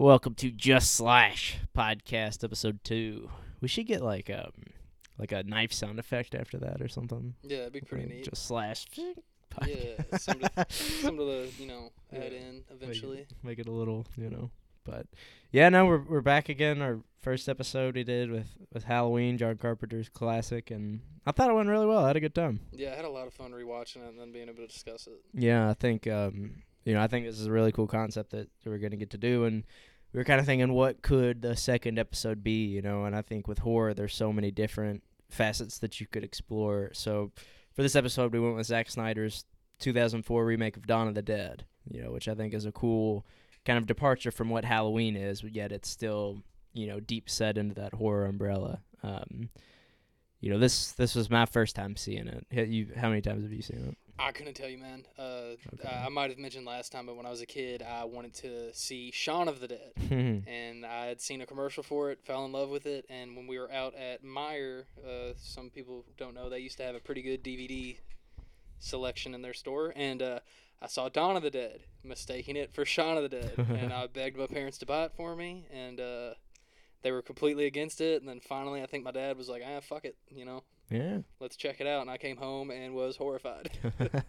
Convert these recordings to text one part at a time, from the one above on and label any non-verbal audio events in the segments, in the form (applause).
Welcome to Just Slash podcast episode two. We should get like um like a knife sound effect after that or something. Yeah, it'd be pretty Like, neat. Just slash. Yeah, some (laughs) to, some to the you know (laughs) add Yeah. in eventually. Make it a little, you know. But yeah, no, we're we're back again. Our first episode we did with with Halloween, John Carpenter's classic, and I thought it went really well. I had a good time. Yeah, I had a lot of fun rewatching it and then being able to discuss it. Yeah, I think um, you know, I think this is a really cool concept that we're gonna get to do, and we were kind of thinking, what could the second episode be? You know, and I think with horror, there's so many different facets that you could explore. So for this episode, we went with Zack Snyder's 2004 remake of Dawn of the Dead. You know, which I think is a cool kind of departure from what Halloween is, but yet it's still you know deep set into that horror umbrella. Um, you know, this this was my first time seeing it. You, how many times have you seen it? I couldn't tell you, man. Uh, Okay. I I might have mentioned last time, but when I was a kid, I wanted to see Shaun of the Dead. (laughs) and I had seen a commercial for it, fell in love with it, and when we were out at Meijer, uh, some people don't know they used to have a pretty good DVD selection in their store, and uh, I saw Dawn of the Dead, mistaking it for Shaun of the Dead, (laughs) and I begged my parents to buy it for me, and uh, they were completely against it, and then finally I think my dad was like, ah, fuck it, you know, yeah. let's check it out, and I came home and was horrified. (laughs)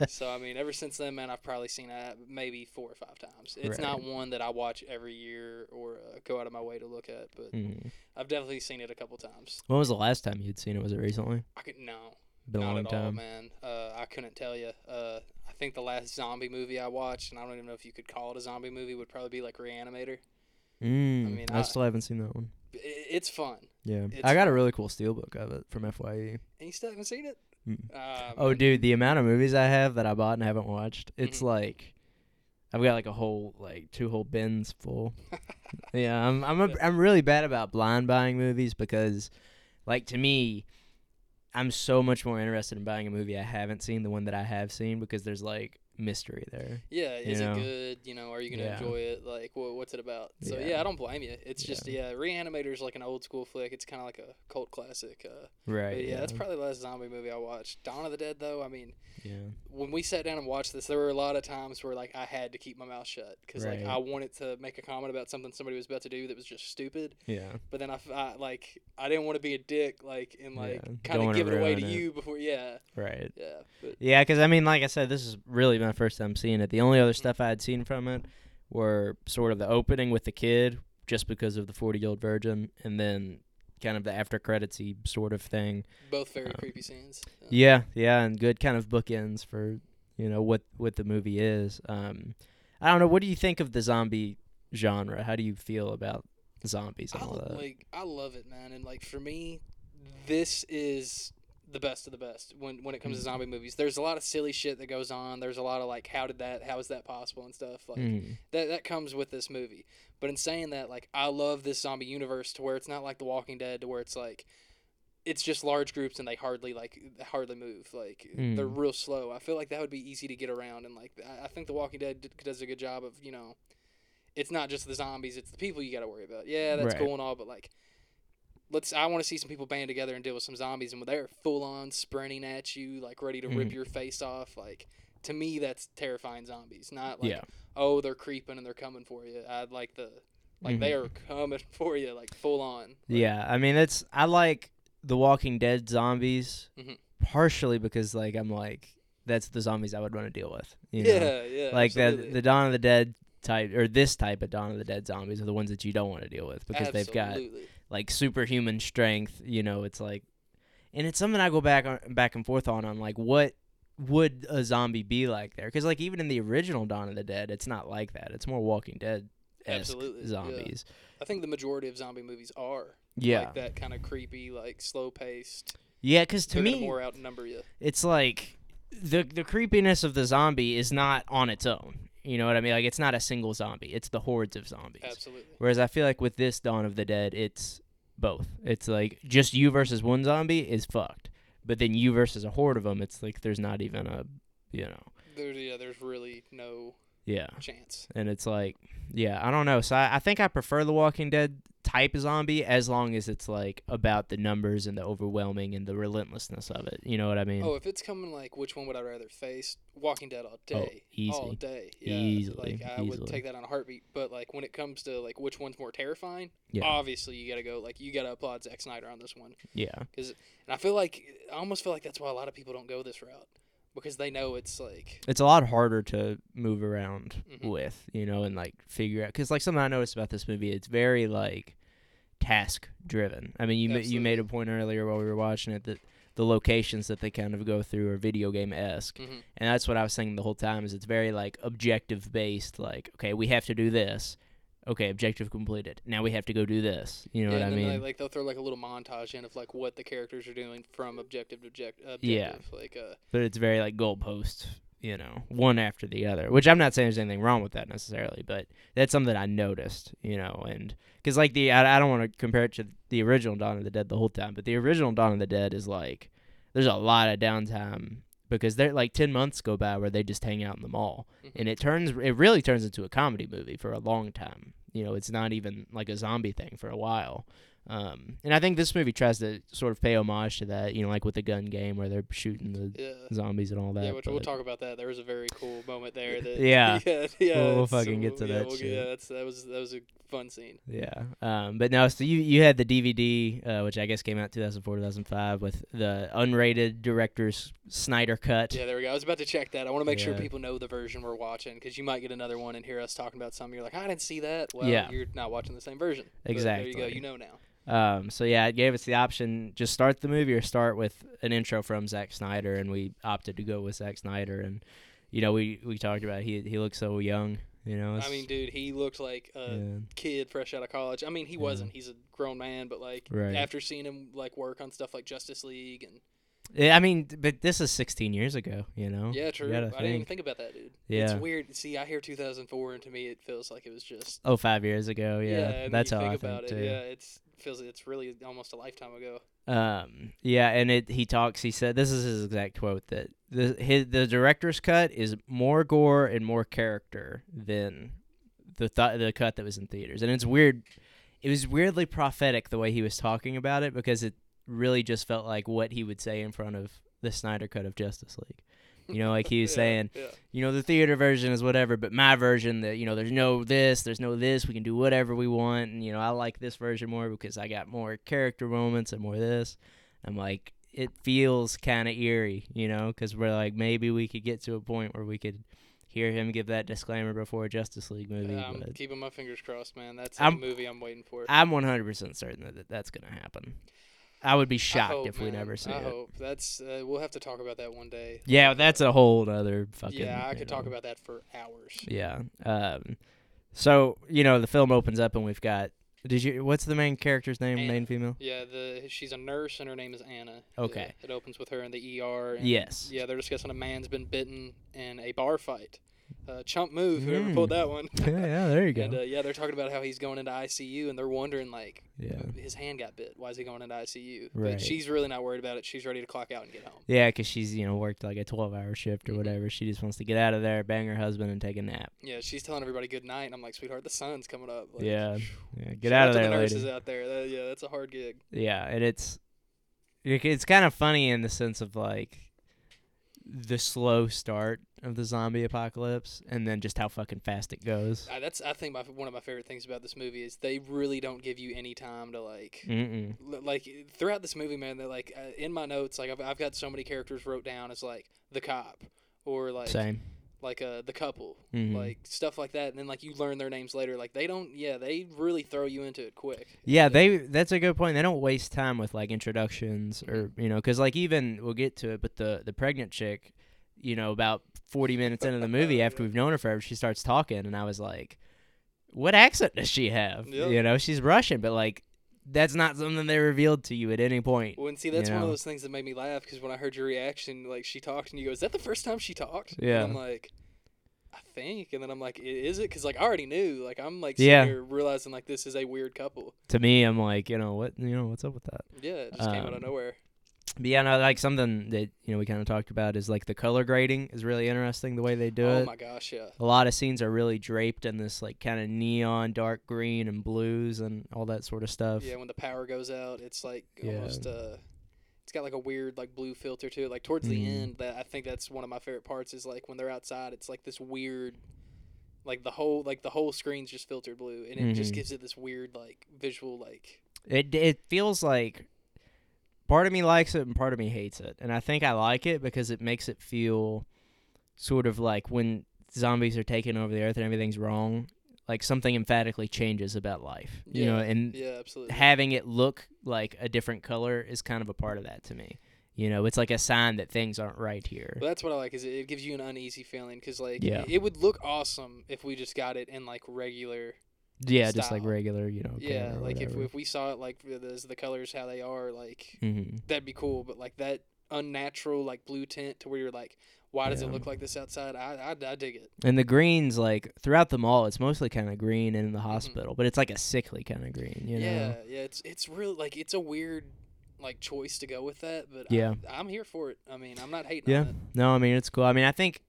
(laughs) So I mean, ever since then, man, I've probably seen it maybe four or five times. It's not one that I watch every year or uh, go out of my way to look at, but mm-hmm. I've definitely seen it a couple times. When was the last time you'd seen it? Was it recently? I could no, Been a not long at all, time. man. Uh, I couldn't tell you. Uh, I think the last zombie movie I watched, and I don't even know if you could call it a zombie movie, would probably be like Reanimator. Mm, I, mean, I- still haven't seen that one. It's fun, Yeah, It's I got a really cool steelbook of it from FYE. and you still haven't seen it. Mm. Uh, Oh, dude, the amount of movies I have that I bought and haven't watched, it's Mhm. like I've got like a whole like two whole bins full. (laughs) yeah, I'm I'm a. I'm really bad about blind buying movies because, like, to me, I'm so much more interested in buying a movie I haven't seen than one that I have seen because there's like mystery there. Yeah, is know? it good? You know, are you gonna Yeah. enjoy it? Like, wha what's it about? So Yeah. yeah. I don't blame you. It's just yeah, Reanimator's like an old school flick. It's kind of like a cult classic. Uh, Right. yeah, that's probably the last zombie movie I watched. Dawn of the Dead, though, I mean, yeah. when we sat down and watched this, there were a lot of times where like I had to keep my mouth shut because Right. like I wanted to make a comment about something somebody was about to do that was just stupid, Yeah. but then I, I like I didn't want to be a dick like and like kind of give it away to it. you before yeah Right. yeah but Yeah, because I mean, like I said, this is really my first time seeing it. The only other stuff I had seen from it were sort of the opening with the kid, just because of the forty-year-old virgin, and then kind of the after creditsy sort of thing. both very Um, creepy scenes. Yeah, yeah, and good kind of bookends for you know what what the movie is. Um, I don't know. What do you think of the zombie genre? How do you feel about zombies and I all that? like I love it, man. And like for me, this is the best of the best when when it comes to Mhm. zombie movies. There's a lot of silly shit that goes on. There's a lot of like how did that how is that possible and stuff. Like Mm, that that comes with this movie. But in saying that, like I love this zombie universe to where it's not like The Walking Dead to where it's like it's just large groups and they hardly like hardly move. Like they're Mm. real slow. I feel like that would be easy to get around and like I, think The Walking Dead d- does a good job of you know. It's not just the zombies; it's the people you got to worry about. Yeah, that's Right. cool and all, but like, let's. I want to see some people band together and deal with some zombies, and when they're full on sprinting at you, like ready to rip Mhm. your face off. Like, to me, that's terrifying zombies. Not like, yeah, oh, they're creeping and they're coming for you. I like the, like they Mhm. are coming (laughs) for you, like full on. Like, yeah. I mean, it's I like the Walking Dead zombies Mhm. partially because like I'm like that's the zombies I would want to deal with. You know? Yeah, yeah. like the absolutely. the Dawn of the Dead type or this type of Dawn of the Dead zombies are the ones that you don't want to deal with because they've got Absolutely. Like superhuman strength. You know, it's like, and it's something I go back on back and forth on on like what would a zombie be like there? Because like even in the original Dawn of the Dead, it's not like that. It's more Walking Dead. Absolutely, yeah. zombies. I think the majority of zombie movies are Yeah, like that kind of creepy, like slow paced. yeah. Because to me, more outnumber you. it's like the the creepiness of the zombie is not on its own. You know what I mean? Like it's not a single zombie. It's the hordes of zombies. Absolutely. Whereas I feel like with this Dawn of the Dead, it's both. It's like just you versus one zombie is fucked, but then you versus a horde of them, it's like there's not even a, you know, There, yeah, there's really no yeah. chance. And it's like, yeah, I don't know. So I, I think I prefer the Walking Dead type of zombie as long as it's like about the numbers and the overwhelming and the relentlessness of it. You know what I mean? Oh, if it's coming like which one would I rather face? Walking Dead all day. Oh, easy. All day. Yeah. Easily, Like I would take that on a heartbeat. But like when it comes to like which one's more terrifying, Yeah. obviously you gotta go like you gotta applaud Zack Snyder on this one. yeah. Because and I feel like I almost feel like that's why a lot of people don't go this route. Because they know it's like It's a lot harder to move around Mhm. with, you know, and like figure out cuz like something I noticed about this movie, it's very like task driven. I mean, you ma- you made a point earlier while we were watching it that the locations that they kind of go through are video game esque. mhm. And that's what I was saying the whole time is it's very like objective based like okay, we have to do this. Okay, objective completed. Now we have to go do this. You know yeah, what I mean? they, like they'll throw like a little montage in of like what the characters are doing from objective to object, objective. Yeah. Like uh but it's very like goalpost, you know, one after the other. Which I'm not saying there's anything wrong with that necessarily, but that's something that I noticed, you know, and because like the I, I don't want to compare it to the original Dawn of the Dead the whole time, but the original Dawn of the Dead is like there's a lot of downtime because they're like 10 months go by where they just hang out in the mall mhm. and it turns it really turns into a comedy movie for a long time you know it's not even like a zombie thing for a while um, and i think this movie tries to sort of pay homage to that you know like with the gun game where they're shooting the yeah. zombies and all that Yeah, which we'll talk about that. There was a very cool moment there. That (laughs) Yeah. yeah, (laughs) yeah. We'll- we'll fucking get to yeah, that we'll shit. Yeah, that's that was that was a fun scene. Yeah. Um, but no, so you you had the DVD, uh, which I guess came out 2004, 2005, with the unrated director's Snyder cut. Yeah, there we go. I was about to check that. I want to make sure people know the version we're watching because you might get another one and hear us talking about something. You're like, I didn't see that. Well, Yeah. you're not watching the same version. But there you go. Exactly. You know now. Um, so yeah, it gave us the option just start the movie or start with an intro from Zack Snyder, and we opted to go with Zack Snyder. And you know, we we talked about he he looks so young. You know, I mean, dude, he looked like a yeah, kid fresh out of college. I mean, he Yeah. wasn't. He's a grown man, but like Right. after seeing him like work on stuff like Justice League and Yeah, I mean, but this is 16 years ago. You know. yeah, true. I gotta didn't even think. think about that, dude. Yeah. It's weird. See, I hear 2004, and to me, it feels like it was just Oh, five years ago. Yeah, then that's how think I about think it. too. Yeah, it's feels like it's really almost a lifetime ago. Um, yeah, and it he talks. He said this is his exact quote that the his, the director's cut is more gore and more character than the th- the cut that was in theaters, and it's weird. It was weirdly prophetic the way he was talking about it because it really just felt like what he would say in front of the Snyder cut of Justice League. You know, like (laughs) he was Yeah, saying, yeah. you know, the theater version is whatever, but my version, that you know, there's no this, there's no this, we can do whatever we want, and you know, I like this version more because I got more character moments and more this. I'm like, it feels kind of eerie, you know, because we're like, maybe we could get to a point where we could hear him give that disclaimer before a Justice League movie. Yeah, I'm keeping my fingers crossed, man. That's a movie I'm waiting for. I'm 100% certain that that's gonna happen. I would be shocked hope, if we man. never see it. I it. hope that's. Uh, we'll have to talk about that one day. Yeah, that's a whole other fucking. yeah, I could talk about that for hours. Yeah. Um, so you know the film opens up and we've got. Did you? What's the main character's name? Anna. Main female. Yeah, the she's a nurse and her name is Anna. Okay. It, it opens with her in the ER. And Yes. Yeah, they're discussing a man's been bitten in a bar fight. Uh, chump move, whoever Mm. pulled that one. (laughs) yeah, yeah, there you (laughs) go. And uh, yeah, they're talking about how he's going into ICU, and they're wondering like, yeah. his hand got bit. Why is he going into ICU? Right. But she's really not worried about it. She's ready to clock out and get home. Yeah, because she's you know worked like a twelve hour shift or Mhm. whatever. She just wants to get out of there, bang her husband, and take a nap. Yeah, she's telling everybody good night, and I'm like, sweetheart, the sun's coming up. Like, yeah, yeah. Get out of there, the lady. nurses out there. That- yeah, that's a hard gig. Yeah, and it's it's kind of funny in the sense of like the slow start of the zombie apocalypse, and then just how fucking fast it goes. Uh, that's I think my one of my favorite things about this movie is they really don't give you any time to like. L- Like throughout this movie, man, they're like uh, in my notes. Like I've, I've got so many characters wrote down as like the cop or like Same. Like uh the couple, Mhm. like stuff like that. And then like you learn their names later. Like they don't, yeah, they really throw you into it quick. Yeah, they that's a good point. They don't waste time with like introductions or Mm-hmm. you know, because like even we'll get to it, but the the pregnant chick, you know, about forty minutes into the (laughs) movie after Yeah. we've known her forever, she starts talking, and I was like, "What accent does she have?" Yeah. You know, she's Russian, but like that's not something they revealed to you at any point. Well, and see, that's You one of those things that made me laugh because when I heard your reaction, like she talked and you go, "Is that the first time she talked?" Yeah. And I'm like, "I think," and then I'm like, "Is it?" Because like I already knew. Like I'm like Yeah. realizing like this is a weird couple. To me, I'm like, you know what, you know, what's up with that? Yeah, it just came out of Um, nowhere. But yeah, no, like something that you know we kind of talked about is like the color grading is really interesting the way they do oh it. Oh my gosh, yeah. A lot of scenes are really draped in this like kind of neon, dark green and blues and all that sort of stuff. Yeah, when the power goes out, it's like Yeah. almost uh it's got like a weird like blue filter to it. Like towards the Mhm. end, that I think that's one of my favorite parts is like when they're outside, it's like this weird like the whole like the whole screen's just filtered blue and it just Mhm. gives it this weird like visual like It it feels like part of me likes it and part of me hates it. And I think I like it because it makes it feel sort of like when zombies are taking over the earth and everything's wrong, like something emphatically changes about life. You know, and yeah, absolutely. having it look like a different color is kind of a part of that to me. You know, it's like a sign that things aren't right here. But that's what I like is it, gives you an uneasy feeling because like Yeah. it would look awesome if we just got it in like regular yeah, just like regular, you know. yeah like if, whatever. if we saw it like the, the colors how they are like mm-hmm. that'd be cool. But like that unnatural like blue tint to where you're like, why does Yeah. it look like this outside? I I, I dig it. And the greens, like throughout the mall, it's mostly kind of green in Mm-hmm. the hospital, but it's like a sickly kind of green. You know. Yeah, yeah. It's it's really like it's a weird like choice to go with that, but Yeah. I, I'm here for it. I mean, I'm not hating Yeah. No, I mean it's cool. I mean I think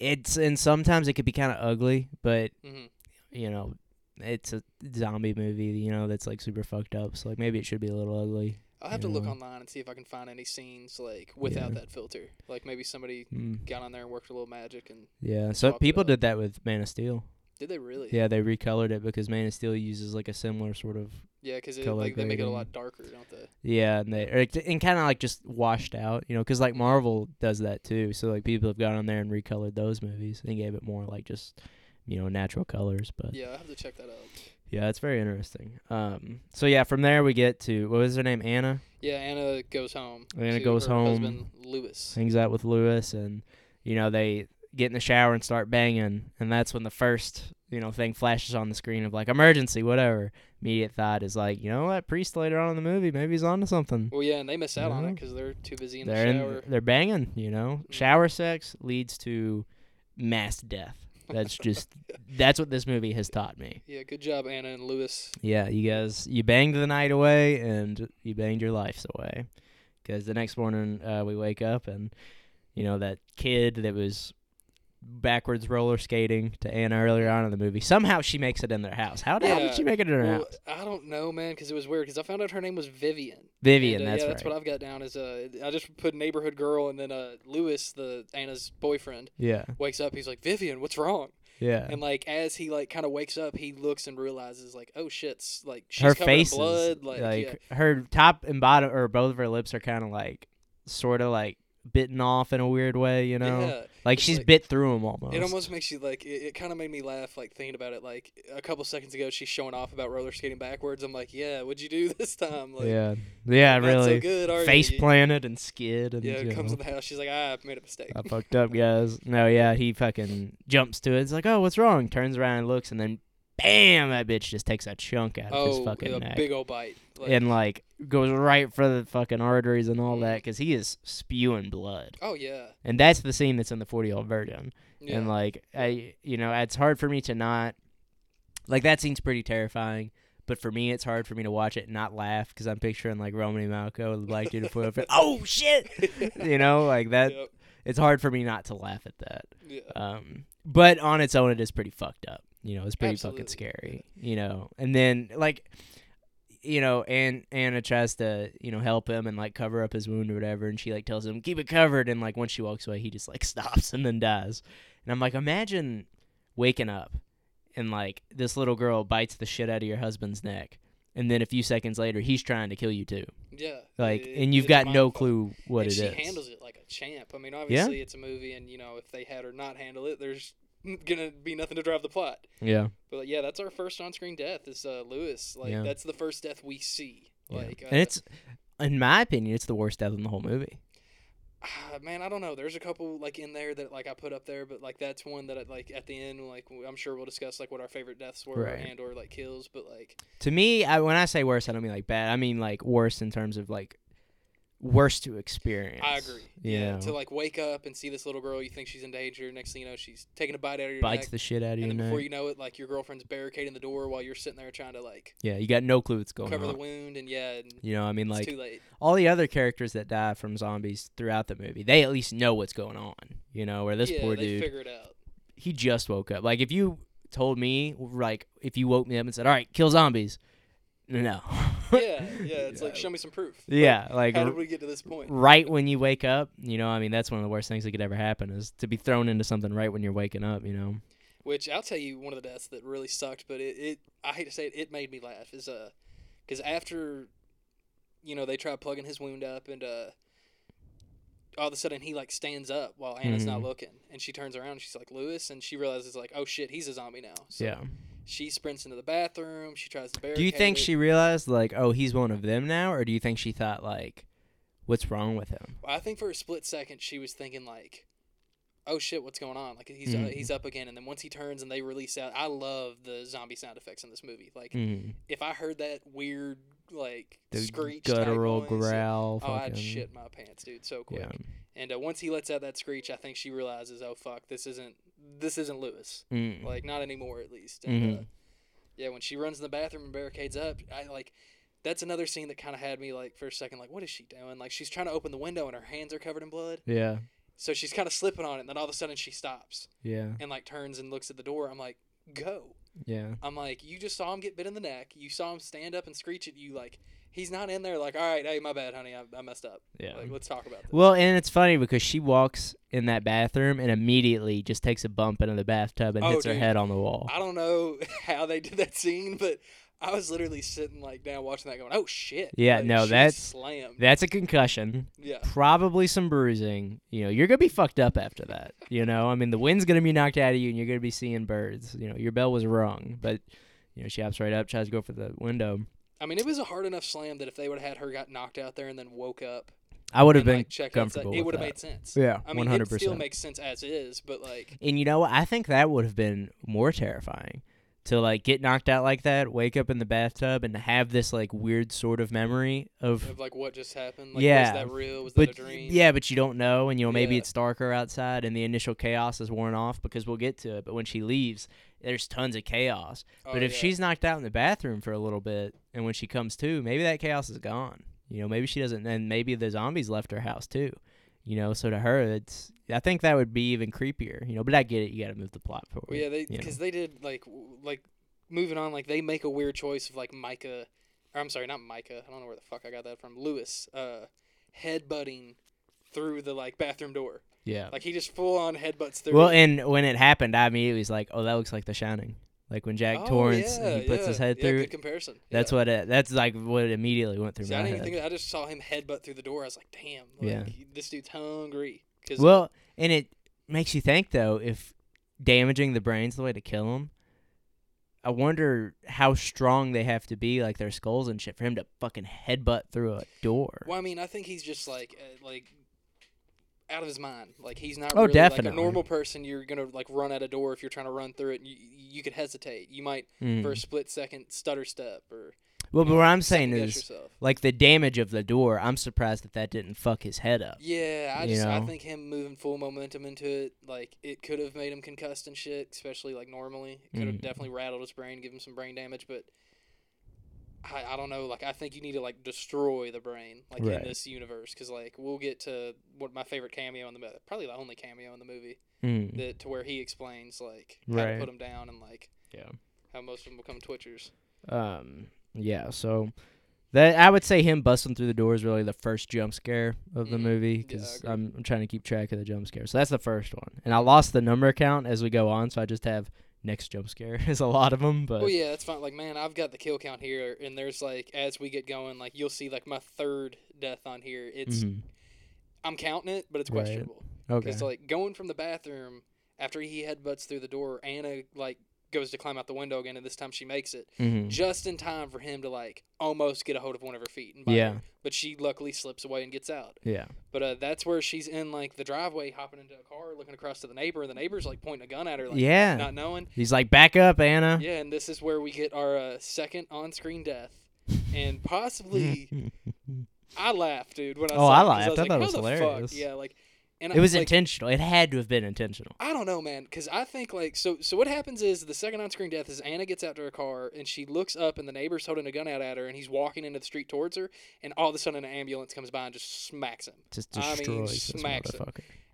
it's and sometimes it could be kind of ugly, but hmm you know, it's a zombie movie. You know, that's like super fucked up. So like maybe it should be a little ugly. I'll have to look online and see if I can find any scenes like without Yeah. that filter. Like maybe somebody Mm. got on there and worked a little magic and Yeah. So people did that with Man of Steel. did they really? Yeah, they recolored it because Man of Steel uses like a similar sort of Yeah, because like they make it a lot darker, don't they? Yeah, and they or, and kind of like just washed out, you know, because like Marvel does that too. So like people have gone on there and recolored those movies and gave it more like just you know natural colors. But yeah, I have to check that out. Yeah, it's very interesting. Um, so yeah, from there we get to what was her name, Anna, Yeah, Anna goes home. Anna goes her home. Husband Lewis. hangs out with Lewis, and you know they get in the shower and start banging, and that's when the first you know thing flashes on the screen of like emergency, whatever. Immediate thought is like, you know what, priest later on in the movie, maybe he's onto something. Well, yeah, and they miss out on it because they're too busy in they're the shower. in, they're banging, you know. Mhm. Shower sex leads to mass death. That's just that's what this movie has taught me. Yeah, good job, Anna and Lewis. Yeah, you guys, you banged the night away and you banged your lives away. Because the next morning uh, we wake up and you know that kid that was backwards roller skating to Anna earlier on in the movie. Somehow she makes it in their house. How Yeah, did she make it in her Well, house? I don't know, man, because it was weird. Because I found out her name was Vivian. Vivian, And, uh, that's yeah, right. that's what I've got down. Is uh, I just put neighborhood girl, and then uh, Lewis, the Anna's boyfriend, yeah, wakes up. He's like, Vivian, what's wrong? yeah. And like as he like kind of wakes up, he looks and realizes like, oh shit's like she's her covered face in blood. Like, like yeah. her top and bottom or both of her lips are kind of like sort of like bitten off in a weird way, you know? yeah. like she's like- bit through them almost. It almost makes you like it, it kind of made me laugh like thinking about it like a couple seconds ago she's showing off about roller skating backwards I'm like yeah what'd you do (laughs) this time like yeah, yeah, really. so good Face you? planted and skid and yeah you comes know. in the house she's like ah I've made a mistake I fucked up, guys. No, yeah, he fucking jumps to it. It's like, oh, what's wrong? Turns around and looks, and then, bam, that bitch just takes a chunk out of his oh fucking a neck, big old bite and like goes right for the fucking arteries and all that, because he is spewing blood. oh yeah And that's the scene that's in the forty year old virgin. yeah And like, I, you know, it's hard for me to not, like, that scene's pretty terrifying. But for me, it's hard for me to watch it and not laugh because I'm picturing like Romany Malco, the black dude full. (laughs) Oh shit! (laughs) You know, like that. Yep. It's hard for me not to laugh at that. yeah Um, but on its own, it is pretty fucked up. You know, it's pretty fucking Absolutely, scary. You know, and then like, you know, and Anna tries to you know help him and like cover up his wound or whatever, and she like tells him keep it covered, and like once she walks away, he just like (laughs) stops and then dies. And I'm like, imagine waking up and like this little girl bites the shit out of your husband's neck. And then a few seconds later, he's trying to kill you too. yeah Like, it- and you've got no clue what and it she is. handles it like a champ I mean obviously it's a movie and you know if they had her not handle it there's (laughs) gonna be nothing to drive the plot Yeah. But like, yeah, that's our first on-screen death. Is uh, Lewis? Like Yeah. that's the first death we see. Yeah. Like, uh, and it's, in my opinion, it's the worst death in the whole movie. ah, man, I don't know. There's a couple like in there that like I put up there, but like that's one that I, like at the end, like I'm sure we'll discuss like what our favorite deaths were Right. and or like kills. But like, To me, I, when I say worse, I don't mean like bad. I mean like worse in terms of like worse to experience. I agree. You Yeah, to like wake up and see this little girl, you think she's in danger. Next thing you know, she's taking a bite out of your bites neck. the shit out of you. and your then neck. before you know it, like your girlfriend's barricading the door while you're sitting there trying to like yeah, you got no clue what's going cover on. Cover the wound, and yeah, and You know, I mean, like too late. all the other characters that die from zombies throughout the movie, they at least know what's going on. You know, where this yeah, poor dude, figure it out. he just woke up. Like if you told me, like if you woke me up and said, "All right, kill zombies," no. (laughs) yeah, yeah. It's like show me some proof. Yeah, like how did we get to this point? right when you wake up, you know, I mean, that's one of the worst things that could ever happen is to be thrown into something right when you're waking up. You know. Which I'll tell you, one of the deaths that really sucked, but it, it I hate to say it, it made me laugh. Is uh, because after, you know, they try plugging his wound up, and uh, all of a sudden he like stands up while Anna's not Mhm. looking, and she turns around, and she's like Lewis, and she realizes like, oh shit, he's a zombie now. So yeah. She sprints into the bathroom. She tries to barricade. Do you think it. she realized like, oh, he's one of them now, or do you think she thought like, what's wrong with him? I think for a split second she was thinking like, "Oh shit, what's going on?" Like he's uh, Mhm. he's up again, and then once he turns and they release out, I love the zombie sound effects in this movie. Like Mm. if I heard that weird like The screech guttural noise, growl. oh, I'd fucking- shit my pants, dude, so quick. Yeah. And uh, once he lets out that screech, I think she realizes, "Oh fuck, this isn't this isn't Lewis. Mm. Like not anymore, at least." And uh, Mhm. yeah, when she runs in the bathroom and barricades up, I like. That's another scene that kind of had me like for a second, like, what is she doing? Like she's trying to open the window and her hands are covered in blood. yeah. So she's kind of slipping on it, and then all of a sudden she stops Yeah. and like turns and looks at the door. I'm like, go. Yeah. I'm like, you just saw him get bit in the neck. You saw him stand up and screech at you. Like he's not in there. Like, all right, hey, my bad, honey, I, I messed up. Yeah. Like, let's talk about this. Well, and it's funny because she walks in that bathroom and immediately just takes a bump into the bathtub and Oh, hits her head on the wall. I don't know (laughs) how they did that scene, but I was literally sitting like down watching that, going, oh shit. Yeah, Like, no, that's- slammed. That's a concussion, yeah. probably some bruising. You know, you're gonna be fucked up after that. You know, I mean, the wind's gonna be knocked out of you, and you're gonna be seeing birds. You know, your bell was rung, but you know, she hops right up, tries to go for the window. I mean, it was a hard enough slam that if they would have had her got knocked out there and then woke up, I would have been like, outside, comfortable. it would have made sense. Yeah, I mean, one hundred it still makes sense as is, but like, And you know, what? I think that would have been more terrifying to like get knocked out like that, wake up in the bathtub, and have this like weird sort of memory of. of like what just happened. Like, Yeah, was that real? Was But that a dream? yeah, but you don't know, and you know maybe Yeah. it's darker outside, and the initial chaos is worn off because we'll get to it. But when she leaves, there's tons of chaos. Oh, but if yeah. she's knocked out in the bathroom for a little bit, and when she comes to, maybe that chaos is gone. You know, maybe she doesn't, and maybe the zombies left her house too. You know, so to her, it's. I think that would be even creepier. You know, but I get it. You got to move the plot forward. Well, yeah, they because they did like w- like moving on. Like they make a weird choice of like Micah, or I'm sorry, not Micah. I don't know where the fuck I got that from. Lewis, uh, headbutting through the like bathroom door. Yeah. Like he just full on headbutts through. Well, and when it happened, I immediately was like, "Oh, that looks like The Shining." Like when Jack Oh, Torrance yeah, he puts yeah, his head yeah, through. Good comparison. That's what it. That's like what immediately went through See, I my didn't head. think. I just saw him headbutt through the door. I was like, damn. Like, Yeah. This dude's hungry. Cause Well, and it makes you think though if damaging the brain's the way to kill him. I wonder how strong they have to be, like their skulls and shit, for him to fucking headbutt through a door. Well, I mean, I think he's just like uh, like out of his mind. Like he's not Oh, really like a normal person. You're gonna like run at a door if you're trying to run through it. And you you could hesitate. You might Mm. for a split second stutter step or. Well, but what I'm saying is, yourself. like the damage of the door. I'm surprised that that didn't fuck his head up. Yeah, I just I think him moving full momentum into it, like it could have made him concussed and shit, especially like normally. It could have Mhm. definitely rattled his brain, give him some brain damage, but I, I don't know. Like I think you need to like destroy the brain, like Right. in this universe, because like we'll get to what my favorite cameo in the probably the only cameo in the movie Mm. that to where he explains like how to put him down and like Yeah. how most of them become twitchers. Um. Yeah. So that I would say him busting through the door is really the first jump scare of the Mhm. movie because agree. I'm, I'm trying to keep track of the jump scare. So that's the first one, and I lost the number count as we go on, so I just have next jump scare. (laughs) is a lot of them, but Well, yeah, that's fine. Like, man, I've got the kill count here, and there's like as we get going, like you'll see like my third death on here. It's mm-hmm. I'm counting it, but it's Right. questionable. okay. Because like going from the bathroom after he headbutts through the door, Anna like goes to climb out the window again, and this time she makes it Mhm. just in time for him to like almost get a hold of one of her feet. And Yeah. her. But she luckily slips away and gets out. Yeah. But uh, that's where she's in like the driveway, hopping into a car, looking across to the neighbor, and the neighbor's like pointing a gun at her, like Yeah. not knowing. He's like, back up, Anna. Yeah, and this is where we get our uh, second on-screen death, and (laughs) possibly I laughed, dude. When I Oh, saw I laughed. I like, thought it "How was the fuck?" hilarious. Yeah, like, and It was like, intentional. It had to have been intentional. I don't know, man, because I think like so. So what happens is the second on-screen death is Anna gets out to her car and she looks up and the neighbor's holding a gun out at her and he's walking into the street towards her and all of a sudden an ambulance comes by and just smacks him. Just I mean, destroys this smacks him.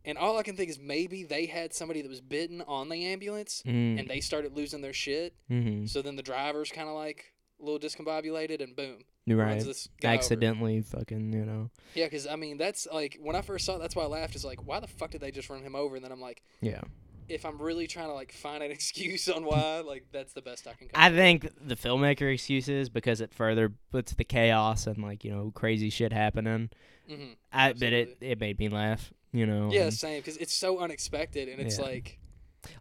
And all I can think is maybe they had somebody that was bitten on the ambulance Mm. and they started losing their shit. mm-hmm. So then the driver's kind of like a little discombobulated and boom, right. this guy over. Accidentally, fucking, you know. Yeah, because I mean that's like when I first saw it, that's why I laughed. Is like why the fuck did they just run him over? And then I'm like, Yeah. if I'm really trying to like find an (laughs) excuse on why, like that's the best I can. Come I with. think the filmmaker excuses because it further puts the chaos and like you know crazy shit happening. Mhm. I but it it made me laugh. You know. Yeah, and- same. Because it's so unexpected, and it's Yeah. like,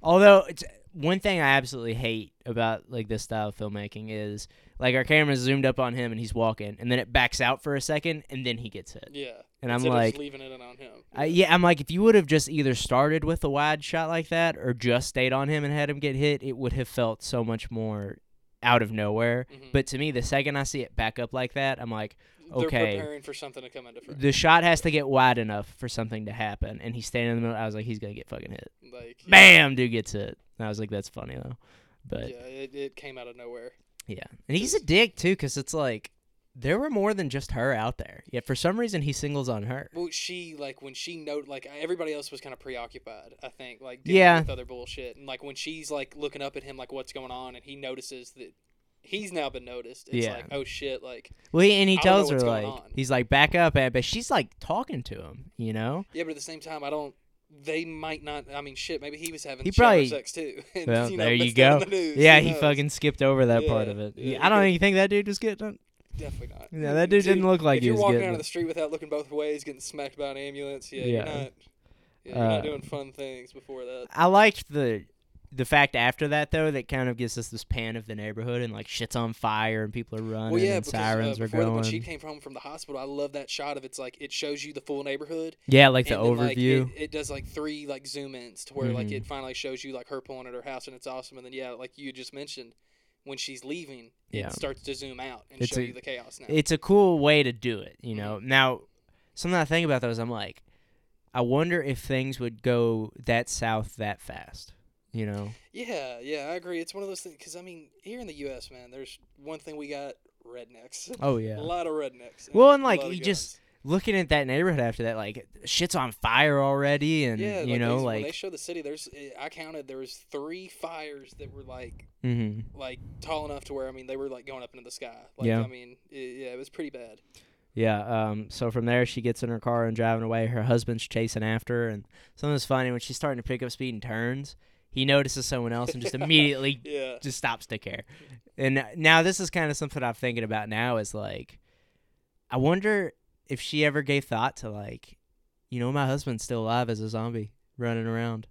Although it's one thing I absolutely hate about like this style of filmmaking is like our camera's zoomed up on him and he's walking and then it backs out for a second and then he gets hit. yeah. And I'm like, leaving it on him. I, yeah, I'm like, if you would have just either started with a wide shot like that or just stayed on him and had him get hit, it would have felt so much more out of nowhere. Mhm. But to me, the second I see it back up like that, I'm like, They're okay. preparing for something to come into frame. the shot has to get wide enough for something to happen. And he's standing in the middle. I was like, he's gonna get fucking hit. Like, yeah, Bam, dude gets hit. And I was like, that's funny though. But Yeah, it, it came out of nowhere. Yeah, and he's a dick too, because it's like there were more than just her out there. Yet for some reason he singles on her. Well, she like when she note like everybody else was kind of preoccupied. I think like dealing Yeah. with other bullshit, and like when she's like looking up at him like what's going on, and he notices that he's now been noticed. It's Yeah. like oh shit, like Well, and he I don't know tells her like on. he's like back up, and but she's like talking to him, you know. yeah, but at the same time, I don't. They might not. I mean, shit. Maybe he was having He probably- sex too. (laughs) and, Well, you know, there you missed it on go. the news. Yeah, he knows? fucking skipped over that part of it. yeah, Yeah, I don't even think that dude was getting. Definitely not. Yeah, that dude didn't look like if he you're was walking getting down it. the street without looking both ways, getting smacked by an ambulance, yeah, Yeah. you're not. Yeah, you're Uh, not doing fun things before that. I liked the the fact after that though that kind of gives us this pan of the neighborhood and like shit's on fire and people are running Well, yeah, and because sirens uh, are before going. when she came home from the hospital, I love that shot of it's like it shows you the full neighborhood. yeah, like the then, like, overview. it, it does like three like zoom ins to where like Mhm. it finally shows you like her pulling at her house and it's awesome. And then yeah, like you just mentioned, when she's leaving, Yeah. it starts to zoom out and It's show a- you the chaos now. it's a cool way to do it, you Mm-hmm. know. Now, something I think about those, I'm like, I wonder if things would go that south that fast, you know. yeah, yeah, I agree. It's one of those things because I mean, here in the U.S., man, there's one thing we got rednecks. Oh yeah. (laughs) A lot of rednecks. Well, and, like, you just- Looking at that neighborhood after that, like shit's on fire already, and yeah, you like, know, these- when they like, show the city, there's eh, I counted there was three fires that were like mm-hmm. like tall enough to where I mean they were like going up into the sky. Like Yeah. I mean, i yeah, it was pretty bad. yeah. Um. So from there, she gets in her car and driving away. Her husband's chasing after, her, and something's funny when she's starting to pick up speed and turns. He notices someone else and just (laughs) immediately Yeah. just stops to care. And now this is kind of something I'm thinking about now is like, I wonder if she ever gave thought to like, you know, my husband's still alive as a zombie running around.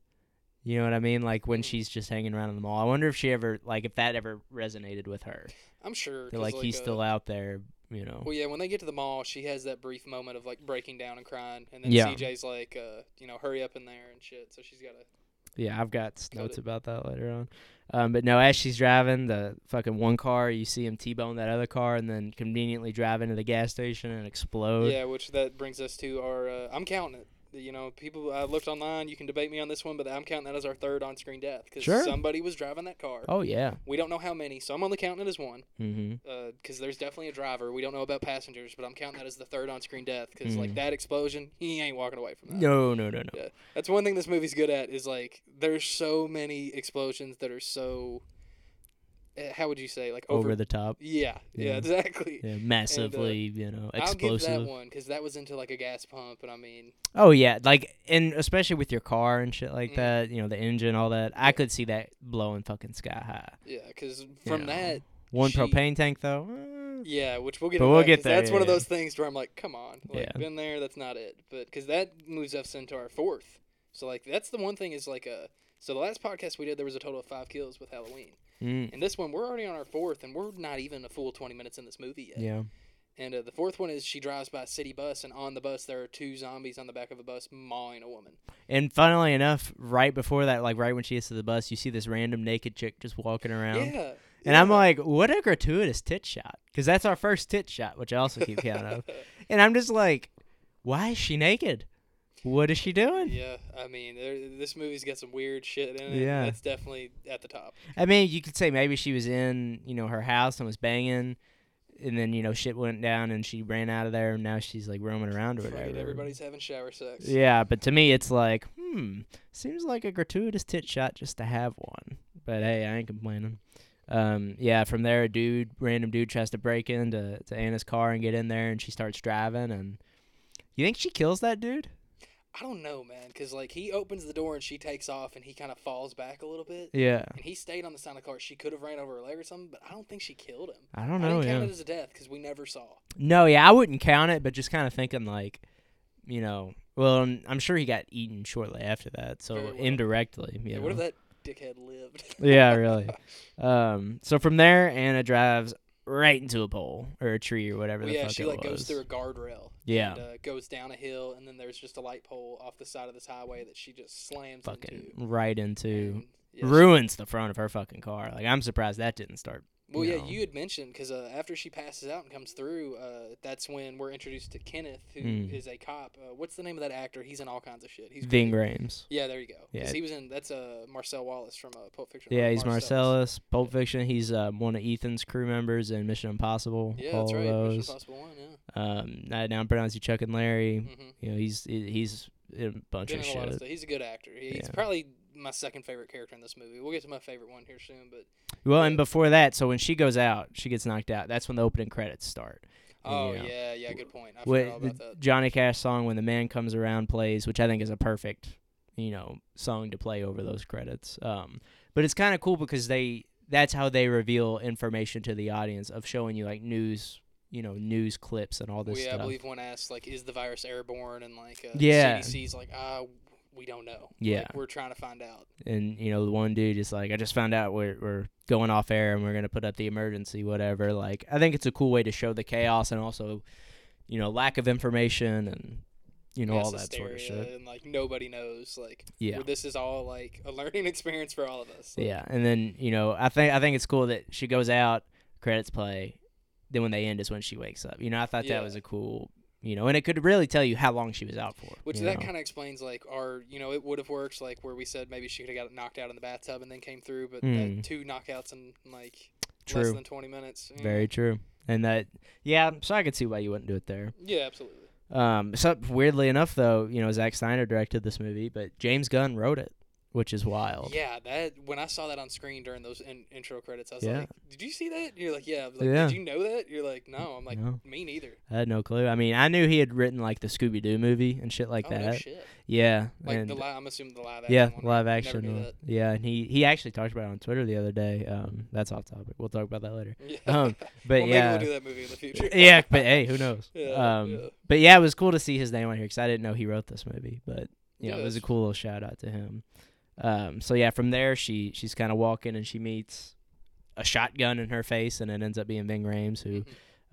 You know what I mean? Like when Mm. she's just hanging around in the mall. I wonder if she ever like if that ever resonated with her. I'm sure. That 'cause, like, he's uh, still out there. You know. Well, yeah, when they get to the mall, she has that brief moment of like breaking down and crying, and then Yeah. CJ's like, uh, you know, hurry up in there and shit. So she's got to. Yeah, I've got notes about that later on. Um, but no, as she's driving the fucking one car, you see him t-bone that other car, and then conveniently drive into the gas station and explode. Yeah, which that brings us to our. Uh, I'm counting it. You know, people. I looked online. You can debate me on this one, but I'm counting that as our third on-screen death because Sure. somebody was driving that car. Oh yeah. We don't know how many, so I'm only counting it as one. Mm-hmm. because there's definitely a driver. We don't know about passengers, but I'm counting that as the third on-screen death because like Mhm. that explosion, he ain't walking away from that. No, no, no, no. Yeah, that's one thing this movie's good at is like there's so many explosions that are so. Eh, How would you say like over? Over the top. yeah, yeah, Yeah. exactly. Yeah, massively, you know, explosive. I'll give that one because that was into like a gas pump, and I mean, Oh yeah, like and especially with your car and shit like Mm. that, you know, the engine, all that. I could see that blowing fucking sky high. yeah, because from know. that, One She- propane tank though. eh, yeah, which we'll get. But we'll that, get there, That's one of yeah. those things where I'm like, come on, like Yeah. been there. That's not it, but because that moves us into our fourth. So like that's the one thing is like a. So the last podcast we did, there was a total of five kills with Halloween. Mm, And this one, we're already on our fourth, and we're not even a full 20 minutes in this movie yet. yeah. And uh, the fourth one is she drives by a city bus, and on the bus there are two zombies on the back of a bus mauling a woman. And funnily enough, right before that, like right when she gets to the bus, you see this random naked chick just walking around. Yeah. And I'm like, what a gratuitous tit shot. Because that's our first tit shot, which I also keep count of. (laughs) and I'm just like, why is she naked? What is she doing? Yeah, I mean, this movie's got some weird shit in it. Yeah. that's definitely at the top. I mean, you could say maybe she was in, you know, her house and was banging, and then you know shit went down and she ran out of there, and now she's like roaming around or Fuck it, whatever. everybody's having shower sex. Yeah, but to me, it's like, hmm, seems like a gratuitous tit shot just to have one. But hey, I ain't complaining. Um, yeah, from there, a dude, random dude, tries to break into to Anna's car and get in there, and she starts driving. And you think she kills that dude? I don't know, man, because like he opens the door and she takes off and he kind of falls back a little bit. Yeah, And he stayed on the side of the car. She could have ran over her leg or something, but I don't think she killed him. I don't I know. didn't count Yeah, it as a death because we never saw. no, yeah, I wouldn't count it, but just kind of thinking like, you know, well, I'm, I'm sure he got eaten shortly after that, so well. indirectly. Yeah, know. what if that dickhead lived? yeah, really. (laughs) Um, so from there, Anna drives right into a pole or a tree or whatever Well, the yeah, fuck she it like was. goes through a guardrail. Yeah. And, uh, goes down a hill, and then there's just a light pole off the side of this highway that she just slams fucking into. right into And, yeah, she- ruins the front of her fucking car. Like I'm surprised that didn't start. Well, yeah, know. you had mentioned because uh, after she passes out and comes through, uh, that's when we're introduced to Kenneth, who is Mm. a cop. Uh, what's the name of that actor? He's in all kinds of shit. He's Ving great. Rhames. Yeah, there you go. Yeah. He was in. That's uh, Marcel Wallace from uh, Pulp Fiction. Yeah, he's Marcellus. Marcellus. Pulp Fiction. He's um, one of Ethan's crew members in Mission Impossible. Yeah, all that's of right. Mission. Impossible One. Yeah. Um, I now pronounce you Chuck and Larry. Mm-hmm. You know, he's he's in a bunch Been of in a lot of shit. stuff. He's a good actor. He's Yeah. probably my second favorite character in this movie. We'll get to my favorite one here soon, but Well, Yeah. and before that, so when she goes out, she gets knocked out. That's when the opening credits start. Oh you know, yeah, yeah, good point. I What forgot all the that. Johnny Cash song "When the Man Comes Around" plays, which I think is a perfect, you know, song to play over those credits. Um, but it's kind of cool because they that's how they reveal information to the audience of showing you like news, you know, news clips and all Well, this yeah, I stuff. believe one asked like, "Is the virus airborne?" And like, uh, Yeah. CDC's like, "Ah, we don't know. Yeah. like, we're trying to find out." and you know, the one dude is like, "I just found out we're we're going off air and we're gonna put up the emergency, whatever." Like, I think it's a cool way to show the chaos and also, you know, lack of information and you know mass all that sort of shit. And like nobody knows. Like, Yeah. where this is all like a learning (laughs) experience for all of us. Like, Yeah, and then you know, I think I think it's cool that she goes out, credits play, then when they end is when she wakes up. You know, I thought Yeah. that was a cool, you know, and it could really tell you how long she was out for. Which that kind of explains like our, you know, it would have worked like where we said maybe she could have got knocked out in the bathtub and then came through, but Mm. that two knockouts in like less true, than twenty minutes. mm. very true, and that yeah, so I could see why you wouldn't do it there. Yeah, absolutely. Um, so weirdly enough, though, you know, Zack Snyder directed this movie, but James Gunn wrote it, which is wild. Yeah, that when I saw that on screen during those in, intro credits, I was Yeah. like, "Did you see that?" You're like, "Yeah." I was like, Yeah. Did you know that? You're like, "No." I'm like, No. "Me neither." I had no clue. I mean, I knew he had written like the Scooby Doo movie and shit like oh that. no shit! Yeah, Like and the li- I'm assuming the live action. Yeah, one, live action. one. Yeah, and he he actually talked about it on Twitter the other day. Um, that's off topic. We'll talk about that later. (laughs) Yeah. Um, But well, yeah, maybe we'll do that movie in the future. (laughs) yeah, but hey, who knows? (laughs) Yeah, um, yeah. but yeah, it was cool to see his name on here because I didn't know he wrote this movie. But you know, Yeah, it was a cool little shout out to him. Um, so yeah, from there she she's kind of walking and she meets a shotgun in her face, and it ends up being Ving Rhames, who Mhm.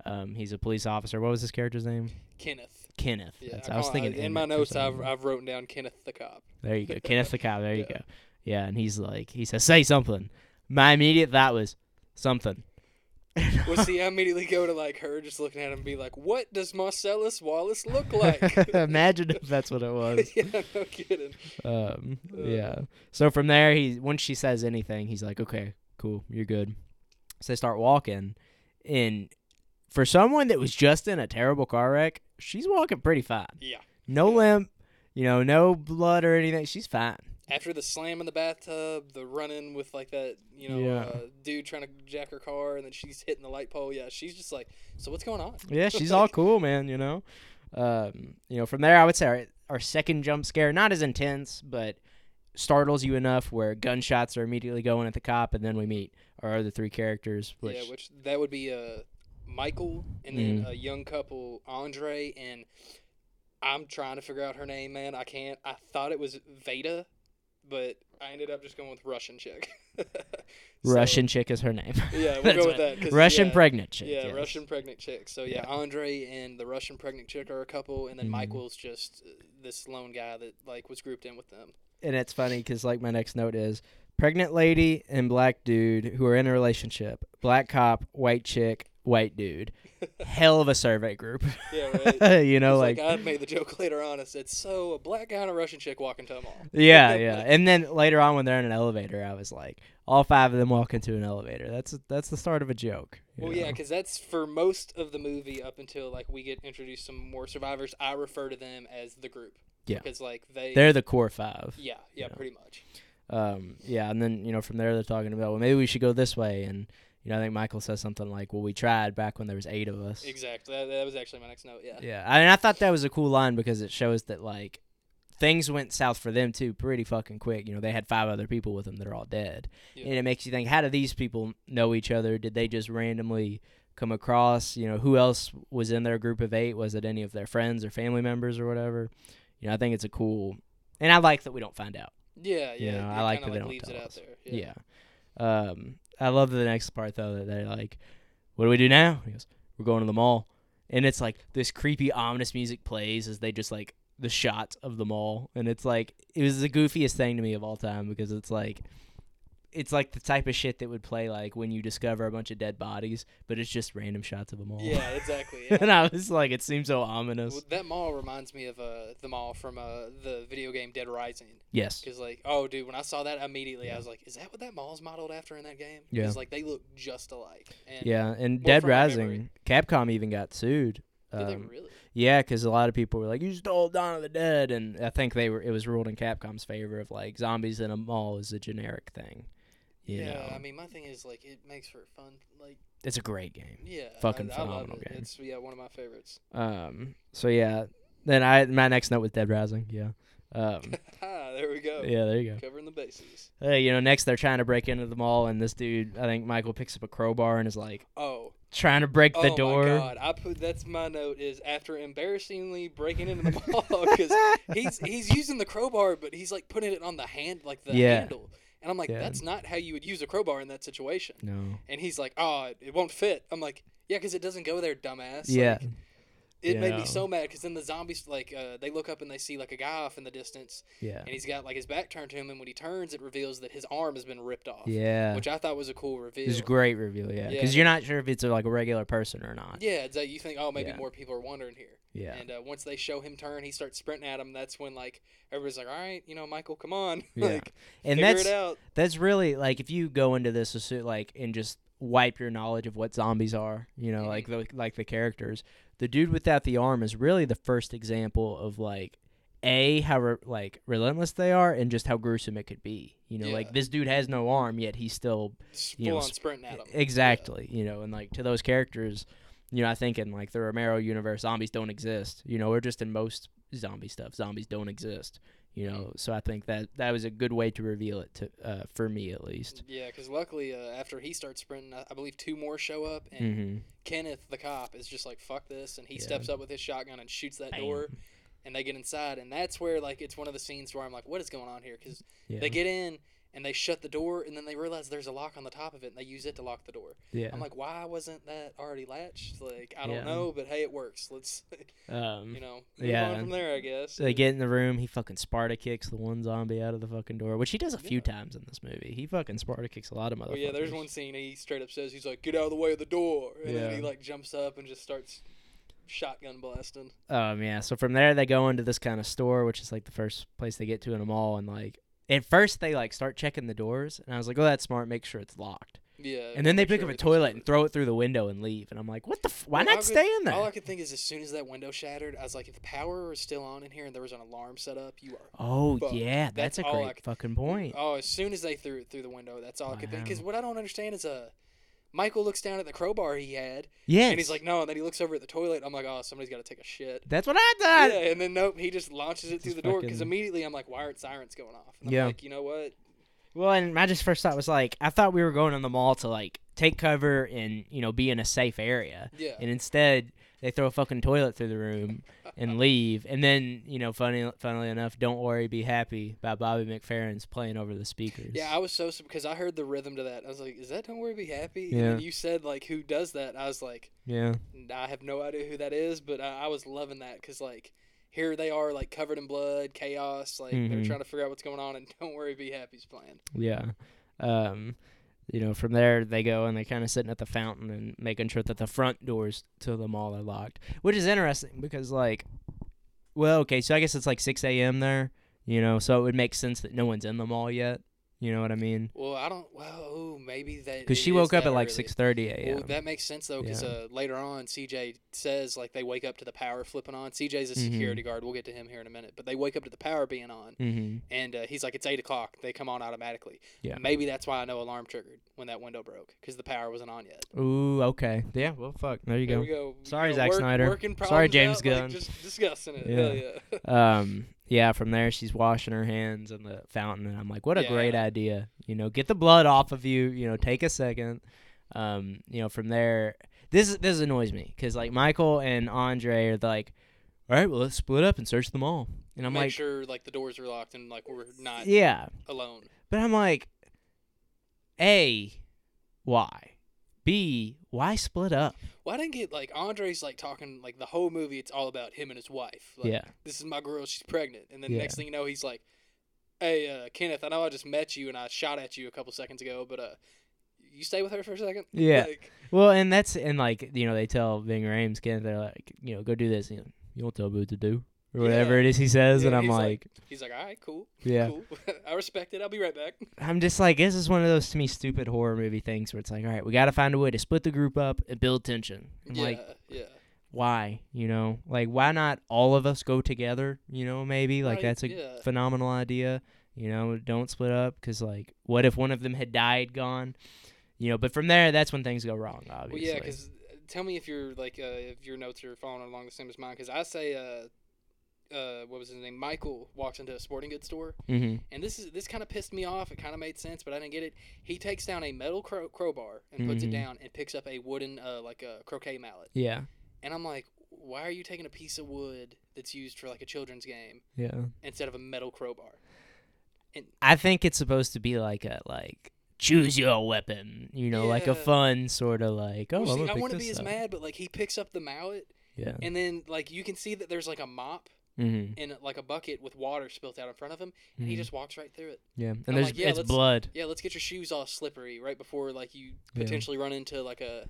um, he's a police officer. What was his character's name? Kenneth. Kenneth. Yeah, That's- I was thinking in my notes. I've. I've written down Kenneth the cop. There you go. (laughs) Kenneth the cop. There you go. Yeah, and he's like, he says, say something. My immediate thought was something. (laughs) Well, see, I immediately go to like her, just looking at him, and be like, "What does Marcellus Wallace look (laughs) like?" (laughs) Imagine if that's what it was. yeah, no kidding. Um, Uh. yeah. So from there, he once she says anything, he's like, okay, cool, you're good. So they start walking, and for someone that was just in a terrible car wreck, she's walking pretty fine. Yeah. No limp, you know, no blood or anything. She's fine. After the slam in the bathtub, the running with like that, you know, Yeah. uh, dude trying to jack her car, and then she's hitting the light pole. Yeah, she's just like, "So what's going on?" Yeah, she's all (laughs) cool, man. You know, um, you know. From there, I would say our, our second jump scare, not as intense, but startles you enough where gunshots are immediately going at the cop, and then we meet our other three characters. Which, Yeah, which that would be uh, Michael, and then Mhm. a young couple, Andre, and I'm trying to figure out her name, man. I can't. I thought it was Veda, but I ended up just going with Russian chick. (laughs) So, Russian chick is her name. Yeah, we'll (laughs) go with that. 'cause, Russian yeah, pregnant chick. Yeah, yes. Russian pregnant chick. So yeah, Andre and the Russian pregnant chick are a couple, and then Mhm. Michael's just uh, this lone guy that like was grouped in with them. And it's funny because like my next note is pregnant lady and black dude who are in a relationship. Black cop, white chick, white dude, hell of a survey group. Yeah, (laughs) right. you know, It's like, I made the joke later on. I said, "So a black guy and a Russian chick walk into a mall." (laughs) yeah, (laughs) yeah. And then later on, when they're in an elevator, I was like, all five of them walk into an elevator. That's that's the start of a joke. Well, yeah, because that's for most of the movie up until like we get introduced some more survivors. I refer to them as the group. Yeah. Because like they. they're the core five. yeah, yeah, know. pretty much. Um, yeah, and then you know from there they're talking about well maybe we should go this way, and you know I think Michael says something like, well we tried back when there was eight of us. Exactly. That, that was actually my next note. Yeah. Yeah, I mean I thought that was a cool line because it shows that like things went south for them too pretty fucking quick. You know they had five other people with them that are all dead, Yeah. and it makes you think how do these people know each other? Did they just randomly come across? You know who else was in their group of eight? Was it any of their friends or family members or whatever? You know I think it's a cool, and I like that we don't find out. Yeah, yeah. You yeah. know, I like that they don't tell out us. there. Yeah. Um, I love the next part though that they're like, "What do we do now?" He goes, "We're going to the mall," and it's like this creepy, ominous music plays as they just like the shot of the mall, and it's like it was the goofiest thing to me of all time because it's like. It's like the type of shit that would play like when you discover a bunch of dead bodies, but it's just random shots of a mall. Yeah, (laughs) exactly. Yeah. and I was like, it seems so ominous. Well, that mall reminds me of uh, the mall from uh, the video game Dead Rising. Yes. Because like, oh, dude, when I saw that immediately, Yeah. I was like, is that what that mall's modeled after in that game? Yeah. Because like they look just alike. And, Yeah, and Dead Rising, Capcom even got sued. Did they Um, really? Yeah, because a lot of people were like, "You stole Dawn of the Dead," and I think they were. It was ruled in Capcom's favor of like zombies in a mall is a generic thing. You yeah, know? I mean, my thing is like it makes for fun. Like, it's a great game. yeah, Fucking I, I phenomenal it. game. It's yeah, one of my favorites. Um. So yeah, then I my next note was Dead Rising. Yeah. Um. (laughs) ah, there we go. yeah. There you go. Covering the bases. Hey, you know, next they're trying to break into the mall, and this dude, I think Michael picks up a crowbar and is like Oh, trying to break the door." oh my god! I put that's my note is after embarrassingly breaking into the mall because (laughs) he's he's using the crowbar, but he's like putting it on the hand, like the Yeah. handle, and I'm like, Yeah. that's not how you would use a crowbar in that situation. No. And he's like, oh, it won't fit. I'm like, yeah, because it doesn't go there, dumbass. Yeah. Like, it made me so mad because then the zombies like uh, they look up and they see like a guy off in the distance, Yeah. and he's got like his back turned to him, and when he turns, it reveals that his arm has been ripped off. Yeah. Which I thought was a cool reveal. It was a great reveal, yeah. Yeah. Because you're not sure if it's a, like a regular person or not. Yeah, it's like you think, oh, maybe Yeah. more people are wondering here. Yeah. And uh, once they show him turn, he starts sprinting at him. That's when like everybody's like, all right, you know, Michael, come on, (laughs) Yeah. like and figure that's it out. that's really like if you go into this like and just wipe your knowledge of what zombies are, you know, Mhm. like the like the characters. The dude without the arm is really the first example of like a how re- like relentless they are and just how gruesome it could be. You know, Yeah. like this dude has no arm yet he's still you know, full on sprinting at him. exactly, you know, and like to those characters, you know, I think in like the Romero universe, zombies don't exist. You know, or just in most zombie stuff, zombies don't exist. You know, so I think that that was a good way to reveal it to uh, for me at least. Yeah, because luckily uh, after he starts sprinting, I, I believe two more show up, and Mm-hmm. Kenneth the cop is just like fuck this, and he Yeah. steps up with his shotgun and shoots that door, and they get inside, and that's where like it's one of the scenes where I'm like, what is going on here? Because Yeah. they get in and they shut the door, and then they realize there's a lock on the top of it, and they use it to lock the door. yeah. I'm like, why wasn't that already latched? Like, I don't Yeah. know, but hey, it works. Let's, (laughs) um, you know, yeah. on from there, I guess. they get in the room. He fucking Sparta kicks the one zombie out of the fucking door, which he does a few times in this movie. He fucking Sparta kicks a lot of motherfuckers. Well, yeah, there's one scene he straight up says he's like, "Get out of the way of the door," and then he like jumps up and just starts shotgun blasting. Um, yeah. So from there, they go into this kind of store, which is like the first place they get to in a mall, and like at first they like start checking the doors, and I was like, oh, that's smart. Make sure it's locked. Yeah. And then they pick sure up a toilet and throw it through the window and leave, and I'm like, what the? F- why Well, not could- stay in there? All I could think is as soon as that window shattered, I was like, if the power was still on in here and there was an alarm set up, you are. oh fuck. yeah, That's that's, a great could- fucking point. Oh, as soon as they threw it through the window, that's all I could think. Because what I don't understand is uh, Michael looks down at the crowbar he had, Yes. and he's like, no, and then he looks over at the toilet. I'm like, oh, somebody's got to take a shit. that's what I thought. yeah, and then nope, he just launches it through Just the door because fucking- immediately I'm like, why aren't sirens going off? And I'm Yeah. like, you know what? Well, and my just first thought was like, I thought we were going in the mall to like take cover and you know be in a safe area, Yeah. and instead they throw a fucking toilet through the room and leave. And then you know, funny, funnily enough, "Don't Worry, Be Happy" by Bobby McFerrin's playing over the speakers. Yeah, I was so because I heard the rhythm to that. I was like, "Is that Don't Worry, Be Happy?" Yeah. And you said like, "Who does that?" I was like, yeah, I have no idea who that is, but I, I was loving that because like here they are like covered in blood, chaos, like they're Mhm. trying to figure out what's going on, and (laughs) Don't Worry, Be Happy's playing. yeah. Um, you know, from there they go and they kind of sitting at the fountain and making sure that the front doors to the mall are locked, which is interesting because like, well, okay, so I guess it's like 6 a.m. there, you know, so it would make sense that no one's in the mall yet. You know what I mean? Well, I don't. Well, ooh, maybe that. Because she woke up at like 6:30 a.m. Well, that makes sense though, because Yeah. uh, later on, CJ says like they wake up to the power flipping on. CJ's a security guard. We'll get to him here in a minute, but they wake up to the power being on, mm-hmm. and uh, he's like, "It's eight o'clock." They come on automatically. Yeah. Maybe that's why I know alarm triggered when that window broke, because the power wasn't on yet. Ooh, okay. Yeah, well, fuck. There you There go. go. You Sorry, know, Zack work- Snyder. Sorry, James out, like, Gunn. just discussing it. Yeah. Hell yeah. um yeah from there she's washing her hands in the fountain and i'm like what a great idea. You know get the blood off of you you know take a second. Um you know from there this this annoys me because like michael and andre are like all right well let's split up and search them all and i'm Make like sure like the doors are locked and like we're not yeah. alone. but i'm like a why b why split up Well, I didn't get like Andre's like talking like the whole movie. It's all about him and his wife. Like, yeah This is my girl. She's pregnant. And then Yeah. next thing you know, he's like, "Hey, uh, Kenneth, I know I just met you and I shot at you a couple seconds ago, but uh, you stay with her for a second. (laughs) Yeah. Like, well and that's and like you know they tell Ving Rhames Ken they're like you know go do this you, know, you don't tell me what to do or whatever Yeah. it is he says Yeah, and i'm like- like he's like, "All right, cool, yeah cool. (laughs) I respect it. I'll be right back." I'm just like, this is one of those to me stupid horror movie things where it's like, all right, we got to find a way to split the group up and build tension. I'm yeah, like, yeah. why? You know, like why not all of us go together? You know, maybe like Right, that's a yeah. phenomenal idea. You know, don't split up because like, what if one of them had died, gone? You know, but from there, that's when things go wrong. Well, Obviously. yeah, because tell me if you're like uh, if your notes are following along the same as mine. Because I say, uh, uh, what was his name? Michael walks into a sporting goods store, hmm and this is this kind of pissed me off. It kind of made sense, but I didn't get it. He takes down a metal crow- crowbar and puts Mhm. it down, and picks up a wooden uh, like a croquet mallet. yeah, And I'm like, why are you taking a piece of wood that's used for like a children's game yeah. instead of a metal crowbar? I think it's supposed to be like a like choose your weapon. You know, like a fun sort of like. Oh, Well, see, I pick wouldn't be as mad, but like he picks up the mallet, Yeah. and then like you can see that there's like a mop Mm-hmm. in like a bucket with water spilt out in front of him, and he just walks right through it. Yeah, and I'm there's like, yeah, it's blood. Yeah, let's get your shoes all slippery right before like you Yeah. potentially run into like a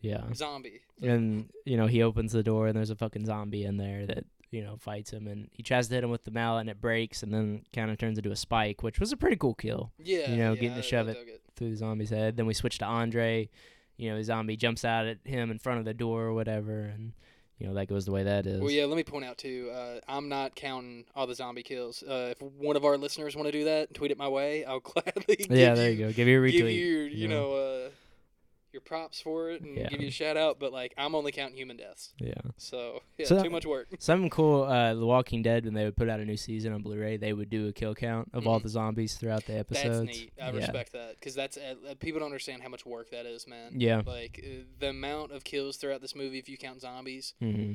Yeah, zombie. and you know he opens the door and there's a fucking zombie in there that you know fights him and he tries to hit him with the mallet and it breaks and then kind of turns into a spike, which was a pretty cool kill Yeah, You know, yeah, getting to shove I it. through the zombie's head. Then we switch to Andre. You know, the zombie jumps out at him in front of the door or whatever, and you know that goes the way that is. Well, yeah. Let me point out too. Uh, I'm not counting all the zombie kills. Uh, if one of our listeners want to do that, tweet it my way. I'll (laughs) gladly. Yeah, there you go. Give you a retweet. Give you, you you know, uh, your props for it and Yeah. give you a shout out. But like, I'm only counting human deaths. Yeah. So yeah, So- too much work. Something cool. Uh, The Walking Dead when they would put out a new season on Blu-ray, they would do a kill count of all Mhm. the zombies throughout the episodes. That's neat. I yeah. respect that because that's uh, uh, people don't understand how much work that is, man. Yeah. Like uh, the amount of kills throughout this movie, if you count zombies, hmm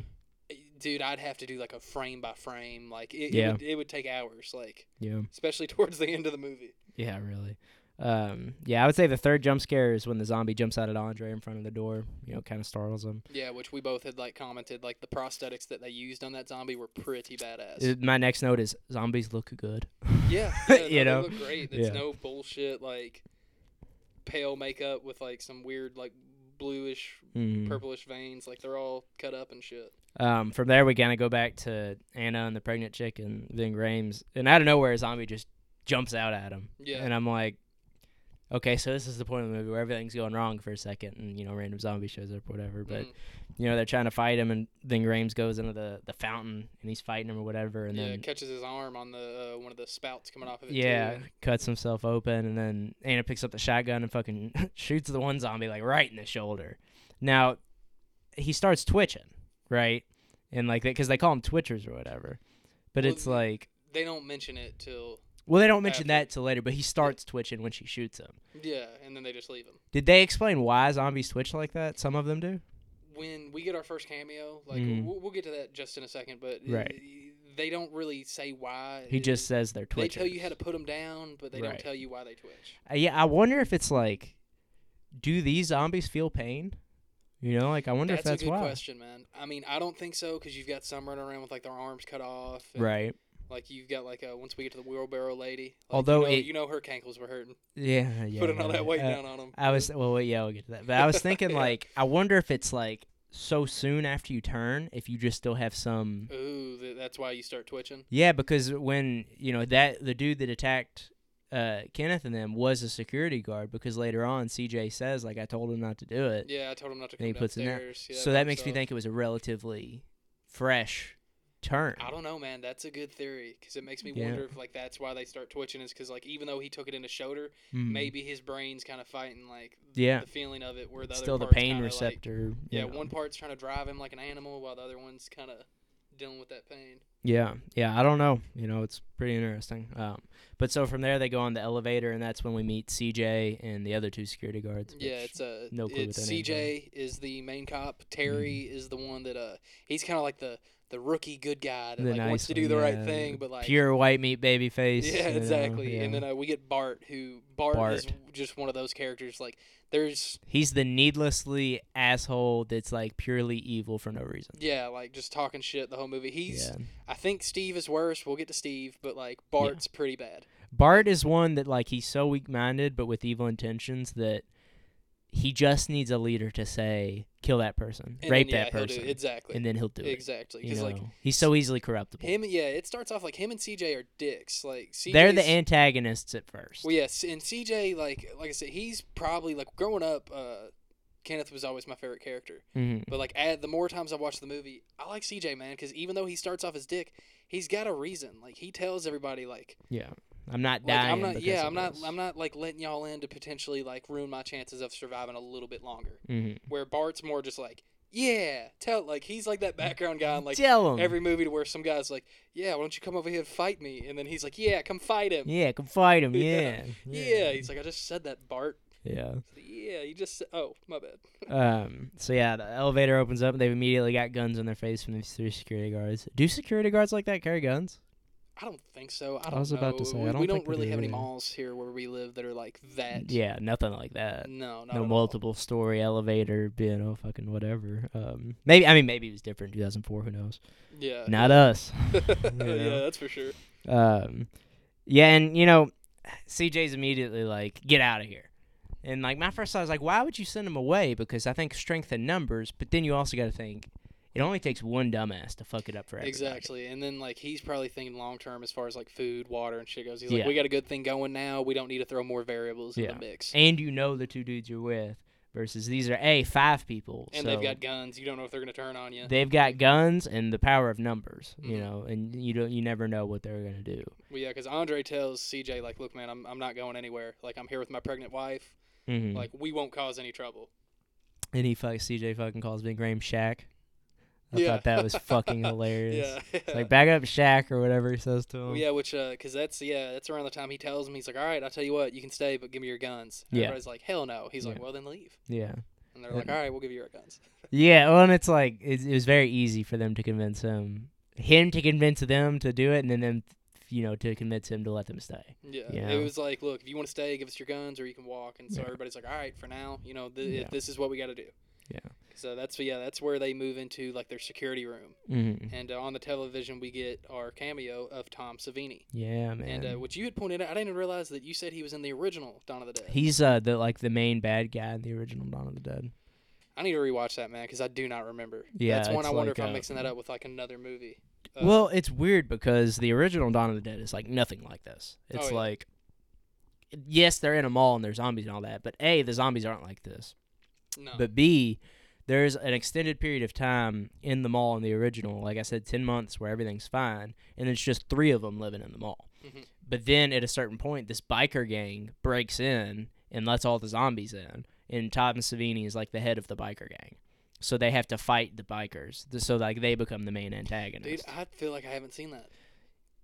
eh, dude, I'd have to do like a frame by frame. Like it, Yeah. it, would, it would take hours. Like Yeah. especially (laughs) towards the end of the movie. Yeah, really. Um, yeah, I would say the third jump scare is when the zombie jumps out at Andre in front of the door. You know, kind of startles him. Yeah, which we both had like commented. Like the prosthetics that they used on that zombie were pretty badass. Uh, My next note is zombies look good. yeah, yeah (laughs) no, you they know? look great. It's Yeah. no bullshit like pale makeup with like some weird like bluish, Mhm. purplish veins. Like they're all cut up and shit. Um, from there, we kind of go back to Anna and the pregnant chick and Ving Rhames, and out of nowhere, a zombie just jumps out at him. Yeah. And I'm like, okay, so this is the point of the movie where everything's going wrong for a second, and you know, random zombie shows up, or whatever. But Mm. you know, they're trying to fight him, and then Rhames goes into the the fountain, and he's fighting him or whatever, and yeah, then catches his arm on the uh, one of the spouts coming off of it. yeah, too. cuts himself open, and then Anna picks up the shotgun and fucking (laughs) shoots the one zombie like right in the shoulder. Now, he starts twitching, right, and like because they call them twitchers or whatever, but Well, it's like. They don't mention it till Well, they don't mention After. that till later, but he starts twitching when she shoots him. yeah, and then they just leave him. Did they explain why zombies twitch like that? Some of them do. When we get our first cameo, like Mhm. we'll, we'll get to that just in a second, but Right. they don't really say why. He It- just says they're twitching. they tell you how to put them down, but they Right. don't tell you why they twitch. Uh, yeah, I wonder if it's like, do these zombies feel pain? You know, like I wonder That's, if that's a good why. question, man. I mean, I don't think so because you've got some running around with like their arms cut off. and, Right. Like you've got like uh, once we get to the wheelbarrow lady. Like, Although you know, it- you know her cankles were hurting, Yeah, (laughs) yeah. putting all that weight Uh, down on them. I was well, yeah, we'll get to that. But I was (laughs) thinking Yeah. like, I wonder if it's like so soon after you turn, if you just still have some. Ooh, th- that's why you start twitching. Yeah, because when you know that the dude that attacked uh, Kenneth and them was a security guard, because later on CJ says like I told him not to do it, Yeah, I told him not to And he puts it down. downstairs. Yeah, so that makes me think it was a relatively fresh turn. I don't know, man. That's a good theory because it makes me Yeah. wonder if like that's why they start twitching is because like even though he took it in his shoulder, Mm. maybe his brain's kind of fighting like Yeah. the feeling of it where the still other the pain kinda, like- receptor. yeah, know. one part's trying to drive him like an animal while the other one's kind of dealing with that pain. Yeah, yeah, I don't know. You know, it's pretty interesting. Um, but so from there they go on the elevator, and that's when we meet CJ and the other two security guards. Yeah, it's uh, no clue it's their names are. CJ is the main cop. Terry Mm-hmm. is the one that uh, he's kind of like the the rookie good guy that the like nice wants to do one, the right yeah, thing, but like pure white meat baby face. Yeah, exactly. And then uh, we get Bart, who Bart, is just one of those characters. Like, there's he's the needlessly asshole that's like purely evil for no reason. yeah, like just talking shit the whole movie. He's yeah. I think Steve is worse. We'll get to Steve, but like Bart's pretty bad. Bart is one that like he's so weak-minded but with evil intentions that he just needs a leader to say kill that person, And rape then, yeah, that he'll do person, exactly, and then he'll do exactly. it. exactly Because like he's so easily corruptible. him, yeah, it starts off like him and CJ are dicks. Like CJ's, They're the antagonists at first. Well, yes, and CJ, like like I said, he's probably like growing up. uh Kenneth was always my favorite character. hmm But like, add the more times I watch the movie, I like CJ man because even though he starts off as dick, he's got a reason. Like he tells everybody like, Yeah, I'm not like dying. I'm not, yeah, I'm not, this. I'm not like letting y'all in to potentially like ruin my chances of surviving a little bit longer. Mhm. Where Bart's more just like, yeah, tell like he's like that background guy in like Tell him. every movie to where some guy's like, yeah, why don't you come over here and fight me? And then he's like, yeah, come fight him. yeah, come fight him. (laughs) Yeah. Yeah, Yeah, he's like, I just said that, Bart. yeah. Yeah, you just said, oh, my bad. (laughs) Um. So yeah, the elevator opens up, and they've immediately got guns in their face from these three security guards. Do security guards like that carry guns? I don't think so. I I don't was know. about to say, I we, don't we don't really do have any malls here where we live that are like that. Yeah, nothing like that. No, not no at all. multiple story elevator, you know, fucking whatever. Um, maybe I mean maybe it was different in 2004. Who knows? Yeah. Not us. (laughs) yeah, (laughs) that's for sure. Um, yeah, and you know, CJ's immediately like, "Get out of here." And like my first thought was like, "Why would you send him away?" Because I think strength in numbers, but then you also got to think it only takes one dumbass to fuck it up for everybody. Exactly. And then like he's probably thinking long term as far as like food, water, and shit goes. He's Yeah. like, we got a good thing going now. We don't need to throw more variables Yeah. in the mix. And you know the two dudes you're with versus these are a five people. And so they've got guns. You don't know if they're gonna turn on you. they've got guns and the power of numbers. You Mhm. know, and you don't you never know what they're gonna do. Well, yeah, because Andre tells CJ like, look, man, I'm I'm not going anywhere. Like I'm here with my pregnant wife. Mm-hmm. Like we won't cause any trouble. and he fuck CJ fucking calls Ving Rhames Shaq. I Yeah. thought that was (laughs) fucking hilarious. Yeah. It's like back up Shaq or whatever he says to him. Yeah, which uh, cause that's yeah, that's around the time he tells him he's like, all right, I'll tell you what, you can stay, but give me your guns. And Yeah. Everybody's like, hell no. He's like, well then leave. Yeah. And they're like, all right, we'll give you our guns. (laughs) Yeah, well, and it's like it, it was very easy for them to convince him, him to convince them to do it, and then them, you know, to convince him to let them stay. Yeah. Yeah. It was like, look, if you want to stay, give us your guns, or you can walk. And so Yeah. everybody's like, all right, for now, you know, th- Yeah. this is what we got to do. Yeah. So that's yeah, that's where they move into like their security room, Mm-hmm. and uh, on the television we get our cameo of Tom Savini. Yeah, man. And uh, what you had pointed out, I didn't even realize that you said he was in the original Dawn of the Dead. He's uh the like the main bad guy in the original Dawn of the Dead. I need to rewatch that man because I do not remember. Yeah, that's one I wonder like, if I'm uh, mixing that up with like another movie. Uh, well, it's weird because the original Dawn of the Dead is like nothing like this. It's Oh, yeah. like, yes, they're in a mall and there's zombies and all that, but a the zombies aren't like this. No. But B, there's an extended period of time in the mall in the original, like I said, 10 months where everything's fine, and it's just three of them living in the mall. Mhm. But then at a certain point, this biker gang breaks in and lets all the zombies in, and Tom Savini is like the head of the biker gang. So they have to fight the bikers, so like they become the main antagonist. Dude. I feel like I haven't seen that.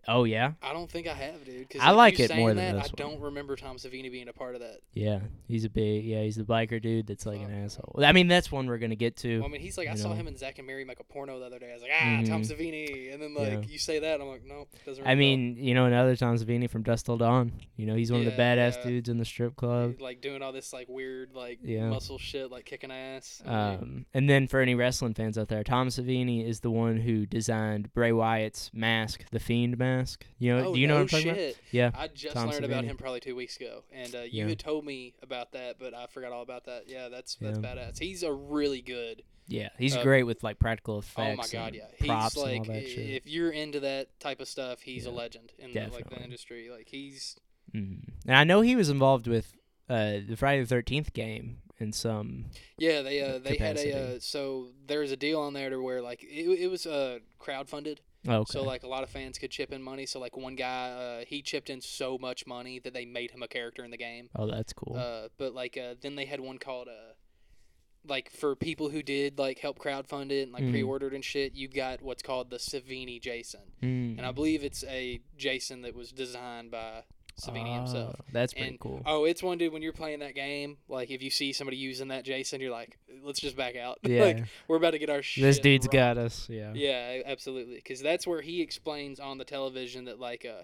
Oh yeah, I don't think I have, dude. 'cause, I like it more than that, this I one. don't remember Tom Savini being a part of that. yeah, he's a big yeah, he's the biker dude that's like an asshole. I mean, that's one we're gonna get to. Well, I mean, he's like, I you saw him and Zack and Miri make a porno the other day. I was like, ah, Tom Mhm. Savini. And then, like, Yeah. you say that, and I'm like, no, doesn't ring I mean, you know, another Tom Savini from Dusk Till Dawn. You know, he's one of the badass Yeah. dudes in the strip club. like doing all this like weird like Yeah. muscle shit, like kicking ass. I'm like, Um, and then for any wrestling fans out there, Tom Savini is the one who designed Bray Wyatt's mask, the Fiend mask. Mask. You know, oh, do you know no what I'm talking shit. about? Yeah. I just Tom learned about him probably two weeks ago, and uh, you Yeah. had told me about that, but I forgot all about that. Yeah, that's that's Yeah. badass. He's a really good. Yeah, he's Uh, great with like practical effects. Oh my god, and yeah. He's props like, and all that shit. if you're into that type of stuff, he's a legend in the, like the industry. Like he's Mhm. And I know he was involved with uh, the Friday the Thirteenth game in some. yeah. They uh they had a uh, so there's a deal on there to where like it, it was uh crowdfunded. Oh, okay. So like a lot of fans could chip in money. So like one guy, uh, he chipped in so much money that they made him a character in the game. oh, that's cool. Uh, but like uh, then they had one called uh, like for people who did like help crowdfund it and like Mhm. pre-ordered and shit. You got what's called the Savini Jason, Mm. and I believe it's a Jason that was designed by Savini himself. Oh, That's pretty And- cool. Oh, it's one dude. When you're playing that game, like if you see somebody using that Jason, you're like, let's just back out. (laughs) yeah, like we're about to get our shit. this dude's rocked. got us. Yeah. Yeah, absolutely. Because that's where he explains on the television that like uh,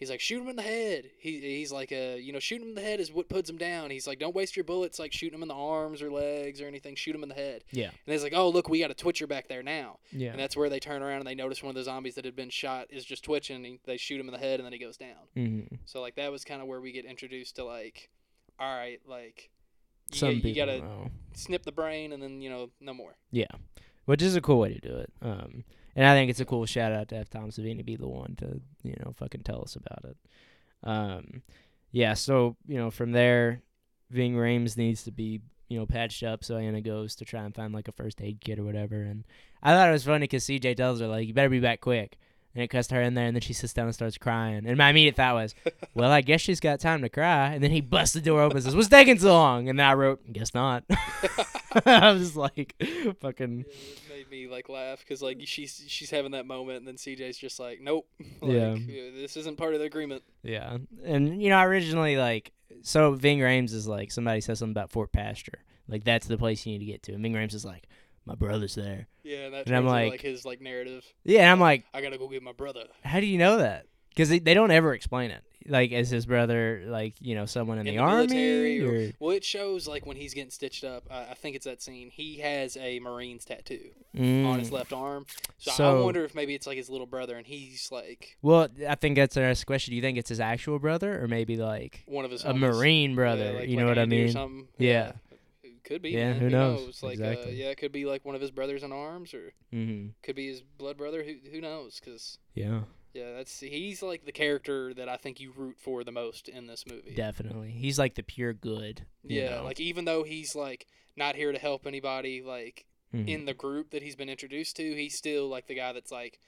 he's like shoot him in the head. He he's like uh, you know shoot him in the head is what puts him down. He's like don't waste your bullets like shooting him in the arms or legs or anything. Shoot him in the head. Yeah. And he's like oh look we got a twitcher back there now. Yeah. And that's where they turn around and they notice one of the zombies that had been shot is just twitching. And he, they shoot him in the head and then he goes down. hmm So like that was kind of where we get introduced to like, all right like. You, Some get- you gotta know. snip the brain and then you know no more. Yeah, which is a cool way to do it. Um, and I think it's a cool shout out to have Tom Savini be the one to you know fucking tell us about it. Um, yeah, so you know from there, Ving Rhames needs to be you know patched up. So Anna goes to try and find like a first aid kit or whatever. And I thought it was funny because CJ tells her like you better be back quick. And it cuts her in there, and then she sits down and starts crying. And my immediate thought was, (laughs) "Well, I guess she's got time to cry." And then he busts the door open and says, "What's taking so long?" And then I wrote, "Guess not." (laughs) I was like, "Fucking Yeah, it made me like laugh because like she's she's having that moment and then CJ's just like nope (laughs) like, Yeah. this isn't part of the agreement Yeah, and you know, originally like so Ving Rhames is like somebody says something about Fort Pastor, like that's the place you need to get to. And Ving Rhames is like, my brother's there. yeah and And I'm like- like his like narrative Yeah, and I'm like, I gotta go get my brother how do you know that? Because they, they don't ever explain it. Like, is his brother like you know someone in, In the, the army? or- or- well it shows like when he's getting stitched up I, I think it's that scene he has a Marines tattoo Mm. on his left arm so, I wonder if maybe it's like his little brother and he's like Well, I think that's the next question. Do you think it's his actual brother, or maybe like one of his a. Marine Yeah, brother? like- you like know what I Andy mean? Yeah. It could be Yeah, man. who knows? like uh, Exactly. yeah it could be like one of his brothers in arms or Mm-hmm. could be his blood brother who who knows because Yeah, Yeah, that's he's like the character that I think you root for the most in this movie. definitely. He's like the pure good. you Yeah, know? like even though he's like not here to help anybody like Mhm. in the group that he's been introduced to, he's still like the guy that's like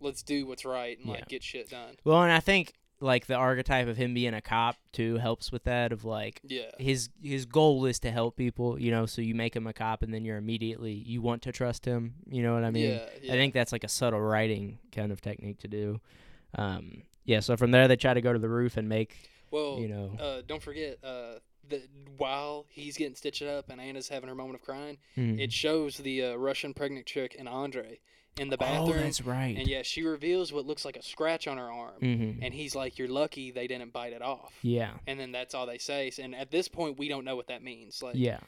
let's do what's right and Yeah. like get shit done. Well, and I think like the archetype of him being a cop too helps with that. Of like Yeah. his his goal is to help people, you know. So you make him a cop, and then you're immediately you want to trust him. You know what I mean? yeah, yeah. I think that's like a subtle writing kind of technique to do. Um, yeah. So from there, they try to go to the roof and make well, you know. uh, don't forget uh, that while he's getting stitched up and Anna's having her moment of crying, mm. it shows the uh, Russian pregnant chick and Andre in the oh, bathroom, that's right. and yeah, she reveals what looks like a scratch on her arm, mm-hmm. and he's like, "You're lucky they didn't bite it off." Yeah. and then that's all they say. And at this point, we don't know what that means. Like, Yeah.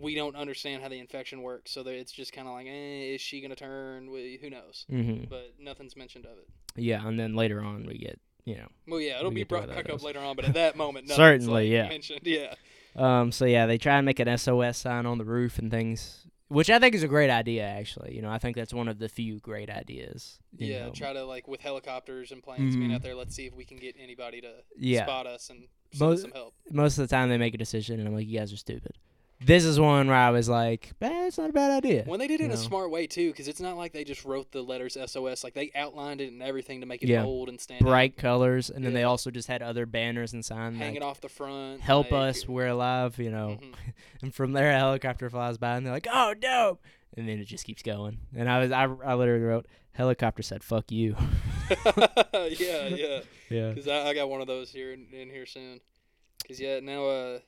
we don't understand how the infection works. So it's just kind of like, eh, is she gonna turn? Who knows? Mm-hmm. But nothing's mentioned of it. Yeah, and then later on we get you know. Well, yeah, it'll We be get to where brought back up later on. But at that moment, (laughs) nothing's, Certainly, like, yeah. mentioned. (laughs) Yeah, Um. So yeah, they try and make an SOS sign on the roof and things, which I think is a great idea. Actually, you know, I think that's one of the few great ideas. yeah. know. Try to like with helicopters and planes being Mhm. out there. Let's see if we can get anybody to Yeah. spot us and Most- some help. Most of the time they make a decision, and I'm like, you guys are stupid. This is one where I was like, eh, it's not a bad idea. When they did it in you a smart way too, because it's not like they just wrote the letters SOS. Like they outlined it and everything to make it Yeah. bold and stand out. Bright colors, and then they also just had other banners and signs hanging like, off the front. "Help like- us, we're alive," you know. Mhm. (laughs) And from there, a helicopter flies by, and they're like, "Oh, dope!" And then it just keeps going. And I was, I, I literally wrote, "Helicopter said, fuck you." (laughs) yeah, yeah. (laughs) yeah. Because I, I got one of those here in, in here soon. Because yeah, now uh,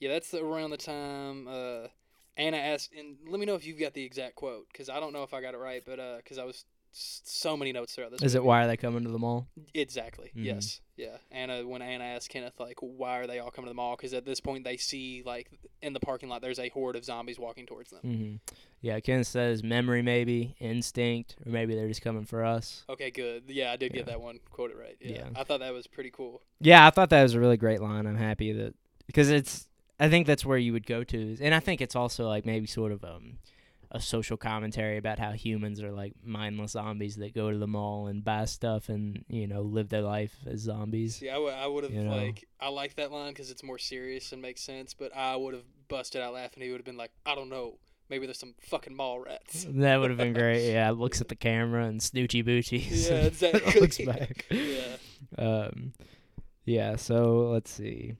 yeah, that's the, around the time uh, Anna asked, and let me know if you've got the exact quote, because I don't know if I got it right, but uh, because I was so many notes throughout this. Is it why are they coming to the mall? Exactly. Mhm. Yes. Yeah. Anna, when Anna asked Kenneth like, why are they all coming to the mall? Because at this point they see like in the parking lot there's a horde of zombies walking towards them. hmm Yeah, Ken says memory, maybe instinct, or maybe they're just coming for us. Okay, good. Yeah, I did get that one quoted right. Yeah. Yeah. I thought that was pretty cool. Yeah, I thought that was a really great line. I'm happy that because it's. I think that's where you would go to, and I think it's also like maybe sort of um, a social commentary about how humans are like mindless zombies that go to the mall and buy stuff and you know live their life as zombies. See, I would I would have You know. like I like that line because it's more serious and makes sense. But I would have busted out laughing. He would have been like, I don't know. Maybe there's some fucking mall rats. (laughs) That would have been great. Yeah, looks at the camera and snoochie boochies. Yeah, (laughs) exactly. looks back. (laughs) yeah. Um, yeah. So let's see.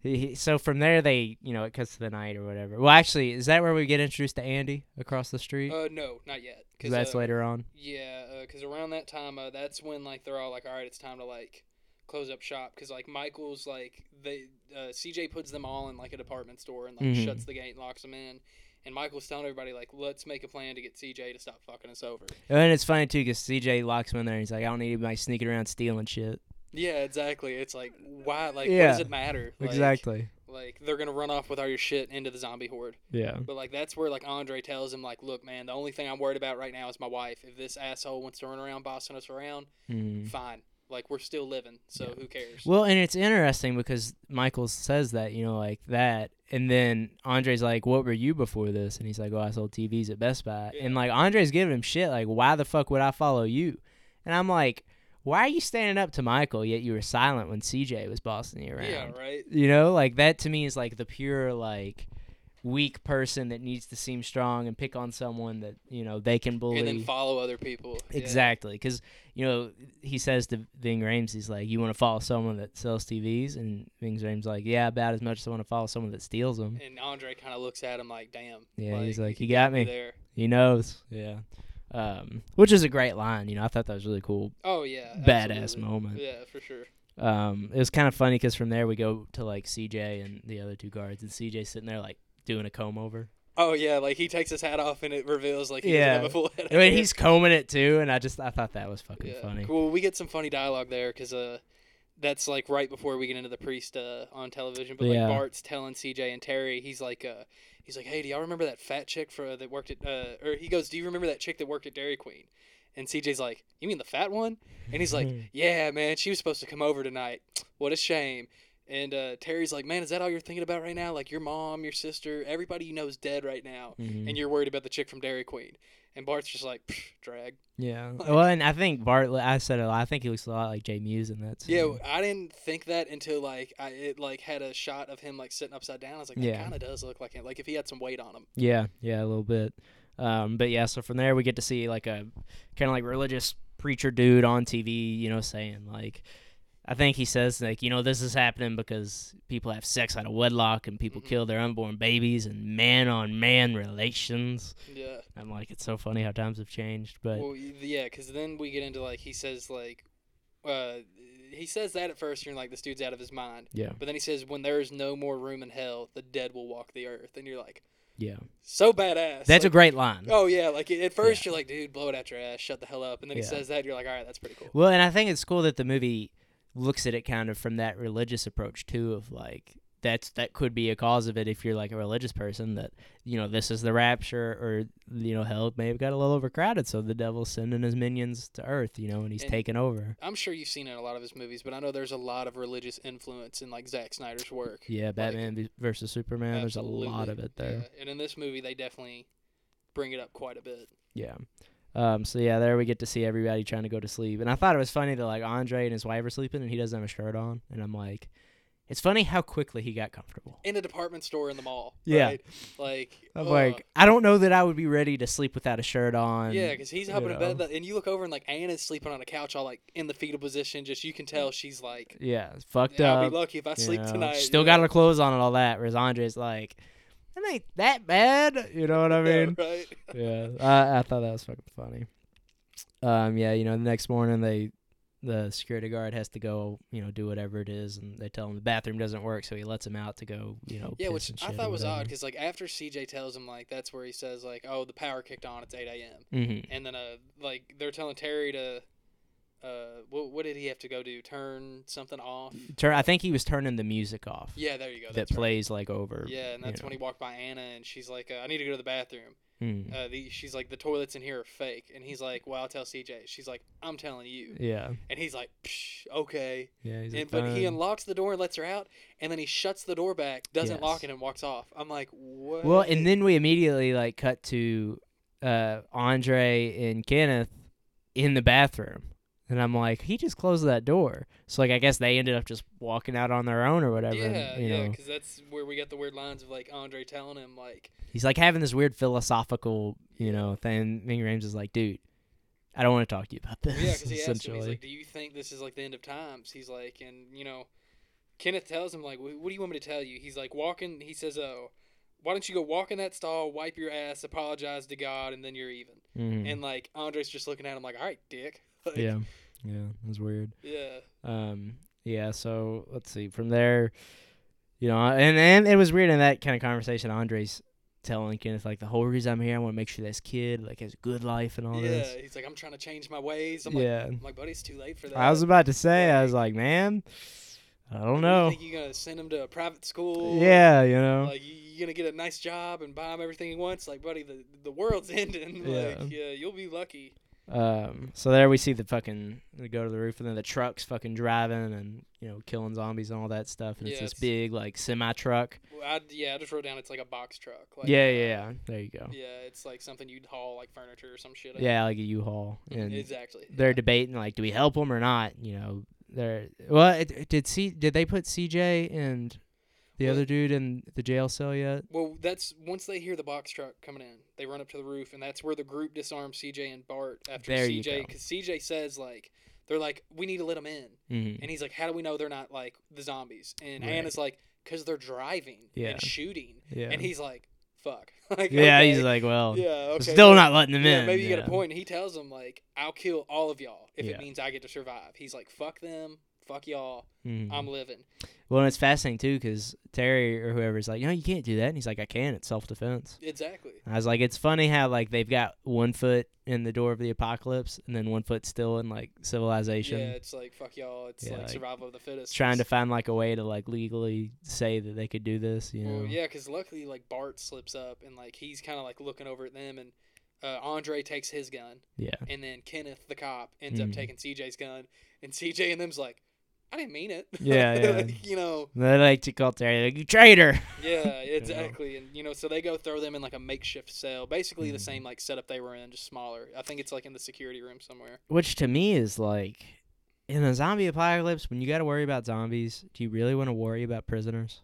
He, he, so from there, they you know it cuts to the night or whatever. Well, actually, is that where we get introduced to Andy across the street? Uh, no, not yet. Cause that's uh, later on. Yeah, because around that time, uh, that's when like they're all like, all right, it's time to like close up shop. Because like Michael's like they uh, CJ puts them all in like a department store and like Mhm. shuts the gate and locks them in. And Michael's telling everybody like, let's make a plan to get CJ to stop fucking us over. And it's funny too because CJ locks him in there. and He's like, I don't need anybody sneaking around stealing shit. Yeah, exactly. It's like why? Like, what does it matter? Like, exactly. Like they're gonna run off with all your shit into the zombie horde. Yeah. But like that's where like Andre tells him like, look, man, the only thing I'm worried about right now is my wife. If this asshole wants to run around bossing us around, Mm. fine. Like we're still living, so Yeah. who cares? Well, and it's interesting because Michael says that, you know, like that. And then Andre's like, What were you before this? And he's like, Oh, I sold TVs at Best Buy. Yeah. And like, Andre's giving him shit. Like, why the fuck would I follow you? And I'm like, Why are you standing up to Michael yet you were silent when CJ was bossing you around? yeah, right. You know, like that to me is like the pure, like, weak person that needs to seem strong and pick on someone that, you know, they can bully. And then follow other people. Exactly, because you know he says to Ving Rhames, he's like, "You want to follow someone that sells TVs?" And Ving Rhames like, "Yeah, about as much as I want to follow someone that steals them." And Andre kind of looks at him like, "Damn." Yeah, he's like, he "You got me." there. He knows, yeah. Um, which is a great line, you know. I thought that was really cool, Oh yeah. badass absolutely. moment. Yeah, for sure. Um, it was kind of funny because from there we go to like CJ and the other two guards, and CJ sitting there like doing a comb over. Oh yeah, like he takes his hat off and it reveals like he Yeah. doesn't have a full head. I mean, he's combing it too, and I just I thought that was fucking yeah. funny. Well, we get some funny dialogue there because uh, that's like right before we get into the priest uh, on television. But Yeah. like Bart's telling CJ and Terry, he's like, uh, he's like, hey, do y'all remember that fat chick for that worked at? Uh, or he goes, do you remember that chick that worked at Dairy Queen? And CJ's like, you mean the fat one? And he's like, (laughs) yeah, man, she was supposed to come over tonight. What a shame. And uh, Terry's like, man, is that all you're thinking about right now? Like your mom, your sister, everybody you know is dead right now, Mhm. and you're worried about the chick from Dairy Queen. And Bart's just like, drag. Yeah. (laughs) Like- well, and I think Bart. I said it. I think he looks a lot like Jay Muse in that. Too. Yeah. I didn't think that until like I it like had a shot of him like sitting upside down. I was like, that Yeah. kind of does look like him. Like if he had some weight on him. Yeah. Yeah. A little bit. Um. But yeah. So from there we get to see like a kind of like religious preacher dude on TV. You know, saying like. I think he says like you know this is happening because people have sex out of wedlock and people Mhm. kill their unborn babies and man on man relations. Yeah. I'm like it's so funny how times have changed, but Well, yeah, because then we get into like he says like, uh, he says that at first, you're like this dude's out of his mind. yeah, But then he says, when there is no more room in hell, the dead will walk the earth, and you're like, yeah. so badass. That's a great line. Oh yeah, like at first Yeah. you're like, dude, blow it out your ass, shut the hell up, and then he says that, you're like, all right, that's pretty cool. Well, and I think it's cool that the movie looks at it kind of from that religious approach too, of like that's that could be a cause of it if you're like a religious person that you know this is the rapture or you know hell may have got a little overcrowded, so the devil's sending his minions to Earth, you know, and he's And- taking over. I'm sure you've seen it in a lot of his movies, but I know there's a lot of religious influence in like Zack Snyder's work. Yeah, Batman v- versus Superman. There's a lot of it there. Yeah. And in this movie, they definitely bring it up quite a bit. Yeah. Um, so yeah, there we get to see everybody trying to go to sleep, and I thought it was funny that like Andre and his wife are sleeping, and he doesn't have a shirt on, and I'm like, it's funny how quickly he got comfortable. In a department store in the mall. Yeah. Right? Like. I'm uh, like, I don't know that I would be ready to sleep without a shirt on. Yeah, because he's up in bed, and you look over and like Anna's sleeping on a couch, all like in the fetal position. Just you can tell she's like, yeah, fucked "Yeah, I'll up. be lucky if I sleep know, tonight. Still got know? her clothes on and all that. Whereas Andre's like, it ain't that bad. You know what I (laughs) Yeah, mean? right. yeah, I, I thought that was fucking funny. Um, yeah, you know, the next morning they the security guard has to go, you know, do whatever it is, and they tell him the bathroom doesn't work, so he lets him out to go, you know. Yeah, which I thought was odd because like after CJ tells him like that's where he says like oh the power kicked on it's eight a.m. Mhm. and then uh like they're telling Terry to uh what what did he have to go do turn something off? Turn. I think he was turning the music off. Yeah, there you go. that right. plays like over. Yeah, and you that's when know. he walked by Anna and she's like, uh, I need to go to the bathroom. Mm. Uh, the, she's like, the toilets in here are fake, and he's like, Well, I'll tell CJ. She's like, I'm telling you, yeah. and he's like, Psh, Okay. Yeah. He's And, like, but he unlocks the door and lets her out, and then he shuts the door back, doesn't Yes. lock it, and walks off. I'm like, what? Well, and then we immediately like cut to uh Andre and Kenneth in the bathroom. And I'm like, he just closed that door. So like I guess they ended up just walking out on their own or whatever. yeah, and, you yeah, know, because that's where we got the weird lines of like Andre telling him like, he's like having this weird philosophical, you know, thing. Ving Rhames is like, dude, I don't want to talk to you about this. yeah, because he asked him, essentially. he's like, Do you think this is like the end of times? He's like, and you know, Kenneth tells him like, What do you want me to tell you? He's like, walking. He says, Oh. Why don't you go walk in that stall, wipe your ass, apologize to God, and then you're even? Mhm. And like Andre's just looking at him like, all right, dick. (laughs) Like, yeah, yeah, it was weird. Yeah. Um, yeah. So let's see. From there, you know, and and it was weird in that kind of conversation. Andre's telling Kenneth like the whole reason I'm here, I want to make sure this kid like has a good life and all yeah. this. He's like, I'm trying to change my ways. I'm like, Yeah. I'm like, buddy, it's too late for that. I was about to say, I was like, man, I don't You know. think you're gonna send him to a private school? Yeah, you know. Like you- you're gonna get a nice job and buy him everything he wants. Like, buddy, the the world's (laughs) ending. Yeah. Like, yeah, you'll be lucky. Um, so there we see the fucking we go to the roof and then the truck's fucking driving and you know killing zombies and all that stuff and it's this it's- big like semi truck. Well, yeah, I just wrote down it's like a box truck. Like, yeah, uh, yeah, yeah. There you go. Yeah, it's like something you'd haul like furniture or some shit. I Yeah, like a U-Haul. (laughs) And exactly. they're yeah. debating like, do we help them or not? You know, they're well. It, it- did C did they put CJ and the Well, other dude in the jail cell yet? Well, that's once they hear the box truck coming in, they run up to the roof, and that's where the group disarms CJ and Bart after There CJ, because CJ says like, they're like, we need to let them in, Mm-hmm. and he's like, how do we know they're not like the zombies? And Right. Hannah's like, because they're driving Yeah. and shooting, Yeah. and he's like, fuck. (laughs) like, yeah, okay. he's like, well, yeah, okay. still well, not letting them yeah, in. maybe you yeah. get a point. And he tells them like, I'll kill all of y'all if Yeah. it means I get to survive. He's like, fuck them, fuck y'all, Mhm. I'm living. Well, and it's fascinating too because Terry or whoever's like, no, you can't do that, and he's like, I can. It's self defense. Exactly. I was like, it's funny how like they've got one foot in the door of the apocalypse and then one foot still in like civilization. Yeah, it's like fuck y'all. It's Yeah, like like, survival of the fittest. Trying to find like a way to like legally say that they could do this, you know? Well, yeah, because luckily, like Bart slips up and like he's kind of like looking over at them, and uh, Andre takes his gun, Yeah. and then Kenneth, the cop, ends up Mhm. taking CJ's gun, and CJ and them's like, I didn't mean it. Yeah, yeah. (laughs) Like, you know, They like to call Terry like, you traitor. (laughs) yeah, exactly, and you know, so they go throw them in like a makeshift cell, basically the Mhm. same like setup they were in, just smaller. I think it's like in the security room somewhere. Which to me is like, in a zombie apocalypse, when you got to worry about zombies, do you really want to worry about prisoners?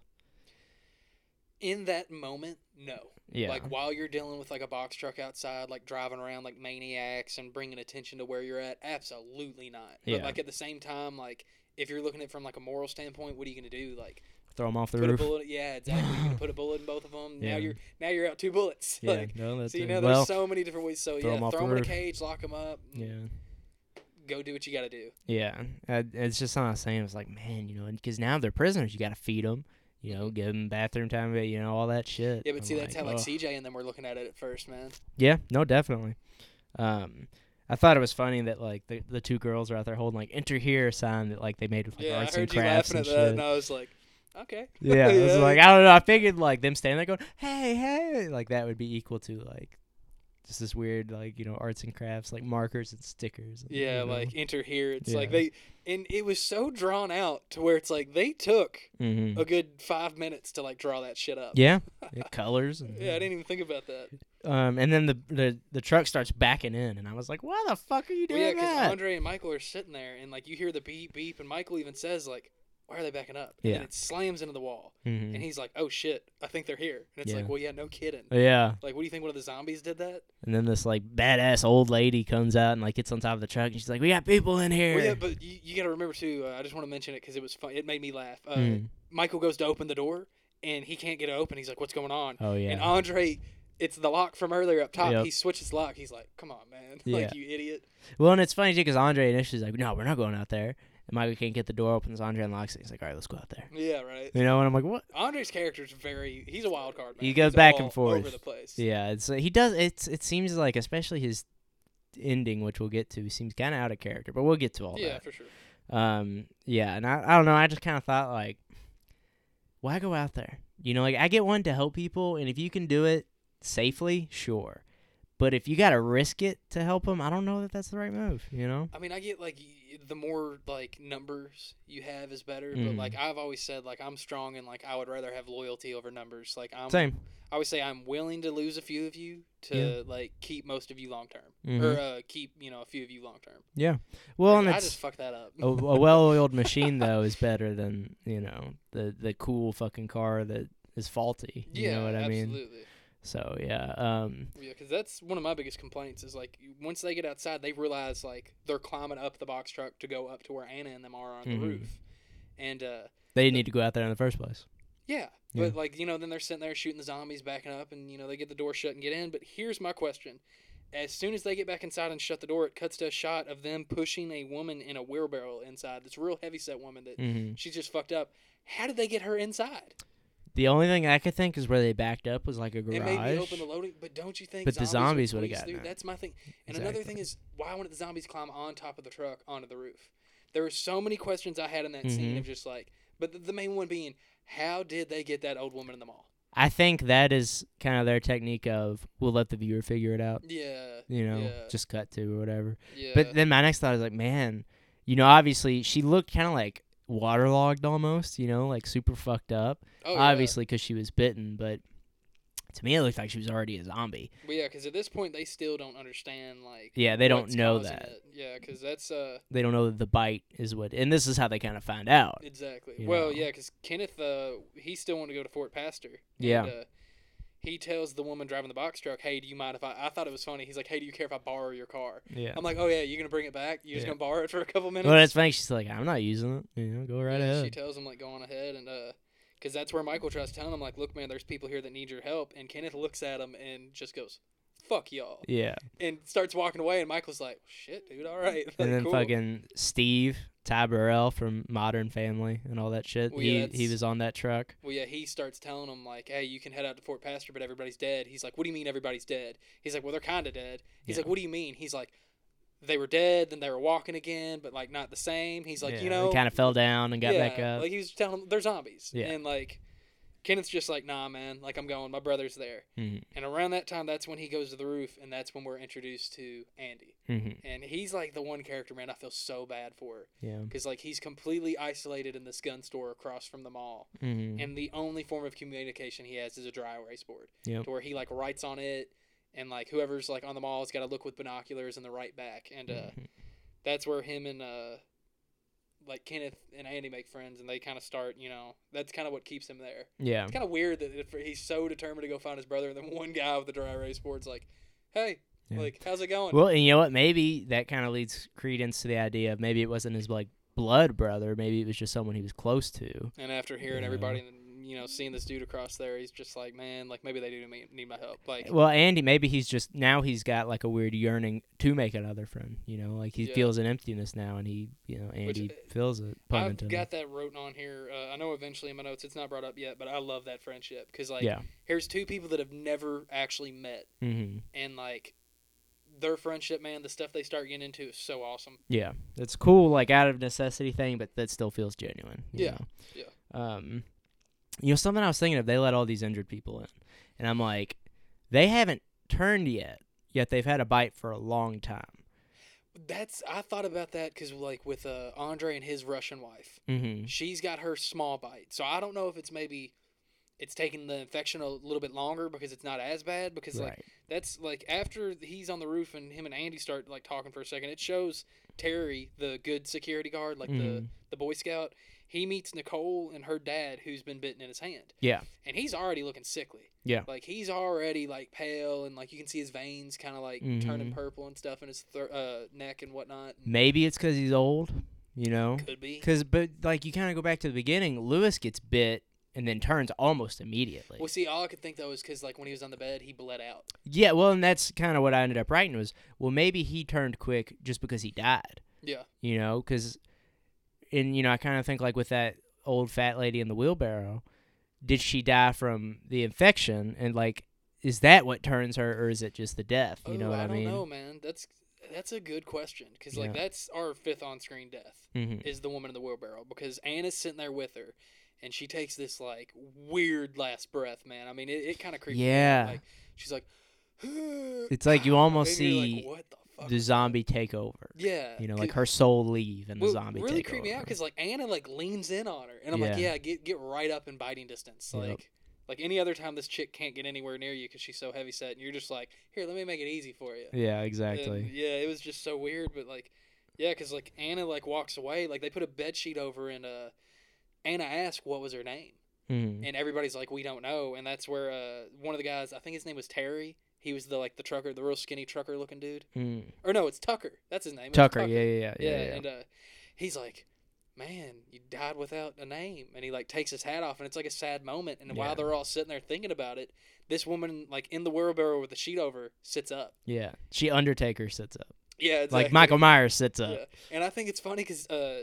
In that moment, no. Yeah. Like while you're dealing with like a box truck outside, like driving around like maniacs and bringing attention to where you're at, absolutely not. But Yeah. like at the same time, like if you're looking at it from like a moral standpoint, what are you gonna do? Like Throw them off the put roof. a bullet? Yeah, exactly. You're gonna put a bullet in both of them. Yeah. Now you're now you're out two bullets. Yeah. Like no, that's so you know, there's well, so many different ways. So throw yeah, 'em off throw the them in a cage, lock them up. yeah. Go do what you gotta do. Yeah, it's just not the same. It's like, man, you know, because now they're prisoners. You got to feed them, you know, give them bathroom time, you know, all that shit. Yeah, but I'm see, that's how like. CJ and them were looking at it at first, man. Yeah, no, definitely. Um, I thought it was funny that like the the two girls are out there holding like "Enter here" sign that like they made with like yeah, I arts and heard you crafts laughing and at that, and I was like, okay. (laughs) Yeah, it was (laughs) like I don't know. I figured like them standing there going, "Hey, hey," like that would be equal to like just this weird like you know arts and crafts like markers and stickers. and, Yeah, you know. like enter here. It's like they and it was so drawn out to where it's like they took Mhm. a good five minutes to like draw that shit up. yeah, (laughs) yeah, colors. And, Yeah, I didn't even think about that. Um, and then the, the the truck starts backing in, and I was like, "Why the fuck are you Well, doing yeah, because that?" Andre and Michael are sitting there, and like you hear the beep beep, and Michael even says like, "Why are they backing up?" Yeah. and it slams into the wall, Mhm. and he's like, "Oh shit, I think they're here." And it's Yeah. like, "Well, yeah, no kidding." yeah, Like, what do you think? One of the zombies did that? and then this like badass old lady comes out and like gets on top of the truck, and she's like, "We got people in here." Well, yeah, but you, you got to remember too. Uh, I just want to mention it because it was fun. It made me laugh. Uh, Mm. Michael goes to open the door, and he can't get it open. He's like, "What's going on?" Oh yeah, And Andre it's the lock from earlier up top. Yep. He switches lock. He's like, "Come on, man! (laughs) Yeah. like you idiot." Well, and it's funny too because Andre initially is like, "No, we're not going out there." And Michael can't get the door open. So Andre unlocks it. He's like, "All right, let's go out there." Yeah, right. You know, and I'm like, "What?" Andre's character's very. He's a wild card. Man. He goes He's back and forth. over the place. Yeah, it's he does. It's it seems like especially his ending, which we'll get to, seems kind of out of character. But we'll get to all Yeah, that. Yeah, for sure. Um, yeah, and I, I don't know. I just kind of thought like, why go out there? You know, like I get one to help people, and if you can do it safely, sure. But if you got to risk it to help them, I don't know that that's the right move. You know? I mean, I get like y- the more like numbers you have is better, but Mhm. like I've always said, like I'm strong and like I would rather have loyalty over numbers. Like I'm, Same. I always say I'm willing to lose a few of you to Yeah. like keep most of you long term, Mhm. or uh, keep you know a few of you long term. Yeah. Well, and I it's just fucked that up. a, a well-oiled machine (laughs) though is better than you know the the cool fucking car that is faulty. You yeah, know what I mean? absolutely. So yeah. Um. Yeah, because that's one of my biggest complaints is like once they get outside, they realize like they're climbing up the box truck to go up to where Anna and them are on Mhm. the roof, and uh, They didn't need to go out there in the first place. yeah, Yeah. but like you know, then they're sitting there shooting the zombies, backing up, and you know they get the door shut and get in. But here's my question: as soon as they get back inside and shut the door, it cuts to a shot of them pushing a woman in a wheelbarrow inside. This real heavy set woman that Mm-hmm. she's just fucked up. How did they get her inside? The only thing I could think is where they backed up was like a garage. And maybe open the loading, but don't you think? But the zombies would squeeze gotten through? That's my thing. And another thing is, why wouldn't the zombies climb on top of the truck onto the roof? There were so many questions I had in that scene Mhm. of just like, but the, the main one being, how did they get that old woman in the mall? I think that is kind of their technique of we'll let the viewer figure it out. Yeah, You know, yeah, just cut to or whatever. yeah. But then my next thought is like, man, you know, obviously she looked kind of like waterlogged almost. You know, like super fucked up. oh, Obviously because she was bitten, but to me it looked like she was already a zombie. yeah. Well, yeah, because at this point they still don't understand like. Yeah, they don't know that. it. Yeah, because that's uh They don't know that the bite is what, and this is how they kind of find out. exactly. Well, know. yeah, because Kenneth uh he still wanted to go to Fort Pastor. Yeah. Uh, he tells the woman driving the box truck, "Hey, do you mind if I?" I thought it was funny. He's like, "Hey, do you care if I borrow your car?" Yeah. I'm like, "Oh yeah, you're gonna bring it back? You just Yeah. gonna borrow it for a couple minutes?" Well, that's funny. She's like, I'm not using it. You know, go right Yeah, She tells him like, "Go on ahead," and uh, because that's where Michael tries telling him like, "Look, man, there's people here that need your help," and Kenneth looks at him and just goes, "Fuck y'all," Yeah. and starts walking away, and Michael's like, "Shit, dude, all right." (laughs) And then cool. fucking Steve, Ty Burrell from Modern Family and all that shit. Well, he yeah, he that's- was on that truck. Well, yeah, he starts telling him like, "Hey, you can head out to Fort Pastor, but everybody's dead." He's like, "What do you mean everybody's dead?" He's like, "Well, they're kind of dead." He's Yeah. like, "What do you mean?" He's like, "They were dead, then they were walking again, but like not the same." He's like, "You know, He kind of fell down and got yeah, back up. Like he was telling them they're zombies. Yeah. And like Kenneth's just like, nah, man. Like I'm going. My brother's there. Mhm. And around that time, that's when he goes to the roof, and that's when we're introduced to Andy. Mhm. And he's like the one character, man. I feel so bad for Yeah. because like he's completely isolated in this gun store across from the mall, Mhm. and the only form of communication he has is a dry erase board, Yep. to where he like writes on it. And like whoever's like on the mall has got to look with binoculars and the right back, and uh, Mhm. that's where him and uh like Kenneth and Andy make friends and they kind of start, you know, that's kind of what keeps him there. Yeah. It's kind of weird that if he's so determined to go find his brother and then one guy with the dry erase board's like, "Hey, Yeah. like how's it going?" Well, and you know what? Maybe that kind of leads credence to the idea of maybe it wasn't his like blood brother. Maybe it was just someone he was close to. and after hearing Yeah. everybody and you know, seeing this dude across there, he's just like, "Man, like maybe they do need need my help." Like Well, Andy, maybe he's just now he's got like a weird yearning to make another friend. You know, like he Yeah. feels an emptiness now, and he, you know, Andy uh, feels it. Pun I've got that wrote on here. Uh, I know eventually in my notes it's not brought up yet, but I love that friendship because like yeah. here's two people that have never actually met hmm and like their friendship, man, the stuff they start getting into is so awesome. Yeah, it's cool, like out of necessity thing, but that still feels genuine. you Yeah, know? yeah. Um, you know, something I was thinking of, they let all these injured people in, and I'm like, they haven't turned yet, yet they've had a bite for a long time. That's I thought about that because like with uh, Andre and his Russian wife, Mm-hmm. she's got her small bite. So I don't know if it's maybe it's taking the infection a little bit longer because it's not as bad because like that's like after he's on the roof and him and Andy start like talking for a second, it shows Terry, the good security guard, like the Mhm. the Boy Scout. He meets Nicole and her dad, who's been bitten in his hand, Yeah. and he's already looking sickly. Yeah. like he's already like pale and like you can see his veins kind of like turning Mhm. purple and stuff in his thir- uh, neck and whatnot. Maybe it's because he's old, you know. Could be. Because, but like, you kind of go back to the beginning. Lewis gets bit and then turns almost immediately. Well, see, all I could think though is because like when he was on the bed, he bled out. yeah, well, and that's kind of what I ended up writing was, well, maybe he turned quick just because he died. Yeah. You know, because, and you know, I kind of think like with that old fat lady in the wheelbarrow, did she die from the infection, and like, is that what turns her, or is it just the death? You know what I, I don't mean? know, man. That's that's a good question because like Yeah. that's our fifth on-screen death Mm-hmm. is the woman in the wheelbarrow because Anna's sitting there with her, and she takes this like weird last breath, man. I mean, it, it kind of creeps. Yeah. Like she's like, (gasps) It's like you (sighs) almost like, see what the fuck the zombie take over. Yeah. You know, like her soul leave and the well, zombie really take creeped me out because like Anna like leans in on her, and I'm like, Yeah. yeah, get get right up in biting distance, Yep. like. Like any other time, this chick can't get anywhere near you because she's so heavy set, and you're just like, "Here, let me make it easy for you." yeah, And, exactly. yeah, it was just so weird, but like, yeah, because like Anna like walks away, like they put a bed sheet over, and uh, Anna asked what was her name, Mhm. and everybody's like, we don't know, and that's where uh one of the guys, I think his name was Terry, he was the like the trucker, the real skinny trucker looking dude, Mm. or no, it's Tucker, that's his name, Tucker, yeah, yeah, yeah, yeah, yeah, yeah. and uh, he's like. Man, you died without a name, and he like takes his hat off, and it's like a sad moment. And Yeah. while they're all sitting there thinking about it, this woman, like in the wheelbarrow with the sheet over, sits up. Yeah. She Undertaker sits up. Yeah, exactly. Like Michael Myers sits up. Yeah, and I think it's funny because uh,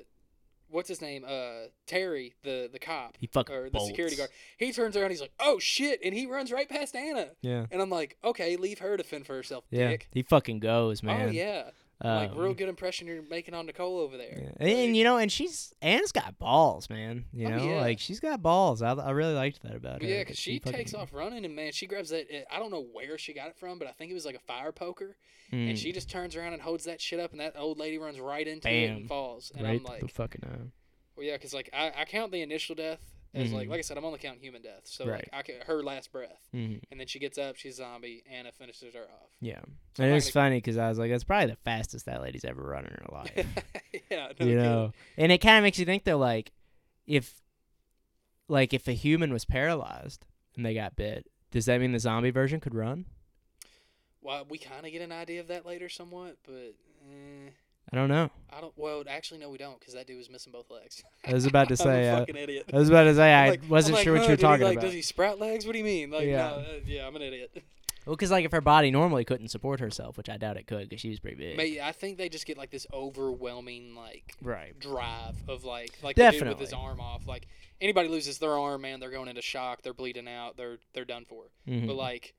what's his name? Uh, Terry, the the cop He fucking or the security guard. He turns around. He's like, "Oh shit!" and he runs right past Anna. Yeah. And I'm like, "Okay, leave her to fend for herself, Yeah. dick." He fucking goes, man. Oh yeah, like Um, real good impression you're making on Nicole over there. Yeah. And, and, you know, and she's Anna's got balls, man. You Oh, know, yeah. like she's got balls. I, I really liked that about her. yeah, because she takes fucking- off running, and man, she grabs that. I don't know where she got it from, but I think it was like a fire poker, Mm. and she just turns around and holds that shit up, and that old lady runs right into it and falls. And right I'm like, the fucking eye. Well, yeah, because like I, I count the initial death as like like I said, I'm only counting human death. So Right. like I ca- her last breath, hmm and then she gets up, she's a zombie, Anna finishes her off. Yeah, So and it's gonna- funny because I was like, that's probably the fastest that lady's ever run in her life. (laughs) yeah, no you kidding. know, and it kind of makes you think though, like if, like if a human was paralyzed and they got bit, does that mean the zombie version could run? Well, we kind of get an idea of that later, somewhat, but eh, I don't know. I don't. Well, actually, no, we don't, because that dude was missing both legs. I was about to (laughs) say, I'm a uh, fucking idiot. I was about to say, I'm I like- wasn't like, sure what huh, you were did he, talking like, about. Does he sprout legs? What do you mean? Like, Yeah. no, uh, yeah, I'm an idiot. Well, because like if her body normally couldn't support herself, which I doubt it could, because she was pretty big. May I think they just get like this overwhelming like Right. drive of like like the dude with his arm off. Like anybody loses their arm, man, they're going into shock. They're bleeding out. They're they're done for. Mhm. But like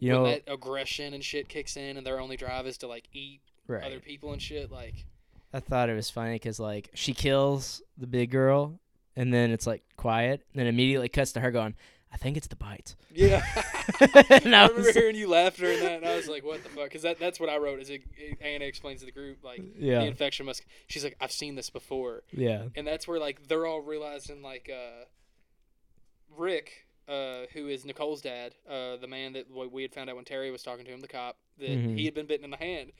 you when know, that aggression and shit kicks in, and their only drive is to like eat right. other people and shit, like I thought it was funny because like she kills the big girl, and then it's like quiet, and then immediately cuts to her going, "I think it's the bite." yeah. (laughs) (laughs) And I I remember was- hearing you laugh during that, and I was like, "What the fuck?" Because that, that's what I wrote. Is it, it- Anna explains to the group like Yeah. the infection must. She's like, "I've seen this before," Yeah. and that's where like they're all realizing like uh, Rick, uh, who is Nicole's dad, uh, the man that we had found out when Terry was talking to him, the cop, that Mhm. he had been bitten in the hand.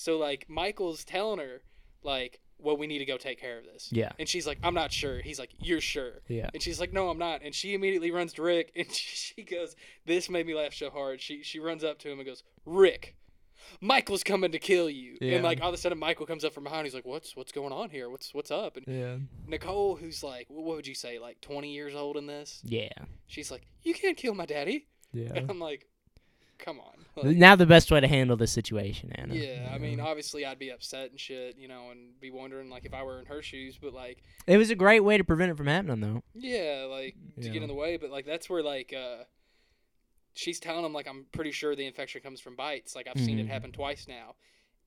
So like Michael's telling her like, "Well, we need to go take care of this," Yeah. and she's like, "I'm not sure." He's like, "You're sure." Yeah. And she's like, "No, I'm not." And she immediately runs to Rick, and (laughs) she goes, "This made me laugh so hard." She she runs up to him and goes, "Rick, Michael's coming to kill you." Yeah. And like all of a sudden, Michael comes up from behind. He's like, "What's what's going on here? What's what's up?" And Yeah. Nicole, who's like, what would you say, like 20 years old in this? Yeah. She's like, "You can't kill my daddy." Yeah. (laughs) And I'm like, "Come on." Like, now the best way to handle this situation, Anna. yeah, I mean, obviously, I'd be upset and shit, you know, and be wondering like if I were in her shoes, but like. it was a great way to prevent it from happening, though. Yeah, like to Yeah. get in the way, but like that's where like uh she's telling him like I'm pretty sure the infection comes from bites. Like I've seen it Mhm. happen twice now.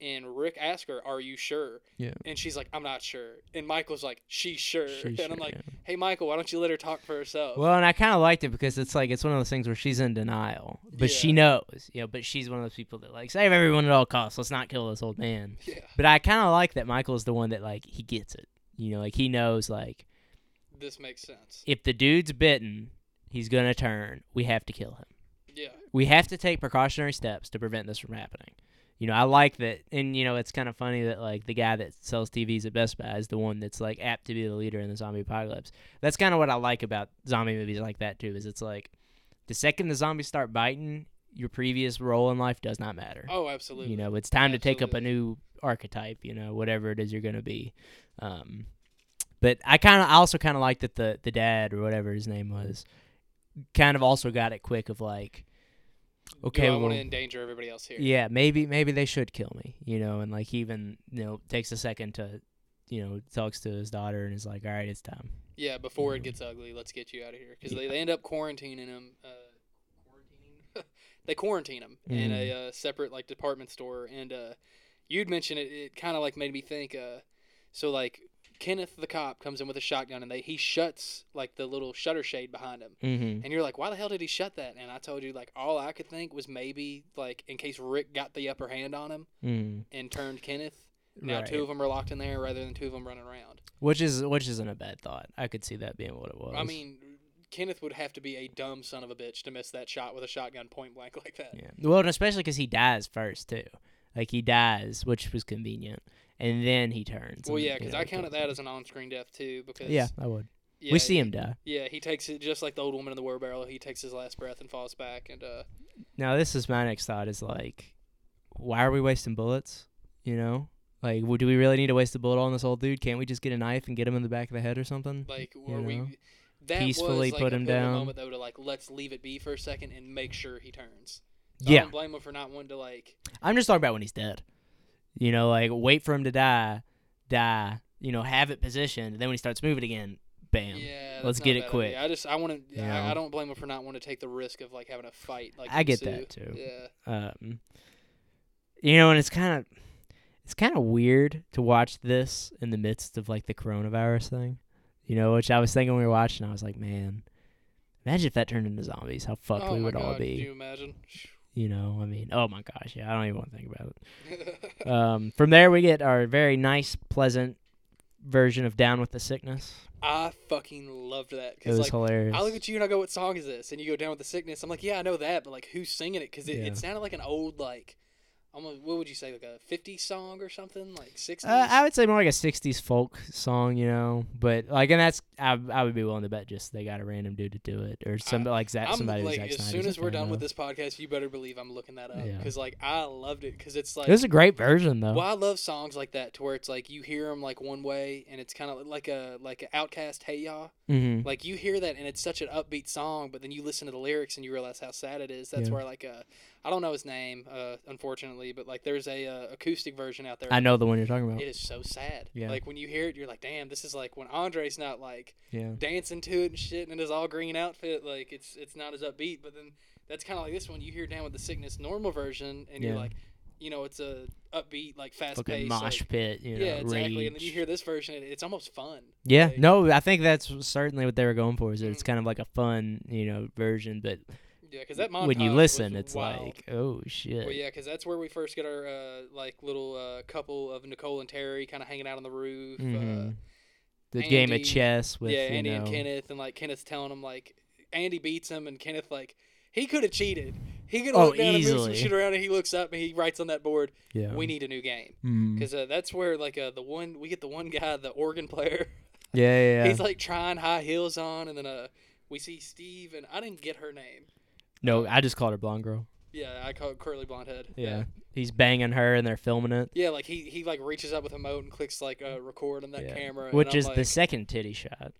And Rick asks her, "Are you sure?" Yeah. And she's like, "I'm not sure." And Michael's like, "She's sure." She's (laughs) and I'm like, yeah. "Hey, Michael, why don't you let her talk for herself?" Well, and I kind of liked it because it's like it's one of those things where she's in denial, but she knows, you know. But she's one of those people that like save everyone at all costs. Let's not kill this old man. yeah, But I kind of like that Michael's the one that like he gets it. You know, like he knows like this makes sense. if the dude's bitten, he's gonna turn. We have to kill him. Yeah, We have to take precautionary steps to prevent this from happening. You know, I like that, and you know, it's kind of funny that like the guy that sells TVs at Best Buy is the one that's like apt to be the leader in the zombie apocalypse. That's kind of what I like about zombie movies like that too. Is it's like the second the zombies start biting, your previous role in life does not matter. oh, absolutely. You know, it's time to take up a new archetype. You know, whatever it is you're gonna be. Um, But I kind of, I also kind of like that the the dad or whatever his name was, kind of also got it quick of like, okay, Do I want to endanger everybody else here. yeah, maybe maybe they should kill me, you know, and like he even you know takes a second to, you know, talks to his daughter and is like, all right, it's time. Yeah, before it gets ugly, let's get you out of here because Yeah. they, they end up quarantining him. Uh, quarantining. (laughs) they quarantine him in a Mm-hmm. uh, separate like department store, and uh, you'd mentioned it. It kind of like made me think. Uh, so like Kenneth the cop comes in with a shotgun, and they he shuts like the little shutter shade behind him. Mm-hmm. And you're like, why the hell did he shut that? And I told you, like, all I could think was maybe, like, in case Rick got the upper hand on him Mm-hmm. and turned Kenneth. Now Right. two of them are locked in there rather than two of them running around. Which is which isn't a bad thought. I could see that being what it was. I mean, Kenneth would have to be a dumb son of a bitch to miss that shot with a shotgun point blank (laughs) like that. yeah. Well, and especially because he dies first too. Like he dies, which was convenient, and then he turns. Well, and, yeah, you because know, I counted that as an on-screen death too. Because Yeah, I would. yeah, we see him die. Yeah, he takes it just like the old woman in the wheelbarrow. He takes his last breath and falls back. And uh, Now, this is my next thought: is like, why are we wasting bullets? You know, like, w- do we really need to waste a bullet on this old dude? Can't we just get a knife and get him in the back of the head or something? like, You were we? That Peacefully was, like, put a him down. Moment though to like let's leave it be for a second and make sure he turns. I yeah, don't blame him for not wanting to like. I'm just talking about when he's dead. You know, like wait for him to die, die. You know, have it positioned. Then when he starts moving again, bam. Yeah, Let's get it quick. idea. I just I want to. You I, I don't blame him for not wanting to take the risk of like having a fight. Like I get that, too. Yeah. um, you know, and it's kind of it's kind of weird to watch this in the midst of like the coronavirus thing. You know, which I was thinking when we were watching. I was like, man, imagine if that turned into zombies. How fucked oh we would God, all be. you imagine? You know, I mean, oh my gosh, yeah, I don't even want to think about it. Um, from there, we get our very nice, pleasant version of "Down with the Sickness." I fucking loved that It because was like hilarious. I look at you and I go, "What song is this?" And you go down with the sickness. I'm like, "Yeah, I know that," but like, who's singing it? Because it, Yeah. it sounded like an old like, almost what would you say, like a '50s song or something, like '60s. Uh, I would say more like a '60s folk song, you know. But like, and that's I, I would be willing to bet just they got a random dude to do it, or some like Zack, I'm somebody like, as soon as we're done with this podcast, you better believe I'm looking that up Yeah. because like I loved it because it's like it was a great version though. Well, I love songs like that to where it's like you hear them like one way and it's kind of like a like an OutKast Hey Ya. Mm-hmm. Like you hear that and it's such an upbeat song, but then you listen to the lyrics and you realize how sad it is. That's Yeah. where like uh, I don't know his name, uh, unfortunately, but like there's a uh, acoustic version out there. I know the one you're talking about. It is so sad. Yeah. Like when you hear it, you're like, damn, this is like when Andre's not like Yeah. dancing to it and shit in his all green outfit. Like it's it's not as upbeat. But then that's kind of like this one. You hear down with the sickness normal version, and you're like, you know, it's a upbeat like fast paced. mosh like, pit, you know, yeah, exactly. And then you hear this version, it, it's almost fun. Yeah, like- no, I think that's certainly what they were going for. Is that it's Mhm. kind of like a fun, you know, version, but Yeah, because that montage when you listen, it's wild. like, oh shit. Well, yeah, because that's where we first get our uh, like little uh, couple of Nicole and Terry kind of hanging out on the roof. Uh, Mhm. the game of chess with yeah, Andy and Kenneth, and like Kenneth's telling him like Andy beats him, and Kenneth like he could have cheated. He could have Oh, looked down and moved some shit around, and he looks up and he writes on that board, Yeah. "We need a new game." Because uh, that's where like uh, the one we get the one guy, the organ player. Yeah, yeah. yeah. (laughs) He's like trying high heels on, and then uh we see Steve, and I didn't get her name. No, I just called her blonde girl. Yeah, I call it curly blonde head. Yeah. He's banging her and they're filming it. Yeah, like he, he like reaches up with a moat and clicks like uh, record on that Yeah. camera, and Which I'm is like, the second titty shot.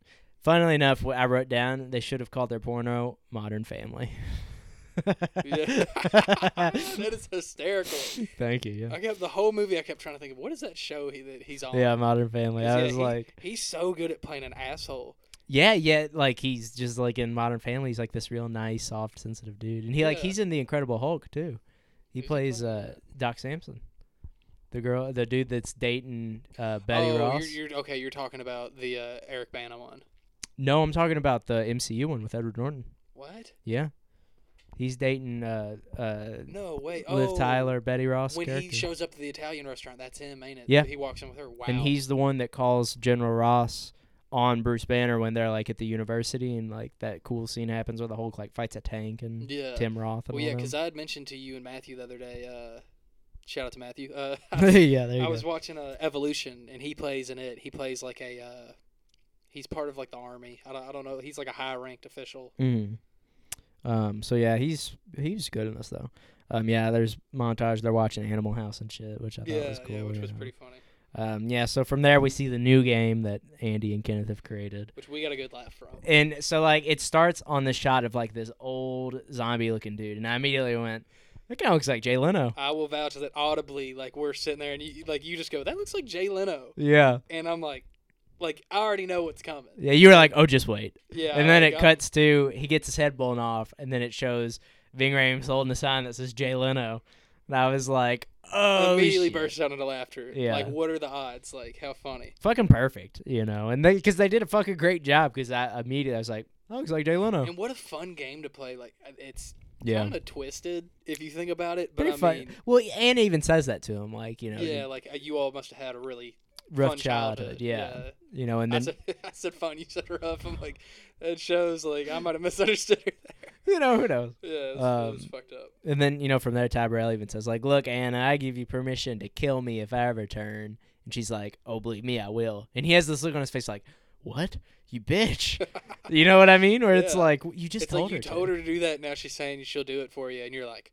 Funnily enough, what I wrote down they should have called their porno Modern Family. yeah. (laughs) that is hysterical. (laughs) Thank you. Yeah. I kept the whole movie. I kept trying to think of what is that show he, that he's on. Yeah, Modern Family. 'Cause, I yeah, was he- like, he's so good at playing an asshole. Yeah, yeah. Like he's just like in Modern Family. He's like this real nice, soft, sensitive dude, and he like Yeah. he's in the Incredible Hulk too. He Who's he plays playing? uh, Doc Samson, the girl, the dude that's dating uh, Betty oh, Ross. You're, you're okay. You're talking about the uh, Eric Bana one. No, I'm talking about the MCU one with Edward Norton. What? Yeah, he's dating uh, uh, No, wait. Liv oh, Tyler, Betty Ross When character. he shows up to the Italian restaurant, that's him, ain't it? Yeah. He walks in with her. Wow. And he's the one that calls General Ross on Bruce Banner when they're like at the university and like that cool scene happens where the Hulk like fights a tank and yeah. Tim Roth and Well, yeah, because I had mentioned to you and Matthew the other day. Uh, shout out to Matthew. Uh, (laughs) (laughs) yeah, there you I go. was watching uh, Evolution, and he plays in it. He plays like a. Uh, he's part of like the army. I don't, I don't know. He's like a high ranked official. Mm. Um. So yeah, he's he's good in this though. Um. Yeah. There's montage. They're watching Animal House and shit, which I thought Yeah, was cool. yeah, which was know. pretty funny. Um, yeah, so from there we see the new game that Andy and Kenneth have created. Which we got a good laugh from. And so like it starts on the shot of like this old zombie looking dude, and I immediately went, "That kind of looks like Jay Leno." I will vouch that audibly, like we're sitting there and you like you just go, "That looks like Jay Leno," Yeah, and I'm like, like I already know what's coming. yeah. You were like, "Oh, just wait," Yeah. and then it cuts to he gets his head blown off, and then it shows Ving Rhames holding a sign that says Jay Leno, and I was like, "Oh, immediately shit. burst out into laughter. Yeah. Like, what are the odds? Like, how funny? fucking perfect," you know, and they because they did a fucking great job because I immediately I was like, "That looks like Jay Leno." And what a fun game to play. Like, uh, it's Yeah, kind of twisted if you think about it. But pretty I fun. mean, well, Anna even says that to him, like you know, yeah, like uh, you all must have had a really rough fun childhood, yeah. you know, and I then said, (laughs) I said fun. You said rough. I'm like, that shows like I might have misunderstood her. (laughs) you know who knows. Yeah, it was, it was Um, fucked up. And then you know from there, Ty even says like, "Look, Anna, I give you permission to kill me if I ever turn." And she's like, "Oh, believe me, I will." And he has this look on his face like, "What, you bitch?" (laughs) you know what I mean? Where it's like you just it's told like you her. told to. her to do that. Now she's saying she'll do it for you, and you're like,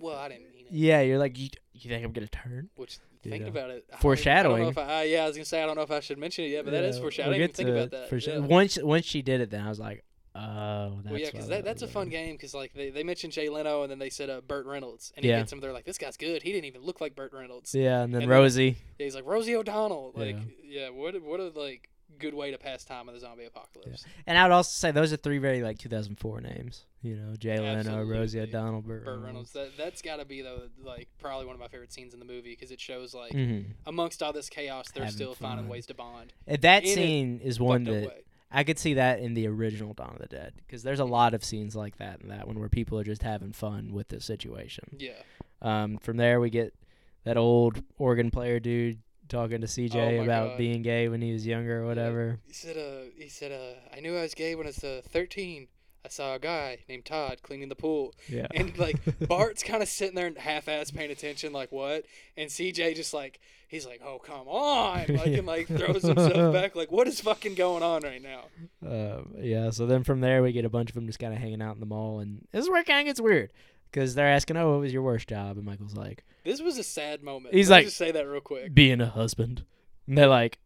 well, I didn't mean it. Yeah, you're like, you, you think I'm gonna turn? Which You thinking know. about it, I I don't Foreshadowing. know if I, uh, yeah, I was gonna say I don't know if I should mention it yet, but that is foreshadowing. I we'll think to about that. sure. yeah. Once once she did it, then I was like, oh, that's well, yeah, because that that, that's a fun game. Because like they, they mentioned Jay Leno, and then they said uh, Burt Reynolds, and he Yeah. gets him. They're like, this guy's good. He didn't even look like Burt Reynolds. Yeah, and then And then- Rosie. Yeah, he's like Rosie O'Donnell. Like, Yeah. yeah, what a, what a like good way to pass time in the zombie apocalypse. And I would also say those are three very like 2004 names. You know, Jay Leno, Rosie O'Donnell, Burt, Burt Reynolds. That that's got to be though like probably one of my favorite scenes in the movie because it shows like hmm amongst all this chaos, they're Having still finding ways to bond. And That scene is one that. I could see that in the original Dawn of the Dead because there's a lot of scenes like that in that one where people are just having fun with the situation. Yeah. Um, from there we get that old organ player dude talking to CJ Oh about God. being gay when he was younger or whatever. He said, uh, he said, uh, I knew I was gay when I was uh, 13. I saw a guy named Todd cleaning the pool. Yeah. And like (laughs) Bart's kind of sitting there and half-ass paying attention, like what? And CJ just like he's like, oh come on, (laughs) like Yeah. and like throws himself (laughs) back, like what is fucking going on right now? Um, yeah, so then from there we get a bunch of them just kind of hanging out in the mall, and this is where it kind of gets weird because they're asking, "Oh, what was your worst job?" And Michael's like, This was a sad moment. He's Let like- just say that real quick. "Being a husband," and they're like,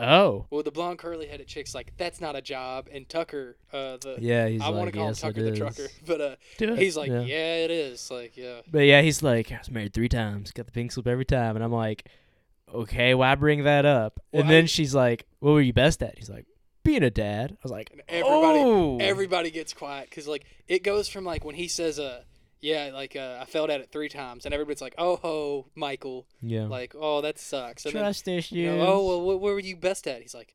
"Oh, Well, the blonde curly-headed chick's like, that's not a job, and Tucker, uh, the yeah." He's I like, want to call yes, him Tucker the trucker, (laughs) but uh, he's like, yeah. yeah. it is, like, yeah. But yeah, he's like, I was married three times, got the pink slip every time, and I'm like, okay, why bring that up? Well, and then she's like, what were you best at? He's like, being a dad. I was like, And everybody, oh, everybody gets quiet because like it goes from like when he says, uh, yeah, like uh, I failed at it three times, and everybody's like, oh ho, Michael, yeah, like, oh that sucks. And then trust issues. you know, oh well, what, what were you best at? He's like,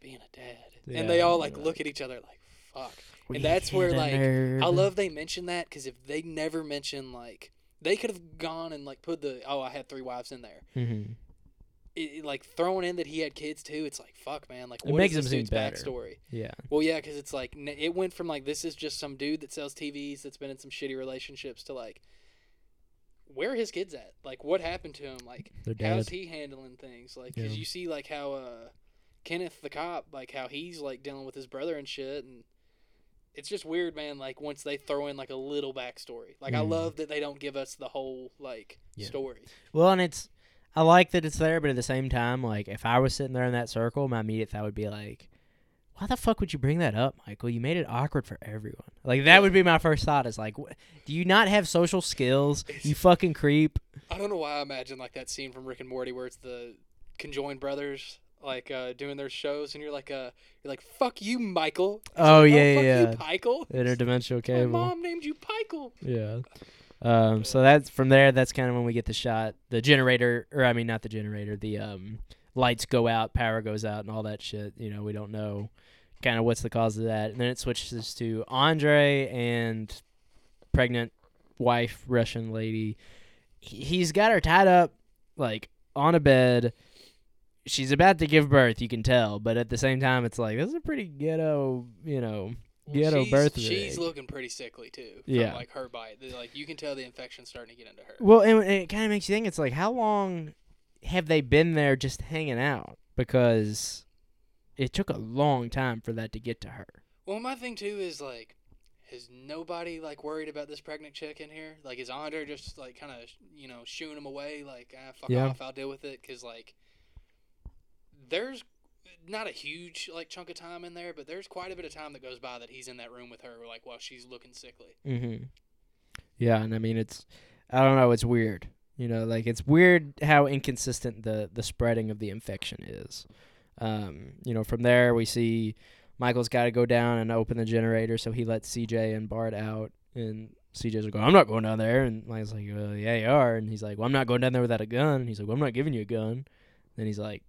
being a dad. And they all like look at each other like, fuck. And that's where, like, nerd. I love they mention that because if they never mention like they could have gone and like put the oh I had three wives in there. Mhm. It, like throwing in that he had kids too. It's like fuck man. Like It what makes is him seem better. backstory? Yeah, Well, yeah, because it's like it went from like this is just some dude that sells TVs that's been in some shitty relationships to like where are his kids at? Like what happened to him? Like how's he handling things? Like because Yeah. you see like how uh Kenneth the cop like how he's like dealing with his brother and shit and. It's just weird, man. Like once they throw in like a little backstory, like I Mhm. love that they don't give us the whole like Yeah. story. Well, and it's I like that it's there, but at the same time, like if I was sitting there in that circle, my immediate thought would be like, "Why the fuck would you bring that up, Michael? You made it awkward for everyone." Like that would be my first thought. Is like, wh- do you not have social skills? You fucking creep. I don't know why I imagine like that scene from Rick and Morty where it's the conjoined brothers like uh, doing their shows, and you're like, uh, you're like, "Fuck you, Michael." He's Oh, like, yeah, fuck yeah. you, Michael. Interdimensional cable. My mom named you Pikel. Yeah. Um, so that's from there. That's kind of when we get the shot. The generator, or I mean, not the generator. The um, lights go out, power goes out, and all that shit. You know, we don't know kind of what's the cause of that. And then it switches to Andre and pregnant wife, Russian lady. He- He's got her tied up, like on a bed. She's about to give birth, you can tell, but at the same time, it's like this is a pretty ghetto, you know, ghetto she's, birth She's looking pretty sickly too. From, Yeah. like her bite. Like you can tell the infection's starting to get into her. Well, and, and it kind of makes you think. It's like, how long have they been there just hanging out? Because it took a long time for that to get to her. Well, my thing too is like, has nobody like worried about this pregnant chick in here? Like, is Andre just like kind of you know shooing him away? Like, ah, fuck Yeah. off, I'll deal with it. Cause like, there's not a huge like chunk of time in there, but there's quite a bit of time that goes by that he's in that room with her, like while she's looking sickly. Mm-hmm. Yeah, and I mean it's I don't know, it's weird. You know, like it's weird how inconsistent the the spreading of the infection is. Um, you know, from there we see Michael's got to go down and open the generator, so he lets CJ and Bart out, and CJ's like, "I'm not going down there," and Michael's like, well, "Yeah, you are," and he's like, "Well, I'm not going down there without a gun." And he's like, "Well, I'm not giving you a gun." Then he's like,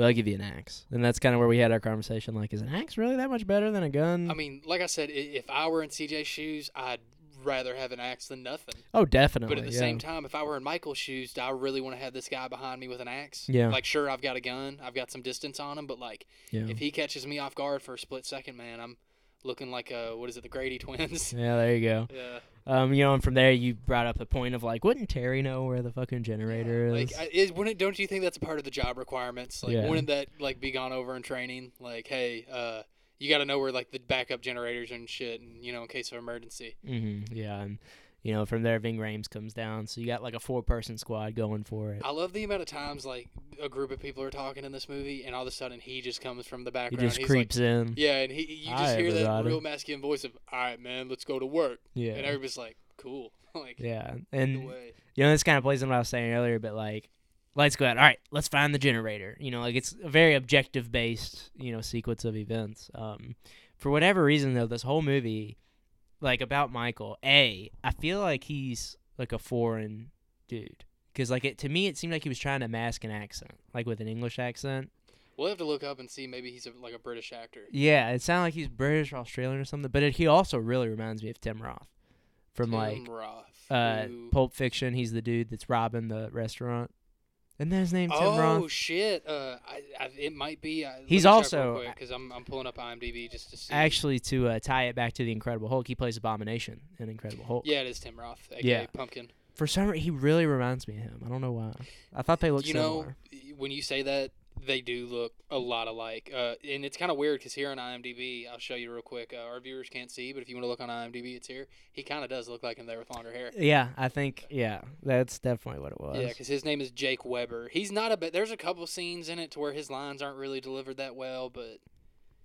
"Well, I'll give you an axe, and that's kind of where we had our conversation. Like, is an axe really that much better than a gun? I mean, like I said, i- if I were in CJ's shoes, I'd rather have an axe than nothing. oh, definitely. But at the yeah. same time, if I were in Michael's shoes, do I really want to have this guy behind me with an axe? Yeah. Like, sure, I've got a gun, I've got some distance on him, but like, yeah. if he catches me off guard for a split second, man, I'm looking like a what is it, the Grady (laughs) twins? yeah, there you go. yeah. Um, you know, and from there you brought up the point of like, wouldn't Terry know where the fucking generator is? Like, I- wouldn't don't you think that's a part of the job requirements? Like, Yeah. wouldn't that like be gone over in training? Like, hey, uh, you got to know where like the backup generators and shit, and you know, in case of emergency. mm-hmm. Yeah, and you know, from there Ving Rhames comes down, so you got like a four-person squad going for it. I love the amount of times like a group of people are talking in this movie, and all of a sudden he just comes from the background. He just creeps in. Yeah, and he you Hi, just hear that real masculine voice of, "All right, man, let's go to work," Yeah, and everybody's like, "Cool." (laughs) like, yeah, and you know, this kind of plays on what I was saying earlier, but like, lights go out. All right, let's find the generator. You know, like it's a very objective based, you know, sequence of events. Um, for whatever reason, though, this whole movie, like about Michael, a, I feel like he's like a foreign dude. Cause like it to me, it seemed like he was trying to mask an accent, like with an English accent. We'll have to look up and see. Maybe he's a, like a British actor. Yeah, it sounded like he's British or Australian or something. But it, he also really reminds me of Tim Roth from Tim like Roth. uh, Pulp Fiction. He's the dude that's robbing the restaurant. Isn't that his name, Tim Roth? oh Roth? shit! Uh, I, I, it might be. Uh, He's also- because I'm I'm pulling up IMDb just to see. Actually, to uh, tie it back to the Incredible Hulk, he plays Abomination in Incredible Hulk. yeah, it is Tim Roth. AKA Yeah. Pumpkin. For some reason, he really reminds me of him. I don't know why. I thought they looked similar. you know, when you say that, they do look a lot alike. Uh, and it's kind of weird because here on IMDb, I'll show you real quick. Uh, our viewers can't see, but if you want to look on IMDb, it's here. He kind of does look like him there with longer hair. Yeah, I think. Yeah, that's definitely what it was. Yeah, because his name is Jake Weber. He's not a bit. There's a couple scenes in it to where his lines aren't really delivered that well, but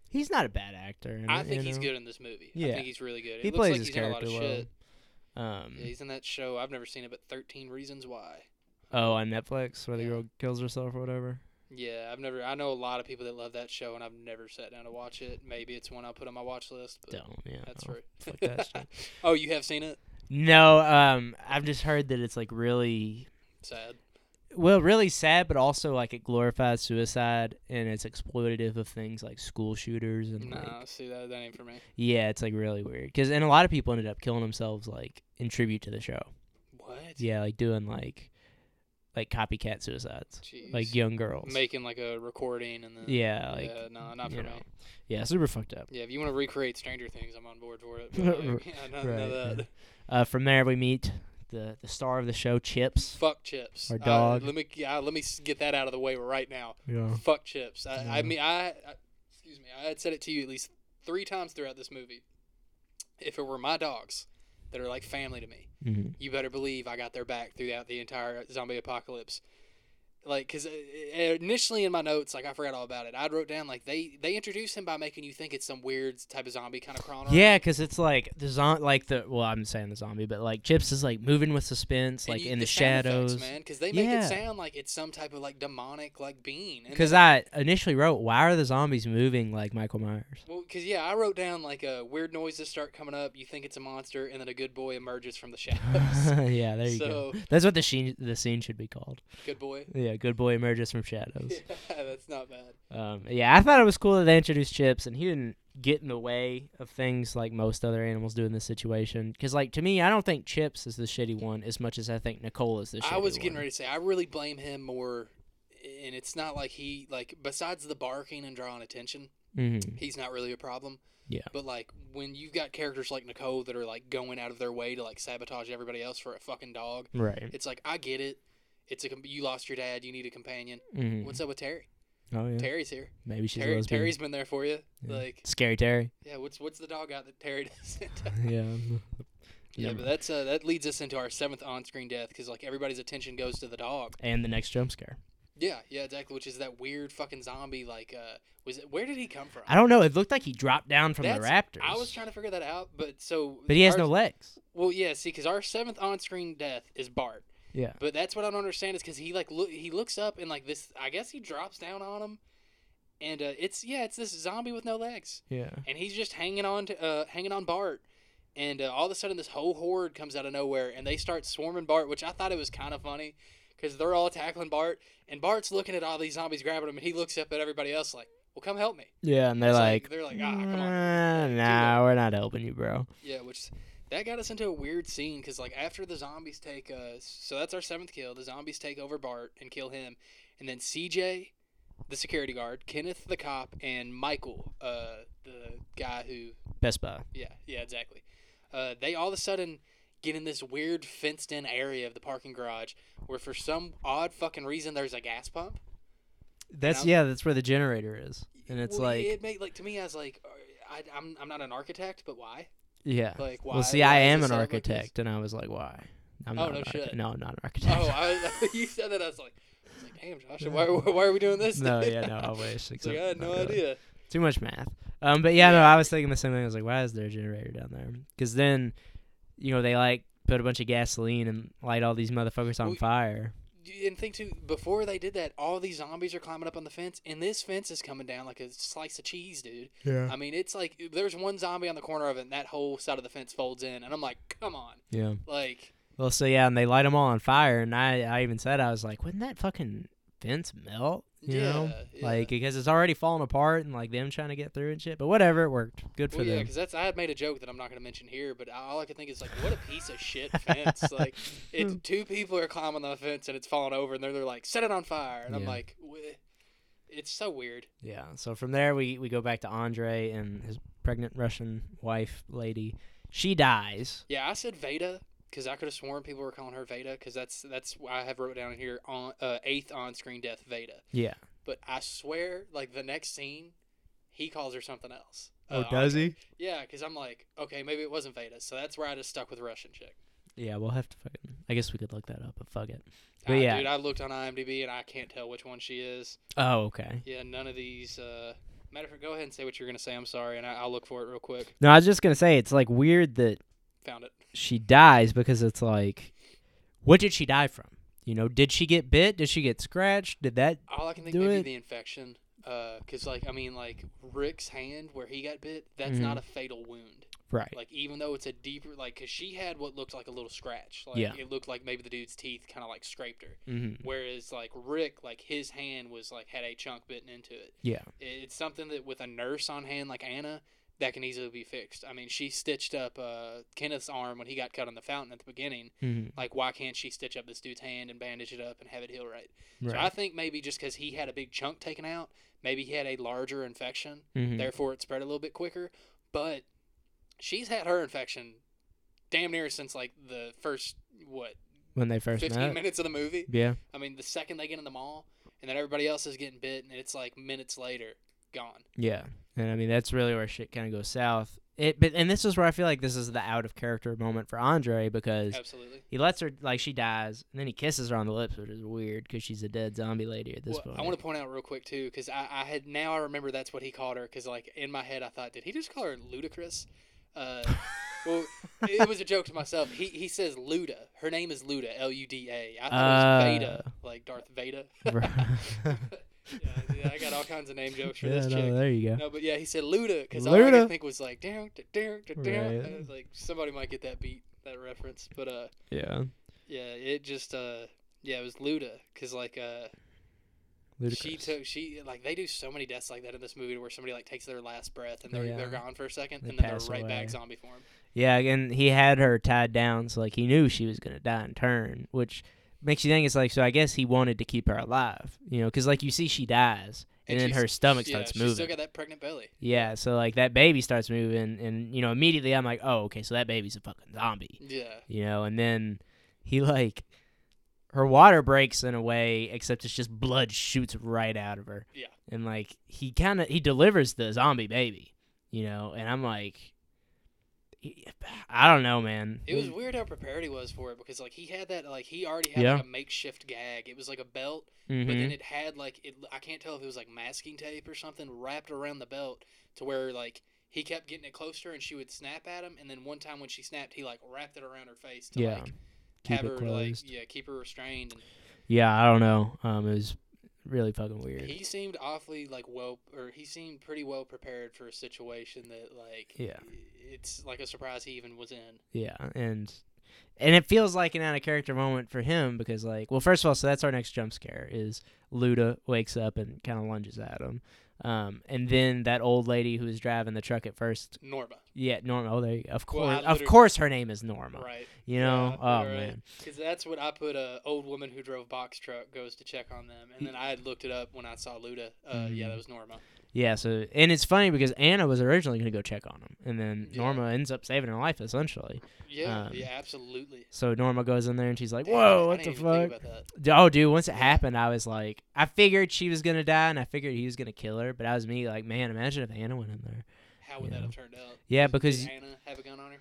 he's not a bad actor. I it, think he's know? good in this movie. Yeah. I think he's really good. It He plays like his he's in a lot character well. Um, Yeah, he's in that show. I've never seen it, but 13 Reasons Why. oh, on Netflix, where the Yeah. girl kills herself or whatever. Yeah, I've never. I know a lot of people that love that show, and I've never sat down to watch it. Maybe it's one I'll put on my watch list. But Don't. Yeah. That's no, right. That (laughs) oh, you have seen it? No, um, I've just heard that it's like really Sad. well, really sad, but also like it glorifies suicide and it's exploitative of things like school shooters and No, like see that that ain't for me. yeah, it's like really weird because and a lot of people ended up killing themselves like in tribute to the show. What? Yeah, like doing like like copycat suicides, Jeez. like young girls. making like a recording and then. yeah, like yeah, no, not for me. know, yeah, super fucked up. Yeah, if you want to recreate Stranger Things, I'm on board for it. But, (laughs) like, (laughs) yeah, none, none of Right, that. Uh, from there we meet the the star of the show, Chips. Fuck chips. Our Uh, dog. let me yeah, let me get that out of the way right now. Yeah. Fuck chips. I, I mean, I, I excuse me. I had said it to you at least three times throughout this movie. If it were my dogs that are like family to me, hmm you better believe I got their back throughout the entire zombie apocalypse. Like, cause uh, initially in my notes, like I forgot all about it. I wrote down like they they introduce him by making you think it's some weird type of zombie kind of crawling. Yeah, because it's like the zom- like the well, I'm saying the zombie, but like Chips is like moving with suspense, like you- in the, effects, shadows. man. Because they make Yeah. it sound like it's some type of like demonic like being. Because I initially wrote, why are the zombies moving like Michael Myers? Well, because yeah, I wrote down like uh, weird noises start coming up. You think it's a monster, and then a good boy emerges from the shadows. (laughs) yeah, there you so go. That's what the scene the scene should be called. good boy. Yeah, good boy emerges from shadows. (laughs) Yeah, that's not bad. Um, yeah, I thought it was cool that they introduced Chips, and he didn't get in the way of things like most other animals do in this situation. Because, like, to me, I don't think Chips is the shitty one as much as I think Nicole is the shitty I was getting one. ready to say I really blame him more, and it's not like he like besides the barking and drawing attention, Mm-hmm. he's not really a problem. Yeah. But like when you've got characters like Nicole that are like going out of their way to like sabotage everybody else for a fucking dog, Right. it's like I get it. It's a you lost your dad. You need a companion. Mm-hmm. What's up with Terry? Oh yeah. Terry's here. Maybe she's Terry, Terry's been there for you. Yeah. Like Scary Terry. yeah, what's what's the dog out that Terry (laughs) doesn't? (laughs) yeah. yeah, but that's uh, that leads us into our seventh on-screen death because like everybody's attention goes to the dog. And the next jump scare. Yeah, yeah, exactly. Which is that weird fucking zombie. Like, uh, was it? Where did he come from? I don't know. It looked like he dropped down from the That's- Raptors. I was trying to figure that out, but so. but he has our- no legs. Well, yeah. See, because our seventh on-screen death is Bart. Yeah. But that's what I don't understand is because he like look he looks up and like this. I guess he drops down on him, and uh, it's yeah, it's this zombie with no legs, Yeah. and he's just hanging on to uh, hanging on Bart. And uh, all of a sudden, this whole horde comes out of nowhere, and they start swarming Bart, which I thought it was kind of funny, because they're all tackling Bart, and Bart's looking at all these zombies grabbing him, and he looks up at everybody else like, "Well, come help me." Yeah, and they're It's like, they're like, "Ah, come on." "Uh, do nah, we're not helping you, bro. Yeah, which that got us into a weird scene because like after the zombies take us, so that's our seventh kill. The zombies take over Bart and kill him, and then CJ, the security guard, Kenneth the cop, and Michael, uh, the guy who, Best Buy. yeah, yeah, exactly. Uh, they all of a sudden get in this weird fenced-in area of the parking garage where for some odd fucking reason there's a gas pump. That's yeah, that's where the generator is, and it's Well, like it made like to me I was like, I, I'm I'm not an architect, but why? Yeah. Like why? well, see, why I am an like architect, and I was like, why? I'm Oh, not no shit. No, I'm not an architect. Oh, I, (laughs) you said that. I was like, I was like, damn, Josh, why, (laughs) why are we doing this? no, yeah, (laughs) no, I wish. Like, I had no really. idea. Too much math. Um, but yeah, no, I was thinking the same thing. I was like, why is there a generator down there? Because then, you know, they like put a bunch of gasoline and light all these motherfuckers on Well, fire. And think too, before they did that, all these zombies are climbing up on the fence, and this fence is coming down like a slice of cheese, dude. Yeah. I mean, it's like there's one zombie on the corner of it, and that whole side of the fence folds in, and I'm like, come on, Yeah. like, Well, so yeah, and they light them all on fire, and I, I even said I was like, wouldn't that fucking fence melt? You know, Yeah, yeah. like because it's already falling apart, and like them trying to get through and shit. But whatever, it worked. Good for well, yeah, them. because that's I had made a joke that I'm not going to mention here, but all I could think is like, what a piece of shit fence. (laughs) like, it's hmm. two people are climbing the fence and it's falling over, and they're, they're like, set it on fire, and I'm like, "Wh- it's so weird. Yeah. So from there, we we go back to Andre and his pregnant Russian wife lady. She dies. Yeah, I said Veda because I could have sworn people were calling her Veda because that's that's why I have wrote down here on uh, eighth on screen death Veda. Yeah. But I swear, like the next scene, he calls her something else. Oh, Uh, does he? Yeah, because I'm like, okay, maybe it wasn't Veda, so that's where I just stuck with Russian chick. Yeah, we'll have to fucking. I guess we could look that up, but fuck it. But Ah, yeah. dude, I looked on IMDb and I can't tell which one she is. Oh, okay. Yeah, none of these. Uh, matter of fact, go ahead and say what you're gonna say. I'm sorry, and I, I'll look for it real quick. No, I was just gonna say it's like weird that Found it. she dies because it's like, what did she die from? You know, did she get bit? Did she get scratched? Did that? All I can think Do maybe it. the infection. Uh, cause like I mean like Rick's hand where he got bit, that's Mhm. not a fatal wound. Right. Like even though it's a deeper like, cause she had what looked like a little scratch. Like Yeah. it looked like maybe the dude's teeth kind of like scraped her. Mm-hmm. Whereas like Rick, like his hand was like had a chunk bitten into it. Yeah. It's something that with a nurse on hand like Anna, that can easily be fixed. I mean, she stitched up uh, Kenneth's arm when he got cut on the fountain at the beginning. Mm-hmm. Like, why can't she stitch up this dude's hand and bandage it up and have it heal right? Right. So I think maybe just because he had a big chunk taken out, maybe he had a larger infection, Mhm. therefore it spread a little bit quicker. But she's had her infection damn near since like the first what when they first 15 met. minutes of the movie. Yeah. I mean, the second they get in the mall and then everybody else is getting bit, and it's like minutes later, gone. Yeah. And I mean that's really where shit kind of goes south. It, but and this is where I feel like this is the out of character moment for Andre because Absolutely. he lets her like she dies and then he kisses her on the lips, which is weird because she's a dead zombie lady at this Well, point. I want to point out real quick too, because I, I had now I remember that's what he called her. Because like in my head I thought, did he just call her ludicrous? Uh, (laughs) well, it was a joke to myself. He he says Luda. Her name is Luda. L U D A. I thought it was Uh. Veda, like Darth Vader. (laughs) (laughs) yeah, yeah, I got all kinds of name jokes for yeah, this no, chick. there you go. No, but yeah, he said Luda because all I could think was like, down, down, down. Right. Like somebody might get that beat, that reference. But uh, Yeah. yeah, it just uh, yeah, it was Luda because like uh. Ludacris. She took she like they do so many deaths like that in this movie where somebody like takes their last breath and they're yeah. they're gone for a second They and then they're right away. back zombie form. Yeah, and he had her tied down, so like he knew she was gonna die in turn, which makes you think it's like so. I guess he wanted to keep her alive, you know, because like you see she dies, and, then her stomach yeah, starts uh, she's moving. still got that pregnant belly. yeah, so like that baby starts moving, and you know immediately I'm like, oh okay, so that baby's a fucking zombie, Yeah. you know, and then he like her water breaks in a way, except it's just blood shoots right out of her. Yeah. and like he kind of he delivers the zombie baby, you know, and I'm like (sighs) I don't know, man. It was weird how prepared he was for it because like he had that like he already had Yeah. like a makeshift gag. It was like a belt, Mhm. but then it had like it. I can't tell if it was like masking tape or something wrapped around the belt to where like he kept getting it closer and she would snap at him, and then one time when she snapped, he like wrapped it around her face to Yeah. like Keep have it her like yeah keep her restrained. And Yeah, I don't know. Um, it was really fucking weird. he seemed awfully like well, or he seemed pretty well prepared for a situation that like Yeah. it's like a surprise he even was in. Yeah, and and it feels like an out of character moment for him because like, well, first of all, so that's our next jump scare is Luda wakes up and kind of lunges at him, um, and then that old lady who was driving the truck at first, Norma, yeah, Norma. Oh, there, of course, I of course, her name is Norma. right? You know, Yeah, oh right. man, Because that's what I put. A old woman who drove box truck goes to check on them, and then I had looked it up when I saw Luda. Uh, Yeah, Mhm. that was Norma. Yeah. So and it's funny because Anna was originally gonna go check on him, and then Yeah. Norma ends up saving her life essentially. Yeah, Um, yeah, absolutely. So Norma goes in there and she's like, "Whoa, what the fuck?" about that. D- Oh, dude, once it happened, I was like, I figured she was gonna die, and I figured he was gonna kill her. But I was me, like, man, imagine if Anna went in there. How would Yeah. that have turned out? Yeah, Did because Anna have a gun on her.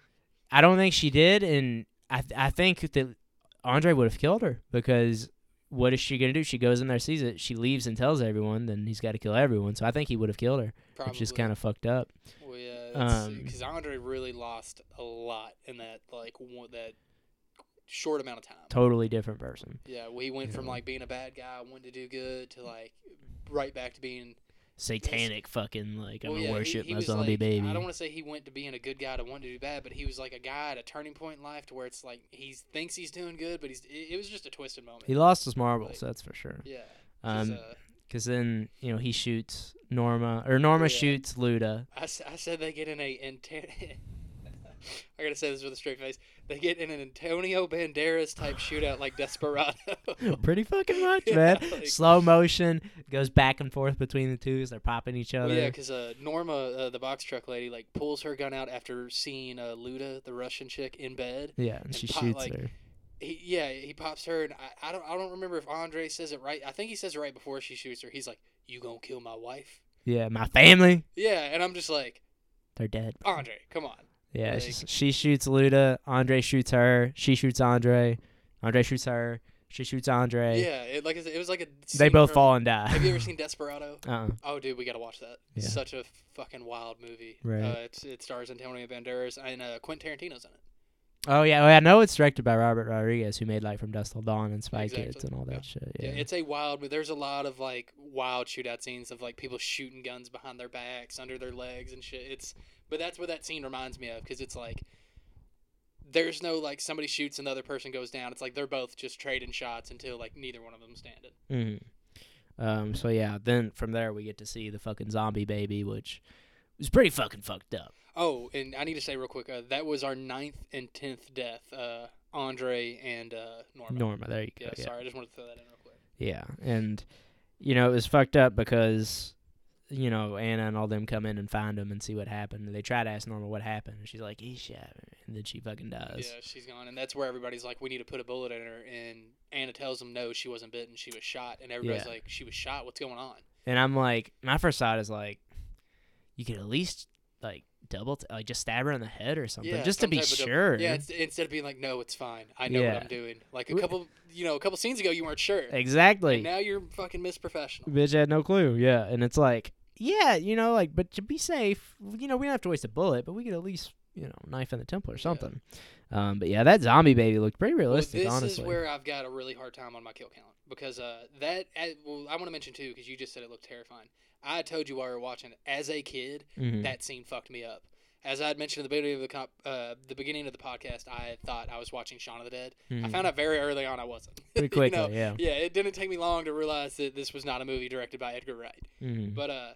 I don't think she did, and I th- I think that Andre would have killed her because what is she gonna do? She goes in there, sees it, she leaves and tells everyone. Then he's got to kill everyone. So I think he would have killed her, Probably. which is kind of fucked up. Well, yeah, um, because Andre really lost a lot in that like one, that short amount of time. Totally different person. Yeah, we went from like being a bad guy, wanting to do good, to like right back to being Satanic, fucking like I'm Well, gonna yeah, worship he my was zombie like- baby. I don't want to say he went to being a good guy to want to do bad, but he was like a guy at a turning point in life to where it's like he thinks he's doing good, but he's it, it was just a twisted moment. He lost his marbles, Like- that's for sure. yeah. Um, uh, because then you know he shoots Norma, or Norma Yeah. shoots Luda. I, I said they get in a inter- (laughs) (laughs) I gotta say this with a straight face. They get in an Antonio Banderas type shootout like Desperado. (laughs) Pretty fucking much, (laughs) Yeah, man. like- Slow motion goes back and forth between the two as they're popping each Well, other. yeah, because uh, Norma, uh, the box truck lady, like pulls her gun out after seeing uh, Luda, the Russian chick, in bed. Yeah, and and she pop- shoots like, her. He, yeah, he pops her, and I, I don't, I don't remember if Andre says it right. I think he says it right before she shoots her. He's like, "You gonna kill my wife?" Yeah, my family, Yeah, and I'm just like, they're dead. Andre, come on. Yeah, like- she shoots Luda. Andre shoots her. She shoots Andre. Andre shoots her. She shoots Andre. Yeah, it, like it was like a. they both from- fall and die. Have you ever (laughs) seen Desperado? uh-uh. Oh, dude, we gotta watch that. Yeah. Such a fucking wild movie. Right. Uh, it's, it stars Antonio Banderas and uh, Quentin Tarantino's in it. Oh yeah, well, I know it's directed by Robert Rodriguez, who made like From Dusk Till Dawn and Spy Exactly, Kids and all that yeah. shit. Yeah. Yeah. it's a wild. But there's a lot of like wild shootout scenes of like people shooting guns behind their backs, under their legs, and shit. It's but that's what that scene reminds me of because it's like there's no like somebody shoots and the other person goes down. It's like they're both just trading shots until like neither one of them standing. Mm-hmm. Um. So yeah, then from there we get to see the fucking zombie baby, which was pretty fucking fucked up. Oh, and I need to say real quick, uh, that was our ninth and tenth death. Uh, Andre and uh, Norma. Norma, there you go. Yeah, Yeah. sorry, I just wanted to throw that in real quick. Yeah, and you know it was fucked up because you know Anna and all them come in and find him and see what happened. They try to ask Norma what happened, and she's like, "He shot," her," and then she fucking dies. Yeah, she's gone, and that's where everybody's like, "We need to put a bullet in her." And Anna tells them, "No, she wasn't bitten. She was shot." And everybody's Yeah. like, "She was shot. What's going on?" And I'm like, my first thought is like, you could at least like double, t- like just stab her in the head or something, Yeah, just to be sure. Yeah, it's, instead of being like, "No, it's fine. I know Yeah. what I'm doing." Like a couple, you know, a couple scenes ago, you weren't sure. exactly. And now you're fucking misprofessional. Bitch had no clue. Yeah, and it's like, yeah, you know, like, but to be safe, you know, we don't have to waste a bullet, but we could at least, you know, knife in the temple or Yeah. something. Um, but yeah, that zombie baby looked pretty Well, realistic, this honestly. is where I've got a really hard time on my kill count because uh, that. well, I want to mention too because you just said it looked terrifying. I told you while we were watching it. As a kid, Mhm. that scene fucked me up. As I had mentioned at the beginning of the comp, uh, the beginning of the podcast, I thought I was watching Shaun of the Dead. I Mhm. found out very early on I wasn't. (laughs) pretty You know, yeah. yeah, it didn't take me long to realize that this was not a movie directed by Edgar Wright. Mhm. But uh,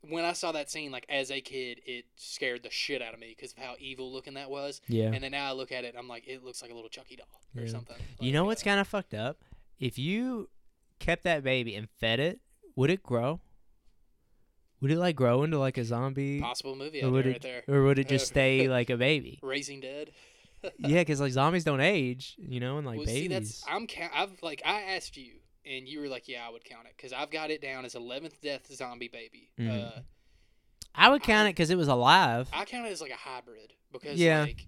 when I saw that scene, like as a kid, it scared the shit out of me because of how evil looking that was. yeah. And then now I look at it, I'm like, it looks like a little Chucky doll or Yeah. something. You Like, know uh, what's kind of fucked up? If you kept that baby and fed it, would it grow? Would it like grow into like a zombie, possible movie or idea would right it, there? or would it just (laughs) stay like a baby? Raising Dead. (laughs) yeah, because like zombies don't age, you know, and like well, babies. see, that's I'm count. I've like I asked you, and you were like, yeah, I would count it because I've got it down as eleventh death zombie baby. Mhm. Uh, I would count I- it because it was alive. I count it as like a hybrid because Yeah. like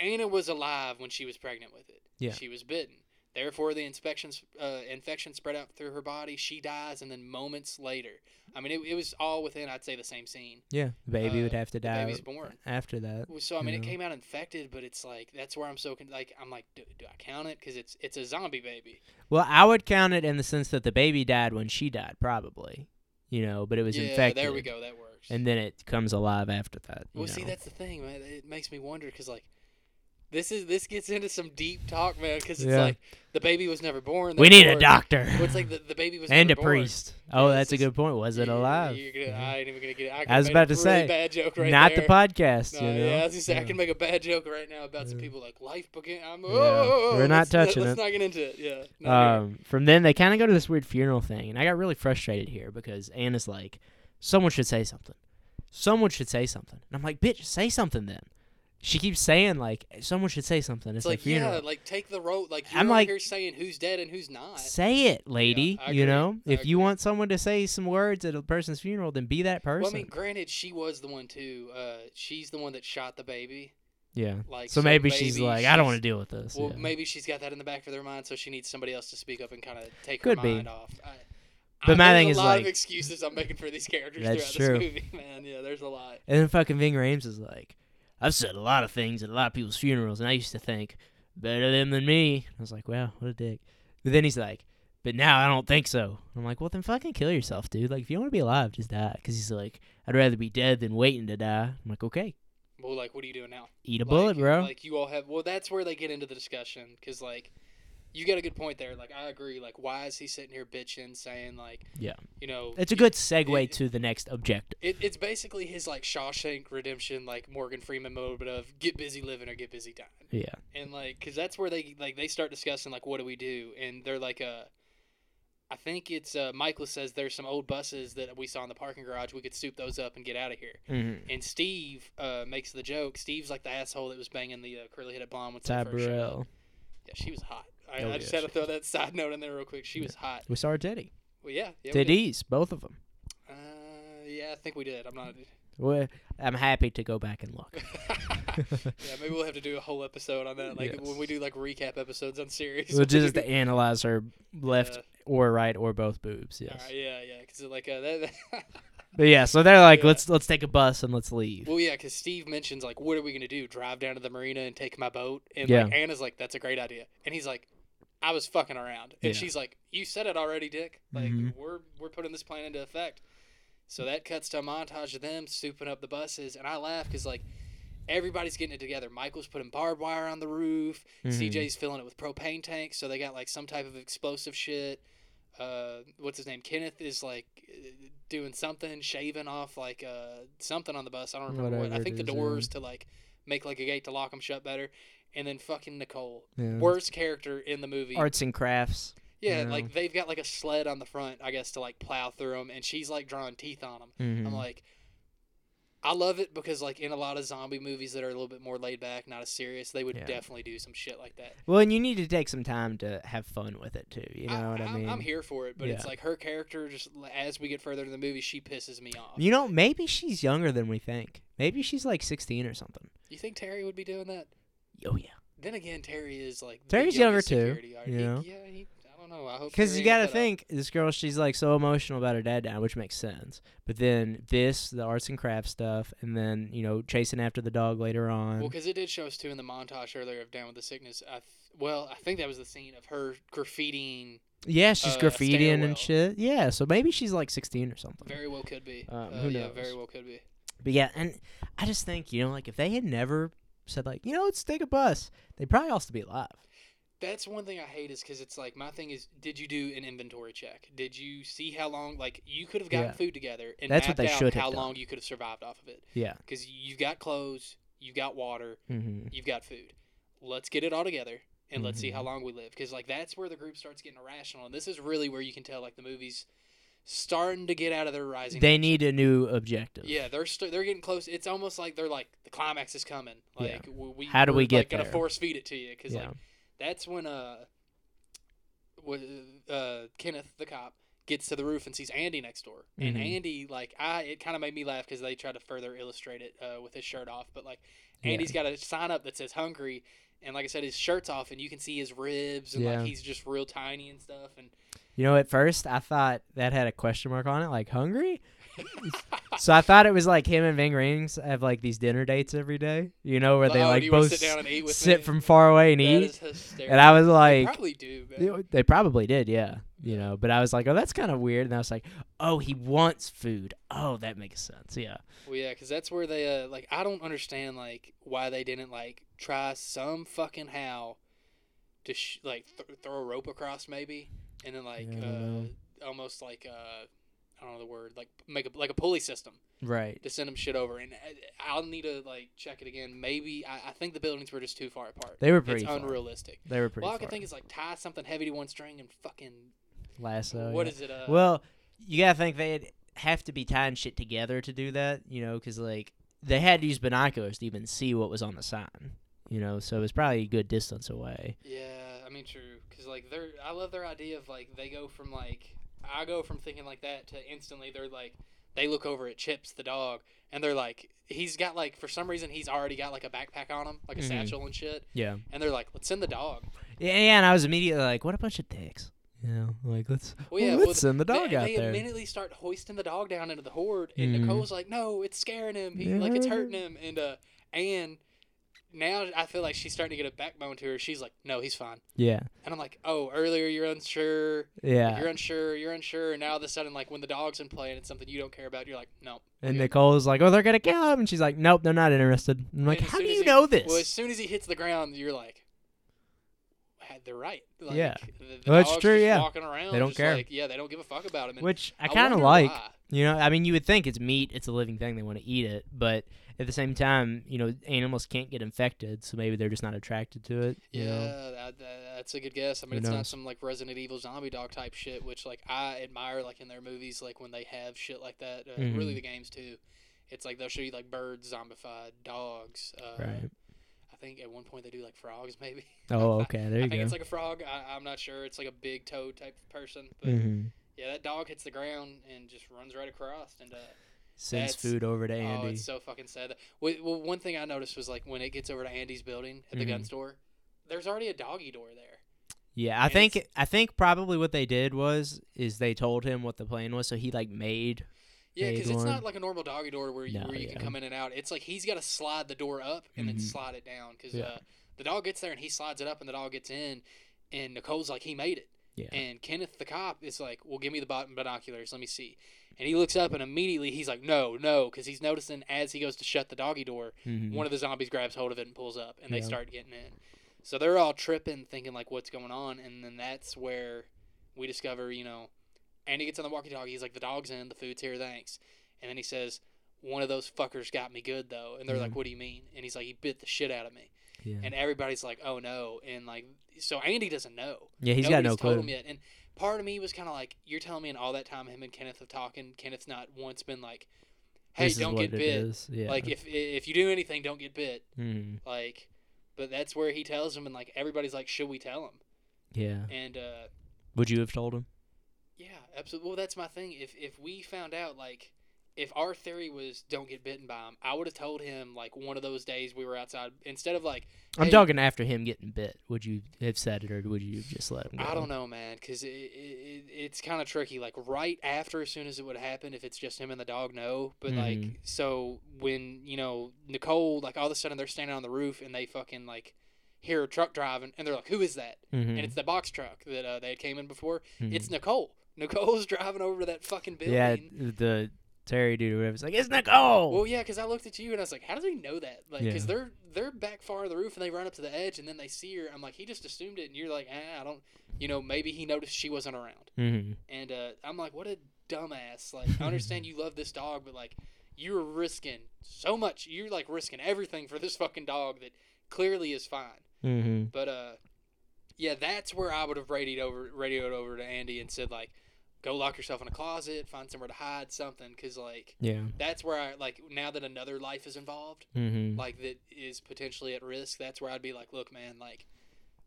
Anna was alive when she was pregnant with it. Yeah. She was bitten. Therefore, the inspections, uh, infection spread out through her body. She dies, and then moments later, I mean, it, it was all within, I'd say, the same scene. yeah, the baby uh, would have to The die baby's born. after that. So I mean, you it came out infected, but it's like that's where I'm so con- like I'm like, do, do I count it? Because it's it's a zombie baby. Well, I would count it in the sense that the baby died when she died, probably. You know, but it was yeah, infected. there we go. That works. And then it comes alive after that. you well, see, that's the thing, man. It makes me wonder because like. This is this gets into some deep talk, man. Because it's Yeah. like the baby was never born. we need a doctor Well, it's like the, the baby was and a born. priest. Oh, Yeah, that's a good point. Was it alive? you're gonna-. I ain't even gonna get it. I, I was about a to really say, bad joke right Not there. the podcast. No, you know? yeah, I was gonna say I can make a bad joke right now about some people like life began. I'm, Yeah, oh, we're not let's, let- touching let's it. not get into it. Yeah. Um, from then they kind of go to this weird funeral thing, and I got really frustrated here because Anna's like, "Someone should say something. Someone should say something." And I'm like, "Bitch, say something then." She keeps saying like, "Someone should say something." It's, it's like funeral. yeah, like take the road. Like you're I'm like- here saying who's dead and who's not. Say it, lady. I you know, I if you want someone to say some words at a person's funeral, then be that person. Well, I mean, granted, she was the one too. Uh, she's the one that shot the baby. yeah. Like So, maybe, she's like, I don't want to deal with this. Well, yeah. maybe she's got that in the back of their mind, so she needs somebody else to speak up and kind of take Could her be. mind off. I, But I, my thing a is, lot like- of excuses I'm making for these characters throughout true. this movie, (laughs) man. Yeah, there's a lot. And then fucking Ving Rhames is like, I've said a lot of things at a lot of people's funerals, and I used to think better them than me. I was like, wow, what a dick. But then he's like, but now I don't think so. I'm like, well, then fucking kill yourself, dude. Like, if you don't want to be alive, just die. Because he's like, I'd rather be dead than waiting to die. I'm like, okay, Well, like, what are you doing now? eat a Like- bullet, bro. Like, you all have. Well, that's where they get into the discussion because, like, you get a good point there. Like, I agree. Like, why is he sitting here bitching, saying like, Yeah. you know, it's a good segue it- to the next objective. It, it's basically his like Shawshank Redemption, like Morgan Freeman mode of get busy living or get busy dying. Yeah. and like because that's where they like they start discussing like what do we do and they're like uh i think it's uh michael says there's some old buses that we saw in the parking garage we could soup those up and get out of here Mm-hmm. and steve uh makes the joke steve's like the asshole that was banging the uh, curly headed blonde with Ty the first showed up. Burrell. yeah she was hot I, Oh, I just yeah, had to throw that side note in there real quick she was hot We saw her titty. well yeah, yeah we. Titties, both of them. uh yeah i think we did i'm not Well, I'm happy to go back and look. (laughs) yeah maybe we'll have to do a whole episode on that like Yes. when we do like recap episodes on series We'll just to (laughs) analyze her left Yeah. or right or both boobs. Yes. Yeah, yeah, because like uh, that, that (laughs) But yeah, so they're like, Yeah. let's let's take a bus and let's leave. Well, yeah, because Steve mentions like, what are we gonna do? Drive down to the marina and take my boat? And Yeah. like Anna's like, that's a great idea, and he's like, I was fucking around, and Yeah. she's like, you said it already, Dick. Like Mhm. we're we're putting this plan into effect. So that cuts to a montage of them souping up the buses, and I laugh because like everybody's getting it together. Michael's putting barbed wire on the roof. Mhm. CJ's filling it with propane tanks, so they got like some type of explosive shit. Uh, what's his name? Kenneth is like doing something, shaving off like uh, something on the bus. I don't remember what. I think the doors to like make like a gate to lock them shut better. And then fucking Nicole, Yeah. worst character in the movie. Arts and crafts. yeah, you like they've got like a sled on the front, I guess, to like plow through them, and she's like drawing teeth on them. Mhm. I'm like, I love it because like in a lot of zombie movies that are a little bit more laid back, not as serious, they would Yeah. definitely do some shit like that. well, and you need to take some time to have fun with it too. You know I, what I I'm- mean? I'm here for it, but it's like her character. Just as we get further in the movie, she pisses me off. You know, maybe she's younger than we think. Maybe she's like 16 or something. You think Terry would be doing that? Oh yeah. Then again, Terry is like the Terry's younger, too, security guard. you He- know? yeah, he, I don't know. I hope Because you got to ain't put up- think this girl, she's like so emotional about her dad now, which makes sense. But then this, the arts and crafts stuff, and then you know chasing after the dog later on. Well, because it did show us too in the montage earlier of Down with the Sickness. I th- well, I think that was the scene of her graffitiing. yeah, she's uh, graffitiing and shit. Yeah, so maybe she's like 16 or something. Very well could be. Um, uh, who Yeah, knows? very well could be. But yeah, and I just think you know, like if they had never said like, you know, let's take a bus, they'd probably all still be alive. That's one thing I hate is because it's like my thing is, did you do an inventory check? Did you see how long? Like you could have gotten Yeah. food together and That's what mapped they out should have how long you could have survived off of it. Yeah. Because you've got clothes, you've got water, Mm-hmm. you've got food. Let's get it all together and let's see how long we live. Because like that's where the group starts getting irrational, and this is really where you can tell like the movies starting to get out of their rising. They action. need a new objective. Yeah, they're st- they're getting close. It's almost like they're like the climax is coming. Yeah. Like w- we How do we get like, gonna force feed it to you because Yeah. like that's when uh, wa- uh Kenneth the cop gets to the roof and sees Andy next door, and Mhm. Andy like I it kind of made me laugh because they tried to further illustrate it uh, with his shirt off, but like Yeah. Andy's got a sign up that says hungry. And like I said, his shirt's off, and you can see his ribs, and Yeah. like he's just real tiny and stuff. And You know, at first I thought that had a question mark on it, like hungry. (laughs) so I thought it was like him and Ving Rhames have like these dinner dates every day. You know, where they Oh, like both sit down and eat with sit from far away and that eat. And I was like, They probably do. Man. They, they probably did, yeah. You know, but I was like, oh, that's kind of weird. And I was like, oh, he wants food. Oh, that makes sense. Yeah. Well, yeah, because that's where they uh, like. I don't understand like why they didn't like try some fucking how to sh- like th- throw a rope across maybe, and then like Yeah, I don't know. uh, almost like uh, I don't know the word like make a like a pulley system Right. to send them shit over. And I- I'll need to like check it again. Maybe I, I think the buildings were just too far apart. They were pretty It's far. unrealistic. They were pretty Well, I can think is like tie something heavy to one string and fucking Lasso. what yeah. is it? Uh, Well, you gotta think they'd have to be tying shit together to do that, you know, because like they had to use binoculars to even see what was on the sign, you know, so it was probably a good distance away. Yeah, I mean true, because like they're I love their idea of like they go from like I go from thinking like that to instantly they're like they look over at Chips the dog and they're like he's got like for some reason he's already got like a backpack on him like a Mhm. satchel and shit Yeah. and they're like let's send the dog. Yeah, yeah, and I was immediately like, what a bunch of dicks. You know, like let's Well, yeah, well, well, let's send the They- dog out they, there. immediately start hoisting the dog down into the horde and Mhm. Nicole's like no it's scaring him he, like it's hurting him and uh and now I feel like she's starting to get a backbone to her. She's like, no, he's fine. Yeah, And I'm like, oh, earlier you're unsure. yeah. You're unsure. You're unsure. And now all of a sudden, like when the dog's in play and it's something you don't care about, you're like, no. And. Nicole's like, "Oh, they're gonna kill him," and she's like, "Nope, they're not interested." I'm like, "How do you he- know this?" Well, as soon as he hits the ground, you're like, they're right. Like, Yeah. the, the Well, that's true, just yeah. Walking around, They don't care. Like, yeah, they don't give a fuck about him. And Which I I kind of like. why. You know, I mean, you would think it's meat; it's a living thing; they want to eat it. But at the same time, you know, animals can't get infected, so maybe they're just not attracted to it. you Yeah, know? that, that, that's a good guess. I mean, Who it's not some like Resident Evil zombie dog type shit, which like I admire like in their movies, like when they have shit like that. Uh, Really, Mhm. the games too. It's like they'll show you like birds zombified, dogs. Uh, Right. I think at one point they do like frogs, (laughs) maybe. Oh, (laughs) okay. There I you think go. it's like a frog. I, I'm not sure. It's like a big toad type of person. But mm-hmm. yeah, that dog hits the ground and just runs right across. And uh, Sends that's- food over to Andy. oh, Andy. it's so fucking sad. Well, well, one thing I noticed was like when it gets over to Andy's building at the gun Mhm. store, there's already a doggy door there. yeah, I and think I think probably what they did was is they told him what the plan was, so he like made. Yeah, because it's not like a normal doggy door where you, No, where you can come in and out. It's like he's got to slide the door up and then Mhm. slide it down because Yeah. uh, the dog gets there and he slides it up and the dog gets in, and Nicole's like he made it. Yeah. And Kenneth the cop is like, "Well, give me the binoculars. Let me see." And he looks up and immediately he's like, "No, no," because he's noticing as he goes to shut the doggy door, Mhm. one of the zombies grabs hold of it and pulls up, and they Yeah. start getting in. So they're all tripping, thinking like, "What's going on?" And then that's where we discover, you know, Andy gets on the walkie-talkie. He's like, "The dog's in. The food's here. Thanks." And then he says, "One of those fuckers got me good though." And they're Yeah. like, "What do you mean?" And he's like, "He bit the shit out of me." Yeah. And everybody's like, "Oh no!" And like, so Andy doesn't know. yeah, he's got no Nobody's told clue. him yet. And part of me was kind of like, "You're telling me in all that time him and Kenneth have talking, Kenneth's not once been like." Hey, This don't get bit. Yeah. Like if if you do anything, don't get bit. Mhm. Like, but that's where he tells him, and like everybody's like, should we tell him? Yeah. And uh, Would you have told him? yeah, absolutely. Well, that's my thing. If if we found out like. If our theory was don't get bitten by him, I would have told him like one of those days we were outside instead of like I'm Hey- talking after him getting bit. Would you have said it, or would you have just let him go? I don't know, man, because it, it, it's kind of tricky. Like right after, as soon as it would happen, if it's just him and the dog, no. But like, Mhm. so when you know Nicole, like all of a sudden they're standing on the roof and they fucking like hear a truck driving, and they're like, "Who is that?" Mhm. And it's the box truck that uh, they came in before. Mhm. It's Nicole. (laughs) Nicole's driving over to that fucking building. yeah, the Terry dude or whatever. It's like it's Nicole. Well, yeah, because I looked at you and I was like, "How does he know that?" Like, because Yeah. they're they're back far of the roof and they run up to the edge and then they see her. I'm like, he just assumed it, and you're like, "Ah, I don't." You know, maybe he noticed she wasn't around. Mm-hmm. And uh, I'm like, what a dumbass. Like, I understand you love this dog, but like, you're risking so much. You're like risking everything for this fucking dog that clearly is fine. Mm-hmm. But uh, yeah, that's where I would have radioed over, radioed over to Andy and said like, go lock yourself in a closet, find somewhere to hide something, because like Yeah. that's where I like now that another life is involved, hmm like that is potentially at risk. That's where I'd be like, look, man, like.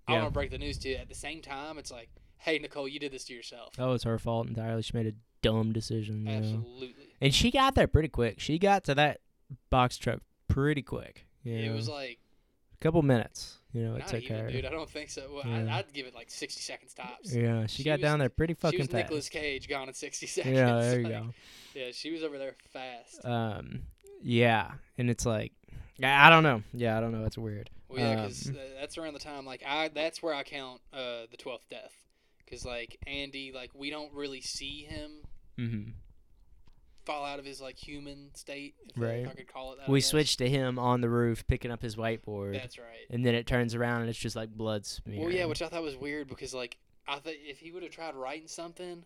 I Yeah. want to break the news to you. At the same time, it's like, "Hey, Nicole, you did this to yourself." That was her fault entirely. She made a dumb decision. You know? Absolutely. And she got there pretty quick. She got to that box truck pretty quick. You It was like a couple minutes. You know, it not took even, her. dude. I don't think so. Well, Yeah. I, I'd give it like 60 seconds tops. Yeah, she, She got was- down there pretty fucking She was fast. Nicolas Cage gone in 60 seconds. yeah, there you (laughs) Like, go. Yeah, she was over there fast. Um, yeah, and it's like, I I don't know. Yeah, I don't know. It's weird. Well, yeah, because Um, that's around the time like I that's where I count uh the twelfth death, because like Andy like we don't really see him hmm fall out of his like human state, if, I- Right. I could call it that. We guess. switched to him on the roof picking up his whiteboard, That's right. and then it turns around and it's just like blood smear. Well, yeah, which I thought was weird because like I thought if he would have tried writing something.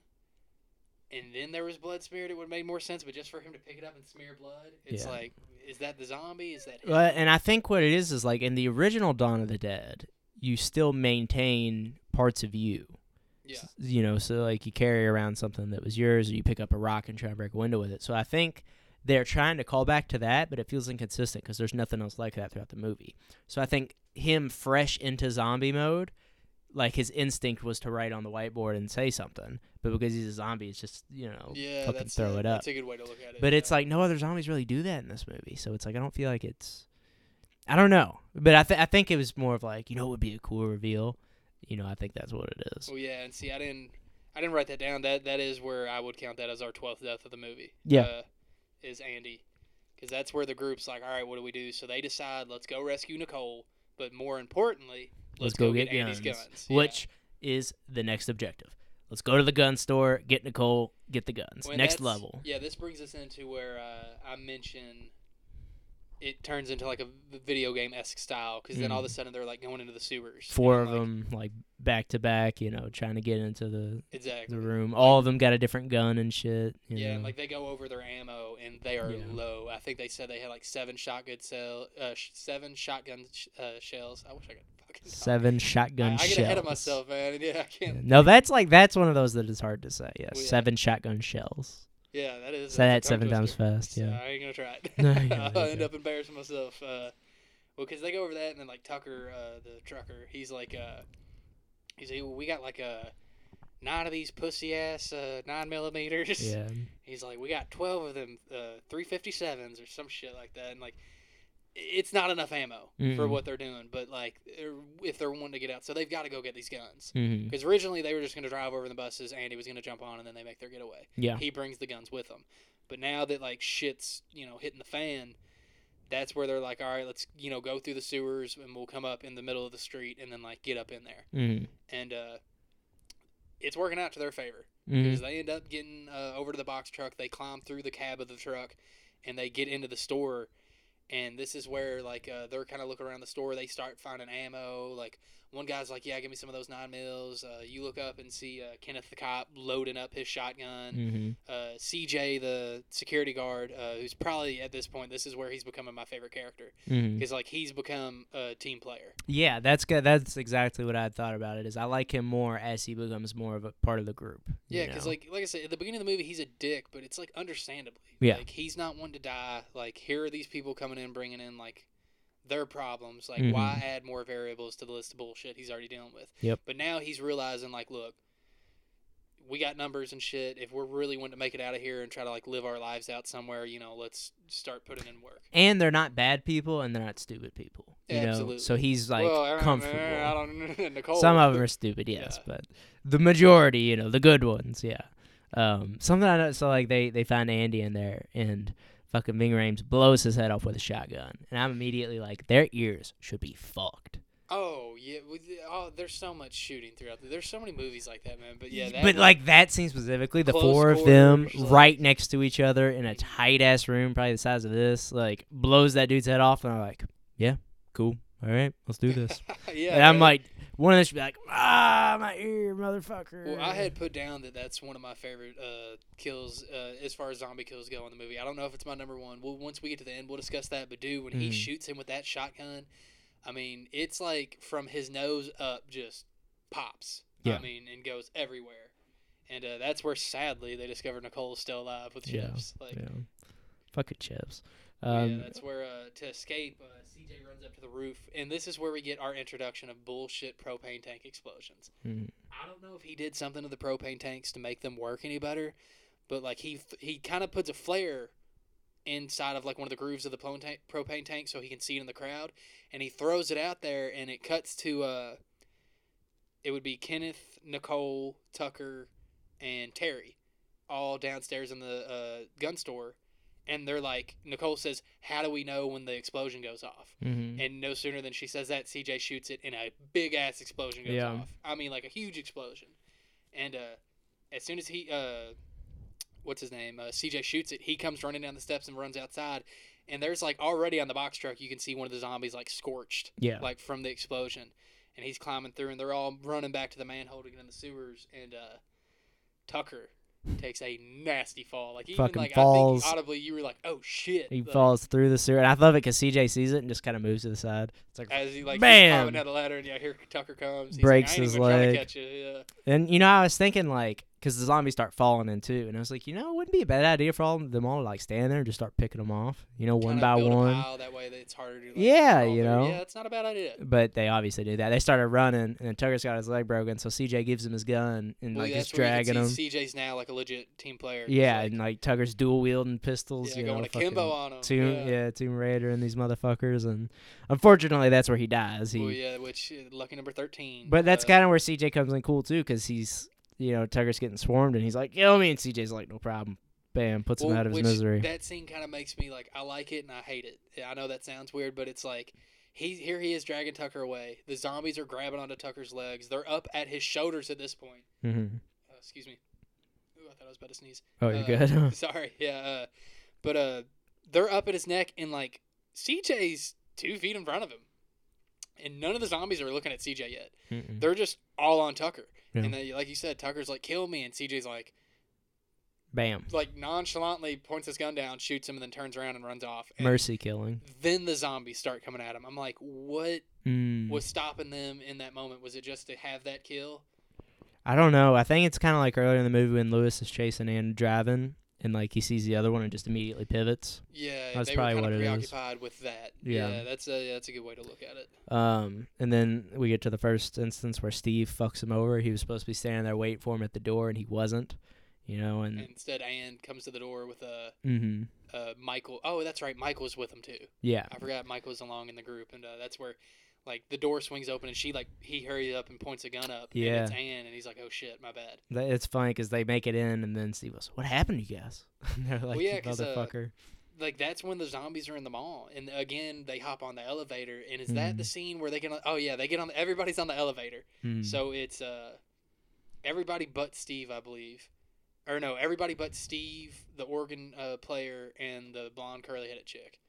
And then there was blood smeared. It would have made more sense, but just for him to pick it up and smear blood, it's Yeah. like, is that the zombie? Is that him? Well, and I think what it is is like in the original Dawn of the Dead, you still maintain parts of you. Yeah, You know, so like you carry around something that was yours, or you pick up a rock and try to break a window with it. So I think they're trying to call back to that, but it feels inconsistent because there's nothing else like that throughout the movie. So I think him fresh into zombie mode, like his instinct was to write on the whiteboard and say something, but because he's a zombie, it's just you know yeah, fucking throw a, it up. That's a good way to look at it. But it's like no other zombies really do that in this movie, so it's like I don't feel like it's. I don't know, but I th- I think it was more of like you know it would be a cool reveal, you know I think that's what it is. Oh yeah, and see, I didn't, I didn't write that down. That that is where I would count that as our twelfth death of the movie. Yeah. uh, is Andy, because that's where the group's like, all right, what do we do? So they decide, let's go rescue Nicole, but more importantly, let's, Let's go get Andy's guns, guns. Yeah. Which is the next objective. Let's go to the gun store, get Nicole, get the guns. Next level. Yeah, this brings us into where uh, I mentioned it turns into like a video game esque style because then all of a sudden they're like going into the sewers. Mm. Four and, of like, them like back to back, you know, trying to get into the Exactly. the room. All of them got a different gun and shit. You Yeah, know. like they go over their ammo and they are Yeah. low. I think they said they had like seven shotgun cell, uh, sh- seven shotgun sh- uh, shells. I wish I could fucking. talk. seven shotgun I, I get ahead of myself, man. (laughs) Yeah, I can't. No, that's like that's one of those that is hard to say. Yeah, Well, yeah. seven shotgun shells. Yeah, that is. Say that that's a tongue seven times fast. So Yeah. I ain't gonna try it. (laughs) No, (laughs) I'll end up embarrassing myself. Uh, well, because they go over that, and then like Tucker, uh, the trucker, he's like, uh, he's like, we got like a nine of these pussy ass uh, nine millimeters. Yeah. (laughs) He's like, we got twelve of them, uh, three fifty sevens or some shit like that, and like, it's not enough ammo for Mm-mm. what they're doing. But like, if they're wanting to get out, so they've got to go get these guns. Because originally they were just going to drive over in the buses. Andy was going to jump on, and then they make their getaway Yeah. he brings the guns with him. But now that like shit's you know hitting the fan, that's where they're like, all right, let's you know go through the sewers and we'll come up in the middle of the street and then like get up in there. hmm And uh, it's working out to their favor because they end up getting uh, over to the box truck. They climb through the cab of the truck and they get into the store. And this is where like uh, they're kind of looking around the store. They start finding ammo. Like one guy's like, "Yeah, give me some of those nine mils." Uh, you look up and see uh, Kenneth the cop loading up his shotgun hmm uh, CJ, the security guard, uh, who's probably at this point, this is where he's becoming my favorite character because like he's become a team player. Yeah, that's good. That's exactly what I thought about it. Is I like him more as he becomes more of a part of the group. Yeah, because like like I said at the beginning of the movie, he's a dick, but it's like understandably. Yeah. Like he's not one to die. Like here are these people coming in, bringing in like their problems. Like Mhm. why add more variables to the list of bullshit he's already dealing with? Yep. But now he's realizing like, look. We got numbers and shit. If we're really wanting to make it out of here and try to like live our lives out somewhere, you know, let's start putting in work. and they're not bad people and they're not stupid people. You know, Absolutely. so he's like well, I don't- comfortable. (laughs) I don't, (laughs) Nicole. Some of them are stupid, yes, Yeah. but the majority, you know, the good ones, yeah. Um, something I know, so like they they find Andy in there and fucking Ving Rhames blows his head off with a shotgun, and I'm immediately like, their ears should be fucked. Oh yeah, oh, there's so much shooting throughout. The, there's so many movies like that, man. But yeah, that but like that scene specifically, the four of them like- right next to each other in a tight ass room, probably the size of this, like blows that dude's head off, and I'm like, yeah, cool, all right, let's do this. (laughs) yeah, and I'm man. like, one of them should be like, ah, my ear, motherfucker. Well, I had put down that that's one of my favorite uh, kills uh, as far as zombie kills go in the movie. I don't know if it's my number one. Well, once we get to the end, we'll discuss that. But dude, when he Mhm. shoots him with that shotgun, I mean, it's like from his nose up, just pops. Yeah. I mean, and goes everywhere. And uh, that's where, sadly, they discovered Nicole is still alive with Yeah, chips. Like, Yeah. Fucking chips. Um, yeah, that's where uh, to escape, uh, CJ runs up to the roof, and this is where we get our introduction of bullshit propane tank explosions. mhm. I don't know if he did something to the propane tanks to make them work any better, but like he he kind of puts a flare inside of like one of the grooves of the propane tank, propane tank so he can see it in the crowd, and he throws it out there, and it cuts to uh, it would be Kenneth, Nicole, Tucker, and Terry, all downstairs in the uh, gun store, and they're like Nicole says, "How do we know when the explosion goes off?" Mhm. And no sooner than she says that, CJ shoots it, and a big ass explosion goes Yeah. off. I mean, like a huge explosion. And uh, as soon as he, uh, what's his name, uh, CJ shoots it, he comes running down the steps and runs outside. And there's like already on the box truck, you can see one of the zombies like scorched, Yeah. like from the explosion. And he's climbing through, and they're all running back to the manhole to get in the sewers. And uh, Tucker takes a nasty fall. Like even Fucking like falls. I think audibly, you were like, "Oh shit!" He like, falls through the sewer, and I love it because CJ sees it and just kind of moves to the side. It's like, as he like Bam! Climbing down the ladder, and yeah, here Tucker comes. He's Breaks like, his leg. to catch you. Yeah. and you know, I was thinking like, because the zombies start falling in too, and I was like, you know, it wouldn't be a bad idea for all them all to like stand there and just start picking them off, you know, one by one. pile, that way it's harder to. Like, Yeah, you through. know. Yeah, it's not a bad idea. But they obviously do that. They started running, and then Tucker's got his leg broken, so CJ gives him his gun and Well, like just that's dragging him. CJ's now like a legit team player. Yeah, like, and like Tucker's dual wielding pistols. yeah, you going know, akimbo fucking on him. Tomb, yeah. yeah. Tomb Raider and these motherfuckers, and unfortunately, that's where he dies. He, Well, yeah, which uh, lucky number thirteen. but that's uh, kind of where CJ comes in cool too, because he's, you know, Tucker's getting swarmed, and he's like, "Kill me," and CJ's like, "No problem." Bam, puts him out of his misery. That scene kind of makes me like I like it and I hate it. I know that sounds weird, but it's like he here he is dragging Tucker away. The zombies are grabbing onto Tucker's legs. They're up at his shoulders at this point. hmm Uh, excuse me. Ooh, I thought I was about to sneeze. Oh, you're Uh, good. (laughs) (laughs) Sorry, yeah. Uh, but uh, they're up at his neck, and like CJ's two feet in front of him, and none of the zombies are looking at CJ yet. Mm-mm. They're just all on Tucker, Yeah. and they, like you said, Tucker's like, "Kill me," and CJ's like, Bam, like nonchalantly points his gun down, shoots him, and then turns around and runs off. And mercy killing. Then the zombies start coming at him. I'm like, what Mm. was stopping them in that moment? Was it just to have that kill? I don't know. I think it's kind of like earlier in the movie when Lewis is chasing and driving, and like he sees the other one and just immediately pivots. Yeah, That's they probably were what kind it of is. preoccupied with that. Yeah. Yeah, that's a that's a good way to look at it. Um, and then we get to the first instance where Steve fucks him over. He was supposed to be standing there waiting for him at the door, and he wasn't. You know, and And instead, Anne comes to the door with a mm-hmm. uh, Michael. Oh, that's right, Michael's with him too. yeah, I forgot Michael's along in the group, and uh, that's where like the door swings open, and she like he hurries up and points a gun up. Yeah. and it's Anne, and he's like, "Oh shit, my bad." It's funny because they make it in, and then Steve goes, "What happened to you guys?" (laughs) And they're like, yeah, "You 'cause, uh, "Motherfucker." Like that's when the zombies are in the mall, and again they hop on the elevator, and is that the Mhm. scene where they get on? Oh yeah, they get on. Everybody's on the elevator, Mm. so it's uh everybody but Steve, I believe. Or no, everybody but Steve, the organ uh, player, and the blonde curly headed chick.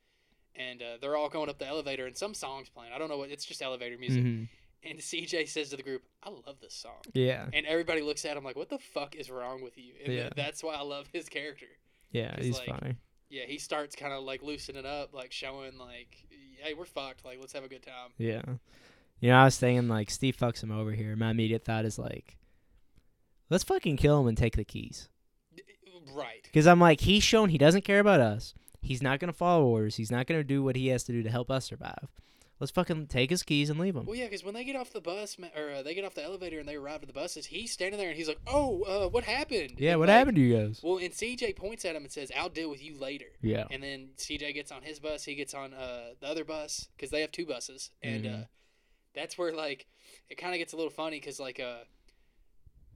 And uh, they're all going up the elevator, and some songs playing. I don't know what. It's just elevator music. Mhm. And CJ says to the group, "I love this song." Yeah, And everybody looks at him like, "What the fuck is wrong with you?" And Yeah. that's why I love his character. yeah, he's like- funny. Yeah, he starts kind of like loosening up, like showing like, "Hey, we're fucked. Like, let's have a good time." Yeah. You know, I was thinking like Steve fucks him over here. My immediate thought is like, let's fucking kill him and take the keys. Right. Because I'm like, he's shown he doesn't care about us. He's not gonna follow orders. He's not gonna do what he has to do to help us survive. Let's fucking take his keys and leave him. Well, yeah, because when they get off the bus, or uh, they get off the elevator and they arrive at the buses, he's standing there and he's like, "Oh, uh, what happened?" Yeah, And, what like- happened to you guys? Well, and CJ points at him and says, "I'll deal with you later." Yeah. And then CJ gets on his bus. He gets on uh, the other bus because they have two buses, and uh, that's where like it kind of gets a little funny because like uh,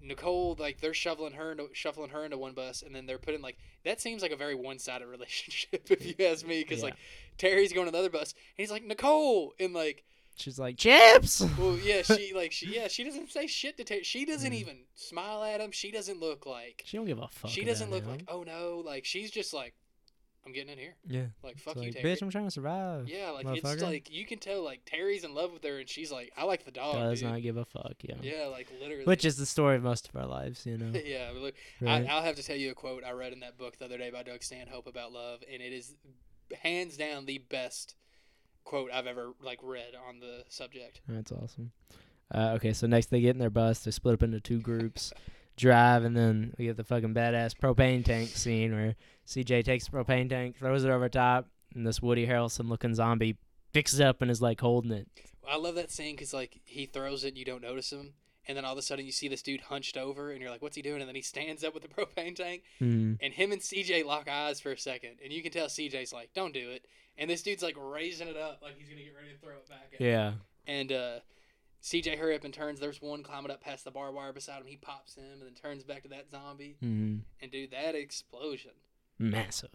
Nicole like they're shoveling her into, shuffling her into one bus, and then they're putting like that seems like a very one sided (laughs) relationship if you ask me because Yeah. like Terry's going to the other bus and he's like Nicole and like She's like, chips. well yeah (laughs) she like she yeah she doesn't say shit to Terry she doesn't Mm. even smile at him she doesn't look like She don't give a fuck. she doesn't look him. like oh no like she's just like I'm getting in here Yeah. like It's fuck like, you Terry bitch, I'm trying to survive. yeah, like it's like you can tell like Terry's in love with her and she's like, I like the dog. Does dude. not give a fuck. Yeah. Yeah, like literally. Which is the story of most of our lives, you know. (laughs) yeah. Look, Right? I, I'll have to tell you a quote I read in that book the other day by Doug Stanhope about love, and it is hands down the best quote I've ever like read on the subject. That's awesome. Uh, okay, so next they get in their bus. They split up into two groups, (laughs) drive, and then we get the fucking badass propane tank scene where CJ takes the propane tank, throws it over top. and this Woody Harrelson looking zombie picks it up and is like holding it. I love that scene because like he throws it, and you don't notice him, and then all of a sudden you see this dude hunched over, and you're like, "What's he doing?" And then he stands up with the (laughs) propane tank, Mm. and him and CJ lock eyes for a second, and you can tell CJ's like, "Don't do it," and this dude's like raising it up like he's gonna get ready to throw it back. At him. Yeah. And uh, CJ hurry up and turns. There's one climbing up past the barbed wire beside him. He pops him and then turns back to that zombie. Mm. And dude, that explosion. Massive,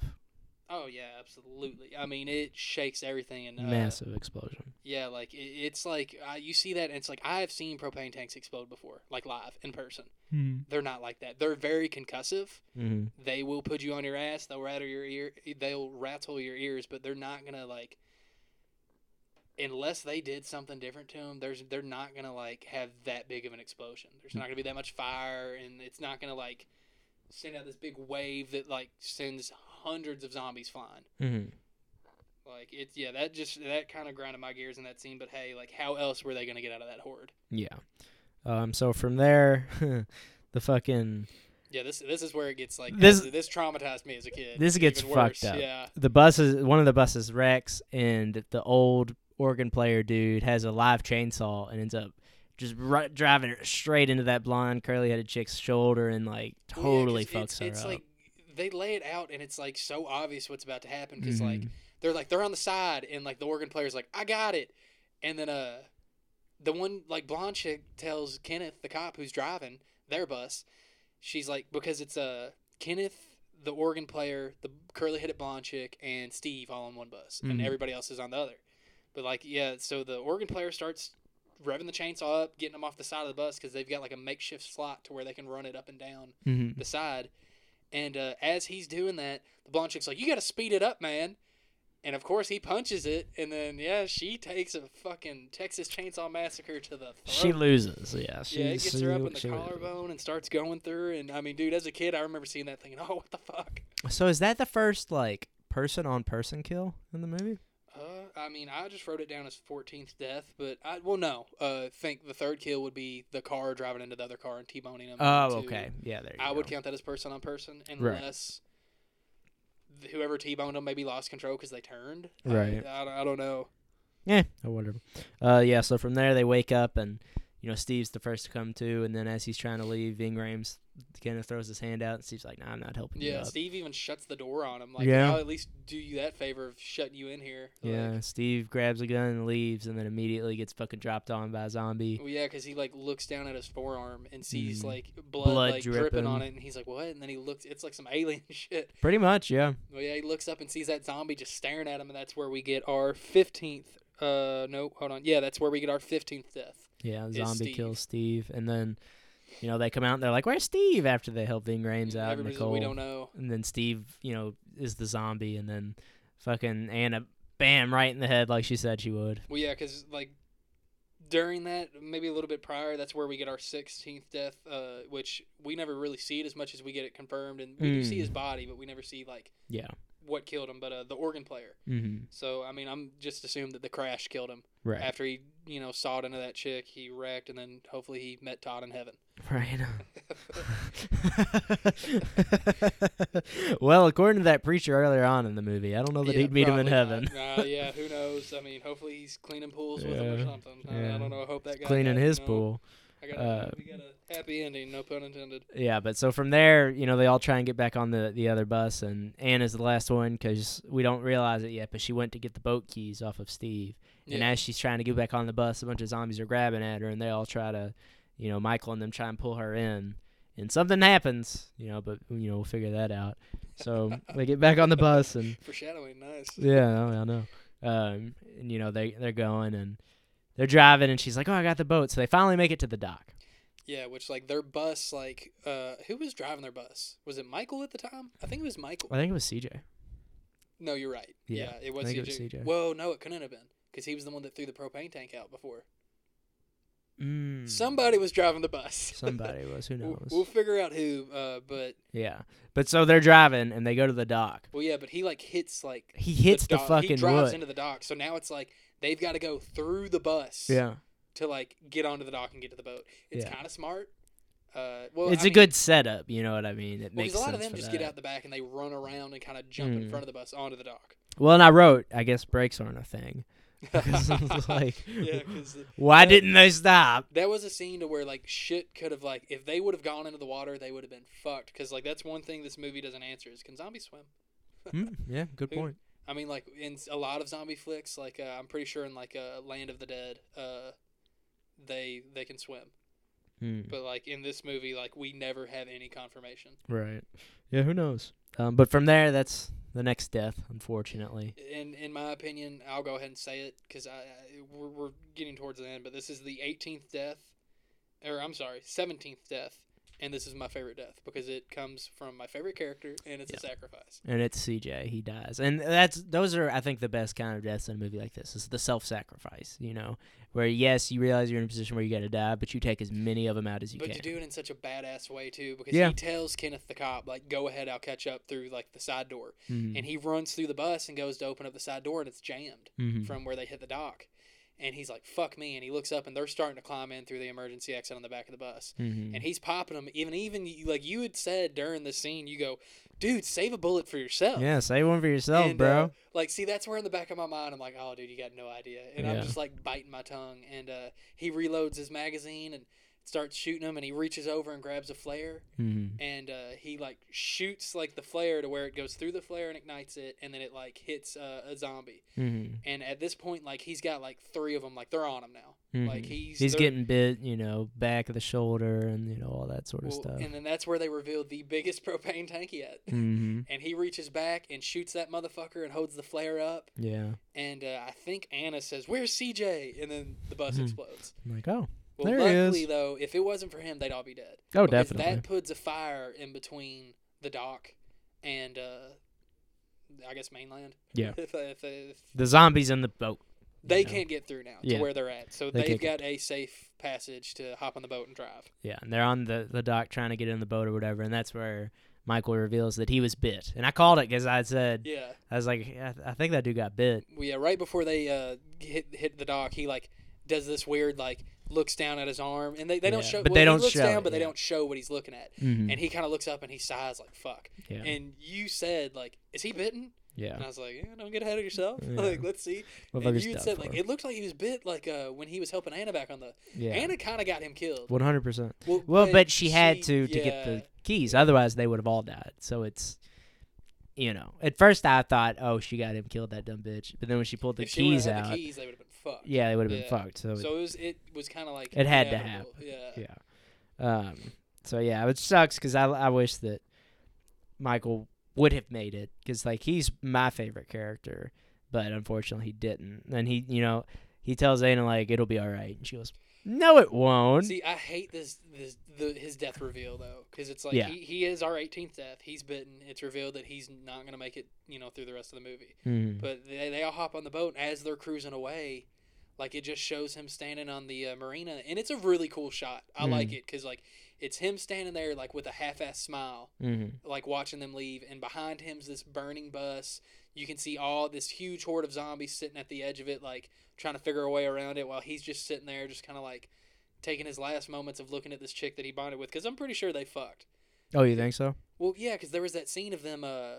Oh yeah, absolutely. I mean, it shakes everything. And uh, massive explosion. Yeah, like it, it's like uh, you see that, and it's like I have seen propane tanks explode before, like live in person. Mm. They're not like that. They're very concussive. Mm. They will put you on your ass. They'll rattle your ear. They'll rattle your ears, but they're not gonna like. Unless they did something different to them, there's they're not gonna like have that big of an explosion. There's not gonna be that much fire, and it's not gonna like send out this big wave that like sends hundreds of zombies flying. Mm-hmm. Like it's yeah, that just that kind of grinded my gears in that scene. But hey, like how else were they gonna get out of that horde? Yeah. Um. So from there, (laughs) the fucking Yeah, this this is where it gets like This- this traumatized me as a kid. this gets fucked worse. up. Yeah, the buses one of the buses wrecks and the old organ player dude has a live chainsaw and ends up just ri- driving it straight into that blonde curly headed chick's shoulder and like totally yeah, fucks it's, her it's up. like they lay it out and it's like so obvious what's about to happen because like Mhm. they're like they're on the side and like the organ player's like I got it, and then uh the one like blonde chick tells Kenneth the cop who's driving their bus, she's like because it's uh Kenneth the organ player the curly headed blonde chick and Steve all on one bus and Mhm. everybody else is on the other, but like yeah so the organ player starts revving the chainsaw up getting them off the side of the bus because they've got like a makeshift slot to where they can run it up and down Mhm. the side. And uh, as he's doing that, the blonde chick's like, "You got to speed it up, man." And of course, he punches it, and then yeah, she takes a fucking Texas Chainsaw Massacre to the throat. she loses yeah she, yeah, it gets she- her up in the loses. collarbone and starts going through. And I mean, dude, as a kid, I remember seeing that thinking, (laughs) "Oh, what the fuck." so is that the first like person on person kill in the movie I mean, I just wrote it down as 14th death, but I well, no. Uh, think the third kill would be the car driving into the other car and t-boning him. oh okay yeah there you I go. would count that as person on person Right. unless th- whoever T-boned them maybe lost control because they turned. Right. I, I, don't- I don't know. Yeah, or whatever. Uh, yeah. So from there, they wake up, and you know Steve's the first to come to, and then as he's trying to leave, Ving Rhames kind of throws his hand out, and Steve's like, "Nah, I'm not helping you Yeah. Steve even shuts the door on him. Like, Yeah. I'll at least do you that favor of shutting you in here. Yeah, Like, Steve grabs a gun and leaves, and then immediately gets fucking dropped on by a zombie. well, yeah, because he like looks down at his forearm and sees Mm. like blood, Blood like dripping on it, and he's like, "What?" And then he looks. It's like some alien (laughs) shit. Pretty much, yeah. Well, yeah, he looks up and sees that zombie just staring at him, and that's where we get our fifteenth. Uh, no, hold on. Yeah, that's where we get our fifteenth death. Yeah, zombie Steve. kills Steve, and then you know they come out and they're like, "Where's Steve?" After they help Ving Rhames out, Everybody's Nicole, like, we don't know. and then Steve, you know, is the zombie, and then fucking Anna, bam, right in the head like she said she would. Well, yeah, because like during that, maybe a little bit prior, that's where we get our sixteenth death, uh, which we never really see it as much as we get it confirmed, and we do see his Mm. body, but we never see like Yeah. What killed him. But uh, the organ player. Mm-hmm. So I mean, I'm just assumed that the crash killed him Right. after he, you know, sawed into that chick. He wrecked, and then hopefully he met Todd in heaven. Right. (laughs) (laughs) well, according to that preacher earlier on in the movie, I don't know that Yeah, he'd meet him in heaven. Nah, yeah, who knows? I mean, hopefully he's cleaning pools with him or Yeah, something. I, yeah. I don't know. I hope that guy Cleaning got, his you know, pool. I got Uh, we got a happy ending, no pun intended. Yeah, but so from there, you know, they all try and get back on the the other bus, and Anna's the last one because we don't realize it yet, but she went to get the boat keys off of Steve, and Yeah. as she's trying to get back on the bus, a bunch of zombies are grabbing at her, and they all try to, you know, Michael and them try and pull her in, and something happens, you know, but you know we'll figure that out. So (laughs) they get back on the bus, and Foreshadowing, nice. yeah, I know. Um, and you know they they're going and they're driving, and she's like, "Oh, I got the boat." So they finally make it to the dock. Yeah, which like their bus, like uh, who was driving their bus? Was it Michael at the time? I think it was Michael. I think it was CJ. No, you're right. Yeah, Yeah, it was, think it CJ. was CJ. Whoa, no, it couldn't have been because he was the one that threw the propane tank out before. Mm. Somebody was driving the bus. (laughs) Somebody was. Who We'll, knows? we'll figure out who. Uh, but yeah, but so they're driving and they go to the dock. well, yeah, but he like hits like He hits the, dock- He fucking drives wood. into the dock, so now it's like they've got to go through the bus. yeah, To like get onto the dock and get to the boat. It's Yeah. kind of smart. Uh, well, it's a a good setup. You know what I mean? It Well, makes a lot of them just that. get out the back and they run around and kind of jump in Mm. front of the bus onto the dock. Well, and I wrote, I guess brakes aren't a thing. (laughs) (laughs) like, yeah, why that- didn't they stop? that was a scene to where like shit could have like if they would have gone into the water, they would have been fucked. Because like that's one thing this movie doesn't answer is can zombies swim? Hmm, (laughs) yeah, good point. I mean, like in a lot of zombie flicks, like uh, I'm pretty sure in like uh, Land of the Dead, uh, they they can swim. Hmm, But like in this movie, like we never have any confirmation. right. Yeah, who knows? Um, but from there, that's the next death, unfortunately. In in my opinion, I'll go ahead and say it because I, I we're, we're getting towards the end. But this is the 18th death, or I'm sorry, 17th death, and this is my favorite death because it comes from my favorite character and it's Yeah. a sacrifice. And it's CJ. He dies, and that's those are I think the best kind of deaths in a movie like this. Is the self-sacrifice. You know, where yes, you realize you're in a position where you got to die, but you take as many of them out as you But can. But you do it in such a badass way too because Yeah. he tells Kenneth the cop like, "Go ahead, I'll catch up through like the side door." Mhm, And he runs through the bus and goes to open up the side door and it's jammed mhm. from where they hit the dock. And he's like, "Fuck me!" And he looks up and they're starting to climb in through the emergency exit on the back of the bus. Mhm. and he's popping them. Even even like you had said during the scene, you go, dude, save a bullet for yourself. yeah, save one for yourself, And, bro. uh, like, see, that's where in the back of my mind, I'm like, oh, dude, you got no idea. And I'm just like biting my tongue. And uh, he reloads his magazine and starts shooting them. And he reaches over and grabs a flare. Mhm. And uh, he like shoots like the flare to where it goes through the flare and ignites it. And then it like hits uh, a zombie. Mhm. And at this point, like he's got like three of them. Like they're on him now. Like Mhm. he's he's getting bit, you know, back of the shoulder and you know all that sort of well, stuff. And then that's where they reveal the biggest (laughs) propane tank yet. hmm and he reaches back and shoots that motherfucker and holds the flare up. Yeah, And uh, I think Anna says, "Where's CJ?" And then the bus Mhm. explodes. I'm like oh, Well, There he luckily is. though, if it wasn't for him, they'd all be dead. oh, because definitely. That puts a fire in between the dock and uh, I guess mainland. Yeah. (laughs) if, if, if the zombies in the boat. you they know. can't get through now Yeah. to where they're at, so They they've can't got a safe passage to hop on the boat and drive. Yeah, and they're on the the dock trying to get in the boat or whatever, and that's where Michael reveals that he was bit. And I called it because I said Yeah. I was like, I, I think that dude got bit. Well, yeah, right before they uh, hit hit the dock, he like does this weird like looks down at his arm, and they, they don't show. but well, they don't looks show down, it, but they yeah. don't show what he's looking at. Mm-hmm. And he kind of looks up and he sighs like "fuck." yeah, And you said like, "Is he bitten?" yeah. And I was like, yeah, "Don't get ahead of yourself. (laughs) Like, let's see." And Motherfucker's you had said like it looked like he was bit like uh, when he was helping Anna back on the. yeah, Anna kind of got him killed. one hundred percent. Well, Well, but she had to to get the keys, otherwise they would have all died. So it's. You know, at first I thought, oh, she got him killed, that dumb bitch. But then when she pulled the If she keys out, the keys, they would have been fucked. yeah, they would have been fucked. So, it- So it was it was kind of like It had to happen. Yeah. Yeah. Um. So yeah, it sucks because I I wish that Michael would have made it because like he's my favorite character, but unfortunately he didn't. And he, you know, he tells Anna like it'll be all right, and she goes, "No, it won't." See, I hate this, this the his death reveal though, because it's like Yeah. he, he is our 18th death. He's bitten. It's revealed that he's not gonna make it, you know, through the rest of the movie. Mhm. But they, they all hop on the boat and as they're cruising away. Like it just shows him standing on the uh, marina, and it's a really cool shot. I Mhm. like it because like it's him standing there like with a half-ass smile, Mhm. like watching them leave, and behind him's this burning bus. You can see all this huge horde of zombies sitting at the edge of it, like trying to figure a way around it, while he's just sitting there, just kind of like taking his last moments of looking at this chick that he bonded with. Because I'm pretty sure they fucked. Oh, you think so? Well, yeah, because there was that scene of them uh,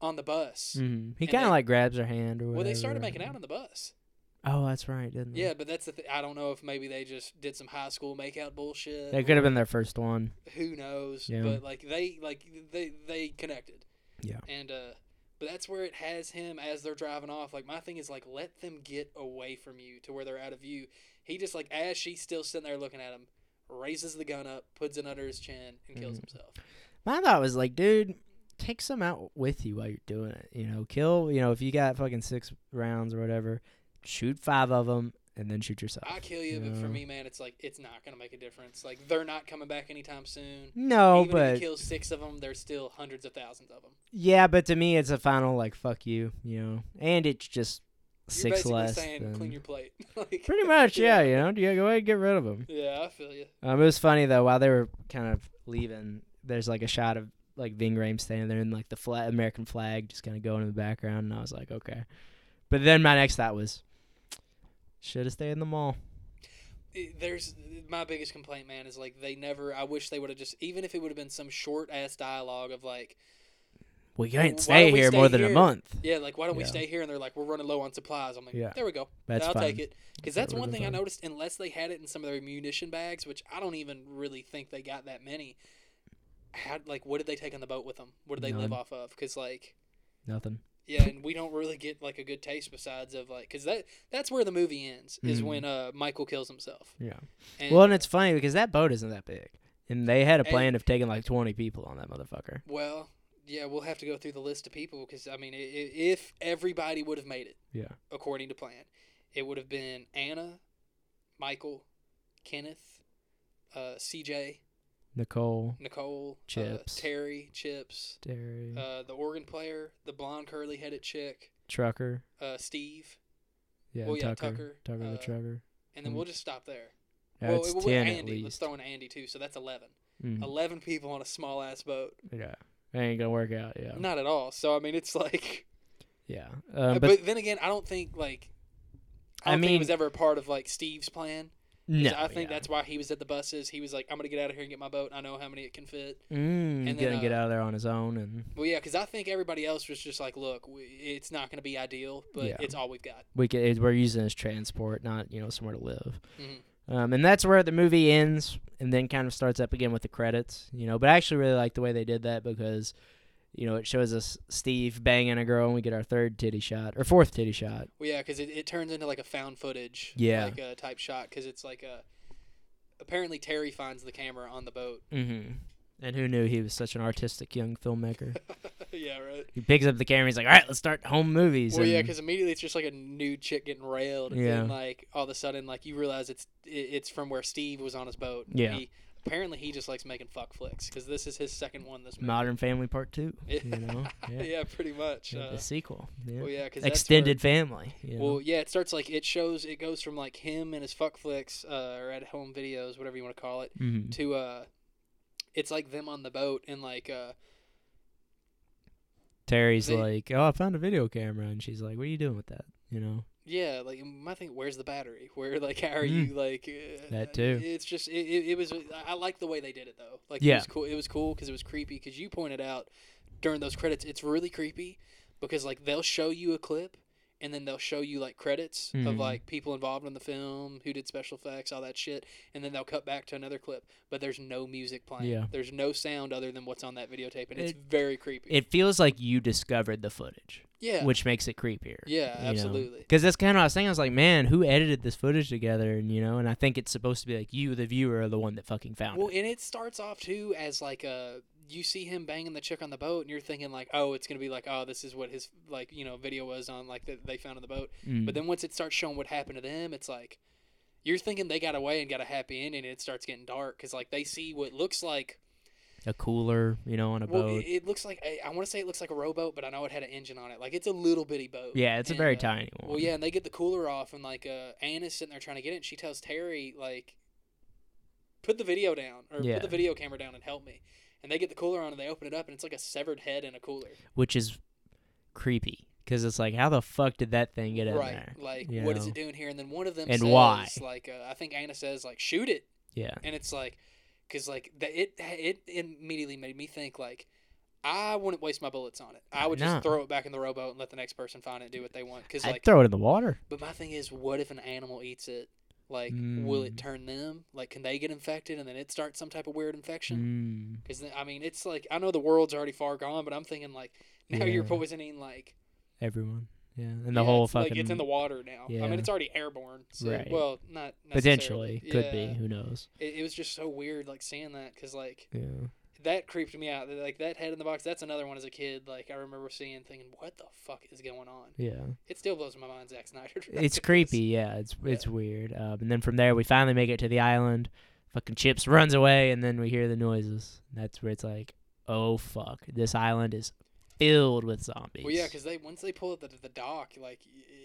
on the bus. Mm-hmm. He kind of like grabs her hand or whatever. Well, they started making out on the bus. Oh, that's right, didn't they? Yeah, but that's the thing. I don't know if maybe they just did some high school makeout bullshit. That could have been their first one. Who knows? Yeah. But like they like they they connected. Yeah. And uh, but that's where it has him as they're driving off. Like my thing is like let them get away from you to where they're out of view. He just like as she's still sitting there looking at him, raises the gun up, puts it under his chin, and kills Mhm. himself. My thought was like, dude, take some out with you while you're doing it. You know, kill. You know, if you got fucking six rounds or whatever, shoot five of them and then shoot yourself. I kill you, but for me, man, it's like it's not gonna make a difference. Like they're not coming back anytime soon. No, Even if but you kill six of them, there's still hundreds of thousands of them. yeah, but to me, it's a final like fuck you, you know, and it's just You're six less. saying clean your plate. (laughs) like, Pretty much, (laughs) yeah. You know, you go ahead and get rid of them. Yeah, I feel you. Um, it was funny though while they were kind of leaving. There's like a shot of like Ving Rhames standing there and like the flag, American flag just kind of going in the background, and I was like, okay. But then my next thought was, should have stayed in the mall. There's my biggest complaint, man, is like they never. I wish they would have just, even if it would have been some short ass dialogue of like, we Well, can't stay we here stay more than here? a month. Yeah, like why don't we stay here? And they're like, we're running low on supplies. I'm like, Yeah. there we go. That's I'll fine. take it because That that's one thing I noticed. Unless they had it in some of their munition bags, which I don't even really think they got that many. How like what did they take on the boat with them? What did they live off of? Because like Nothing. Yeah, and we don't really get like a good taste besides of like because that that's where the movie ends is Mhm. when uh Michael kills himself. Yeah. And, Well, and it's funny because that boat isn't that big, and they had a And- plan of taking like twenty people on that motherfucker. well, yeah, we'll have to go through the list of people because I mean, if everybody would have made it Yeah. according to plan, it would have been Anna, Michael, Kenneth, uh, CJ, Nicole, Nicole, Chips. uh, Terry, Chips, Terry, uh, the organ player, the blonde curly headed chick, Trucker. uh, Steve, Yeah, well, yeah, Tucker. Tucker, Tucker the uh, trucker. and then Mm. we'll just stop there. Yeah, well, it's with ten Andy, at least. let's throw in Andy too, so that's eleven. Mhm. Eleven people on a small ass boat. Yeah, it ain't gonna work out. Yeah, Not at all. So I mean, it's like, (laughs) yeah. uh, Um, but, but, then again, I don't think like. I I think it mean- was ever a part of like Steve's plan. No, I think yeah. that's why he was at the buses. He was like, "I'm gonna get out of here and get my boat. I know how many it can fit." Mm, and then, gonna get uh, out of there on his own, and Well, yeah, because I think everybody else was just like, "Look, we, it's not gonna be ideal, but Yeah. it's all we've got." we can, we're using as transport, not you know somewhere to live. Mhm. Um, and that's where the movie ends, and then kind of starts up again with the credits. You know, but I actually really like the way they did that because, you know, it shows us Steve banging a girl, and we get our third titty shot or fourth titty shot. Well, yeah, because it, it turns into like a found footage, Yeah. like a type shot, because it's like a. Apparently, Terry finds the camera on the boat. Mm-hmm. And who knew he was such an artistic young filmmaker? (laughs) yeah, right. he picks up the camera. He's like, "All right, let's start home movies." Well, yeah, because immediately it's just like a nude chick getting railed, and Yeah. then like all of a sudden, like you realize it's it's from where Steve was on his boat. Yeah. He, apparently, he just likes making fuck flicks because this is his second one. This movie. Modern Family Part Two. (laughs) Yeah. You know, yeah. (laughs) yeah, pretty much. Yeah, Uh, the sequel. Yeah. well, yeah, because Extended family. You know? Well, yeah, it starts like it shows. It goes from like him and his fuck flicks, uh, or at home videos, whatever you want to call it, Mhm. to uh, it's like them on the boat and like uh, Terry's they- like, "Oh, I found a video camera," and she's like, "What are you doing with that?" You know. Yeah, like my thing. Where's the battery? (laughs) Where like how are Mm. you like uh, That too. It's just it, it, it was. I- like the way they did it though. Like Yeah. it was cool. It was cool because it was creepy. Because you pointed out during those credits, it's really creepy because like they'll show you a clip. And then they'll show you like credits of Mhm. like people involved in the film, who did special effects, all that shit. And then they'll cut back to another clip, but there's no music playing. Yeah. There's no sound other than what's on that videotape, and it's very creepy. It feels like you discovered the footage, yeah. which makes it creepier. yeah, absolutely. Because that's kind of what I was saying. I was like, man, who edited this footage together? And you know, and I think it's supposed to be like you, the viewer, are the one that fucking found Well, it. Well, and it starts off too as like a you see him banging the chick on the boat, and you're thinking like, oh, it's gonna be like, oh, this is what his like you know video was on like that they found on the boat. Mm. But then once it starts showing what happened to them, it's like you're thinking they got away and got a happy ending, and it starts getting dark because like they see what looks like a cooler, you know, on a well, boat. it, looks like I, I want to say it looks like a rowboat, but I know it had an engine on it. Like it's a little bitty boat. yeah, it's a very uh, tiny one. Well, yeah, and they get the cooler off, and like uh, Anna's sitting there trying to get it, and she tells Terry like, "Put the video down, or Yeah. put the video camera down, and help me." And they get the cooler on, and they open it up, and it's like a severed head in a cooler. which is creepy because it's like, how the fuck did that thing get in right? there? Like, you what is know? it doing here? And then one of them And says, why? like, uh, I think Anna says, like, shoot it, Yeah, and it's like, because like that it it immediately made me think like. I wouldn't waste my bullets on it. I would just No. throw it back in the rowboat and let the next person find it and do what they want. Because I'd like, throw it in the water. But my thing is, what if an animal eats it? Like, will it Mm. turn them? Like, can they get infected and then it starts some type of weird infection? Mm. Because I mean, it's like I know the world's already far gone, but I'm thinking like now you're Yeah. poisoning like Everyone, yeah, and the yeah, whole it's, fucking like it's in the water now. Yeah. I mean, it's already airborne. So, Right. Well, not potentially could Yeah. be. Who knows? It, it was just so weird, like seeing that, because like Yeah, that creeped me out. Like that head in the box. That's another one as a kid. Like I remember seeing, thinking, what the fuck is going on? yeah. It still blows my mind, Zack Snyder. (laughs) it's creepy. Yeah, it's it's weird. Um, and then from there, we finally make it to the island. Fucking Chips runs away, and then we hear the noises. That's where it's like, oh fuck, this island is filled with zombies. Well, yeah, because they once they pull up the, the dock, like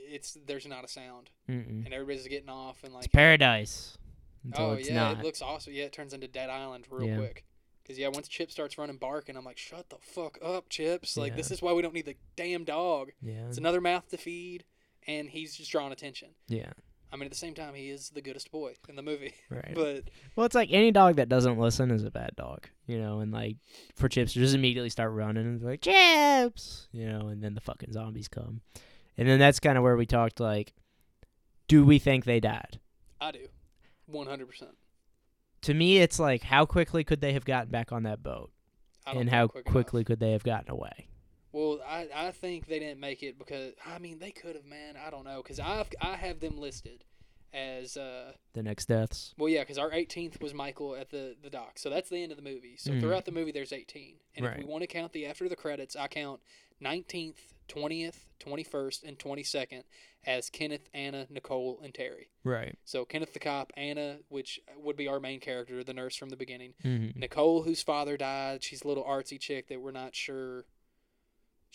it's there's not a sound, Mm-mm. and everybody's getting off and like it's paradise. Until oh yeah, not. it looks awesome. Yeah, it turns into Dead Island real Yeah. quick. Because yeah, once Chip starts running barking, I'm like, shut the fuck up, Chips. Like Yeah. this is why we don't need the damn dog. yeah, It's another mouth to feed, and he's just drawing attention. yeah. I mean, at the same time, he is the goodest boy in the movie. Right. (laughs) But well, it's like any dog that doesn't listen is a bad dog, you know. And like for Chips to just immediately start running and like Chips, you know, and then the fucking zombies come, and then that's kind of where we talked like, do we think they died? I do, one hundred percent. To me, it's like how quickly could they have gotten back on that boat, and how quick enough. quickly could they have gotten away? Well, I, I think they didn't make it because I mean they could have, man. I don't know because I I have them listed as uh The next deaths. well yeah because our 18th was Michael at the the dock so that's the end of the movie so Mhm. throughout the movie there's 18 and if we want to count the after the credits I count 19th 20th 21st and 22nd as Kenneth Anna Nicole and Terry Right. so Kenneth the cop Anna which would be our main character the nurse from the beginning Mm-hmm. Nicole, whose father died, she's a little artsy chick that we're not sure.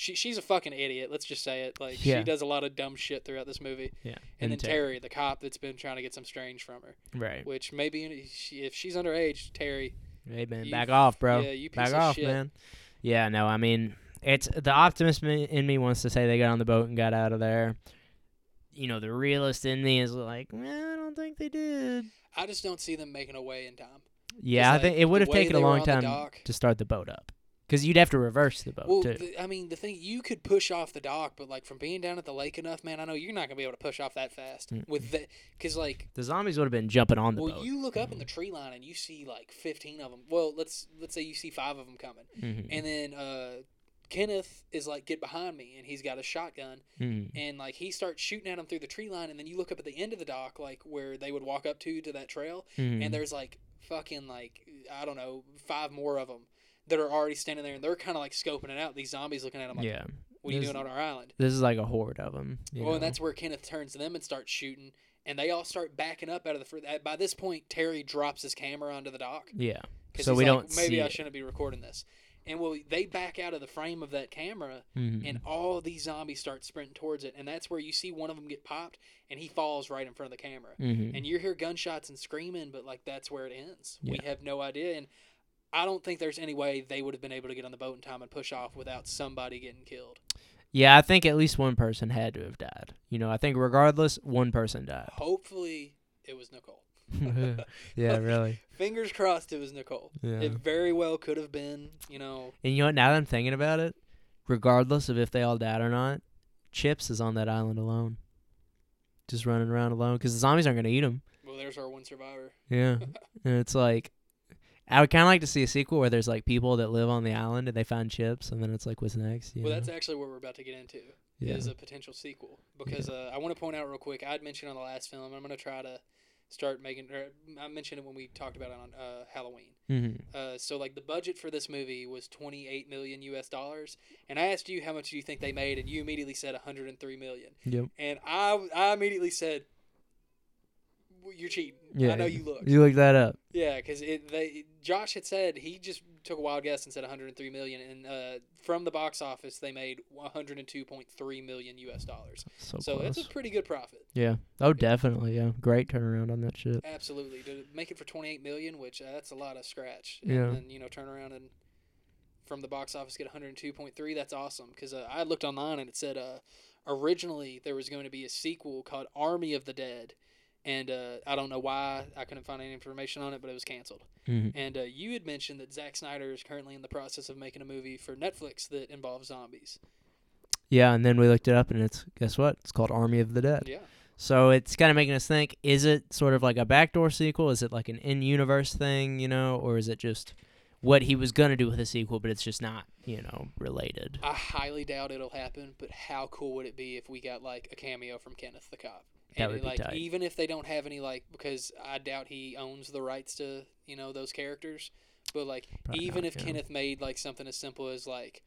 She she's a fucking idiot. Let's just say it. Like Yeah. she does a lot of dumb shit throughout this movie. Yeah. And, then Terry, the cop that's been trying to get some strange from her. Right. Which maybe she, if she's underage, Terry. Hey man, You back off, bro. Yeah, you piece back of off, shit. man. Yeah, no, I mean, it's the optimist in me wants to say they got on the boat and got out of there. You know, the realist in me is like, well, I don't think they did. I just don't see them making a way in time. Yeah, I like, think it would have taken a long time dock- to start the boat up, because you'd have to reverse the boat Well, too. the, I mean, the thing you could push off the dock, but like from being down at the lake enough, man, I know you're not gonna be able to push off that fast Mm-mm. with that, because like the zombies would have been jumping on the Well, boat. Well, you look up in the tree line and you see like 15 of them. Well, let's let's say you see five of them coming, Mhm. and then uh, Kenneth is like, "Get behind me," and he's got a shotgun, Mhm. and like he starts shooting at them through the tree line, and then you look up at the end of the dock, like where they would walk up to to that trail, Mhm. and there's like fucking like I don't know five more of them that are already standing there, and they're kind of like scoping it out. These zombies looking at them like, yeah, "What are you doing on our island?" this is like a horde of them. Well, and that's where Kenneth turns to them and starts shooting, and they all start backing up out of the. fr- By this point, Terry drops his camera onto the dock. yeah. Because So he's we like, don't maybe I it. shouldn't be recording this. And well, they back out of the frame of that camera, Mhm. and all these zombies start sprinting towards it, and that's where you see one of them get popped, and he falls right in front of the camera. Mhm. And you hear gunshots and screaming, but like that's where it ends. We have no idea, and I don't think there's any way they would have been able to get on the boat in time and push off without somebody getting killed. yeah, I think at least one person had to have died. You know, I think regardless, one person died. Hopefully, it was Nicole. (laughs) (laughs) yeah, really. (laughs) Fingers crossed, it was Nicole. Yeah. It very well could have been, you know. And you know what? Now that I'm thinking about it, regardless of if they all died or not, Chips is on that island alone, just running around alone because the zombies aren't gonna eat him. Well, there's our one survivor. Yeah, and it's like, I would kind of like to see a sequel where there's like people that live on the island and they find Chips, and then it's like, what's next? You Well, know? that's actually what we're about to get into. yeah. is a potential sequel because uh, I want to point out real quick. I'd mentioned on the last film. I'm going to try to start making. I mentioned it when we talked about it on uh, Halloween. mm-hmm. Uh, so like the budget for this movie was 28 million U.S. dollars, and I asked you how much do you think they made, and you immediately said 103 million, Yep. and I I immediately said. "Well, You're cheating. Yeah. I know you looked. You look that up. Yeah, because it they Josh had said he just took a wild guess and said 103 million, and uh, from the box office they made 102.3 million U.S. dollars. So, So it's a pretty good profit. yeah. Oh, definitely. Yeah. Great turnaround on that shit. Absolutely, to make it for 28 million, which uh, that's a lot of scratch. Yeah. And you know turn around and from the box office get 102.3. That's awesome because uh, I looked online and it said uh, originally there was going to be a sequel called Army of the Dead. And uh, I don't know why I couldn't find any information on it, but it was canceled. Mm-hmm. And uh, you had mentioned that Zack Snyder is currently in the process of making a movie for Netflix that involves zombies. Yeah, and then we looked it up, and it's guess what? It's called Army of the Dead. Yeah. So it's kind of making us think: is it sort of like a backdoor sequel? Is it like an in-universe thing, you know, or is it just what he was gonna do with a sequel, but it's just not, you know, related? I highly doubt it'll happen, but how cool would it be if we got like a cameo from Kenneth the cop? That And would be like tight. even if they don't have any like because I doubt he owns the rights to, you know, those characters. But like Probably even not, if yeah. Kenneth made like something as simple as like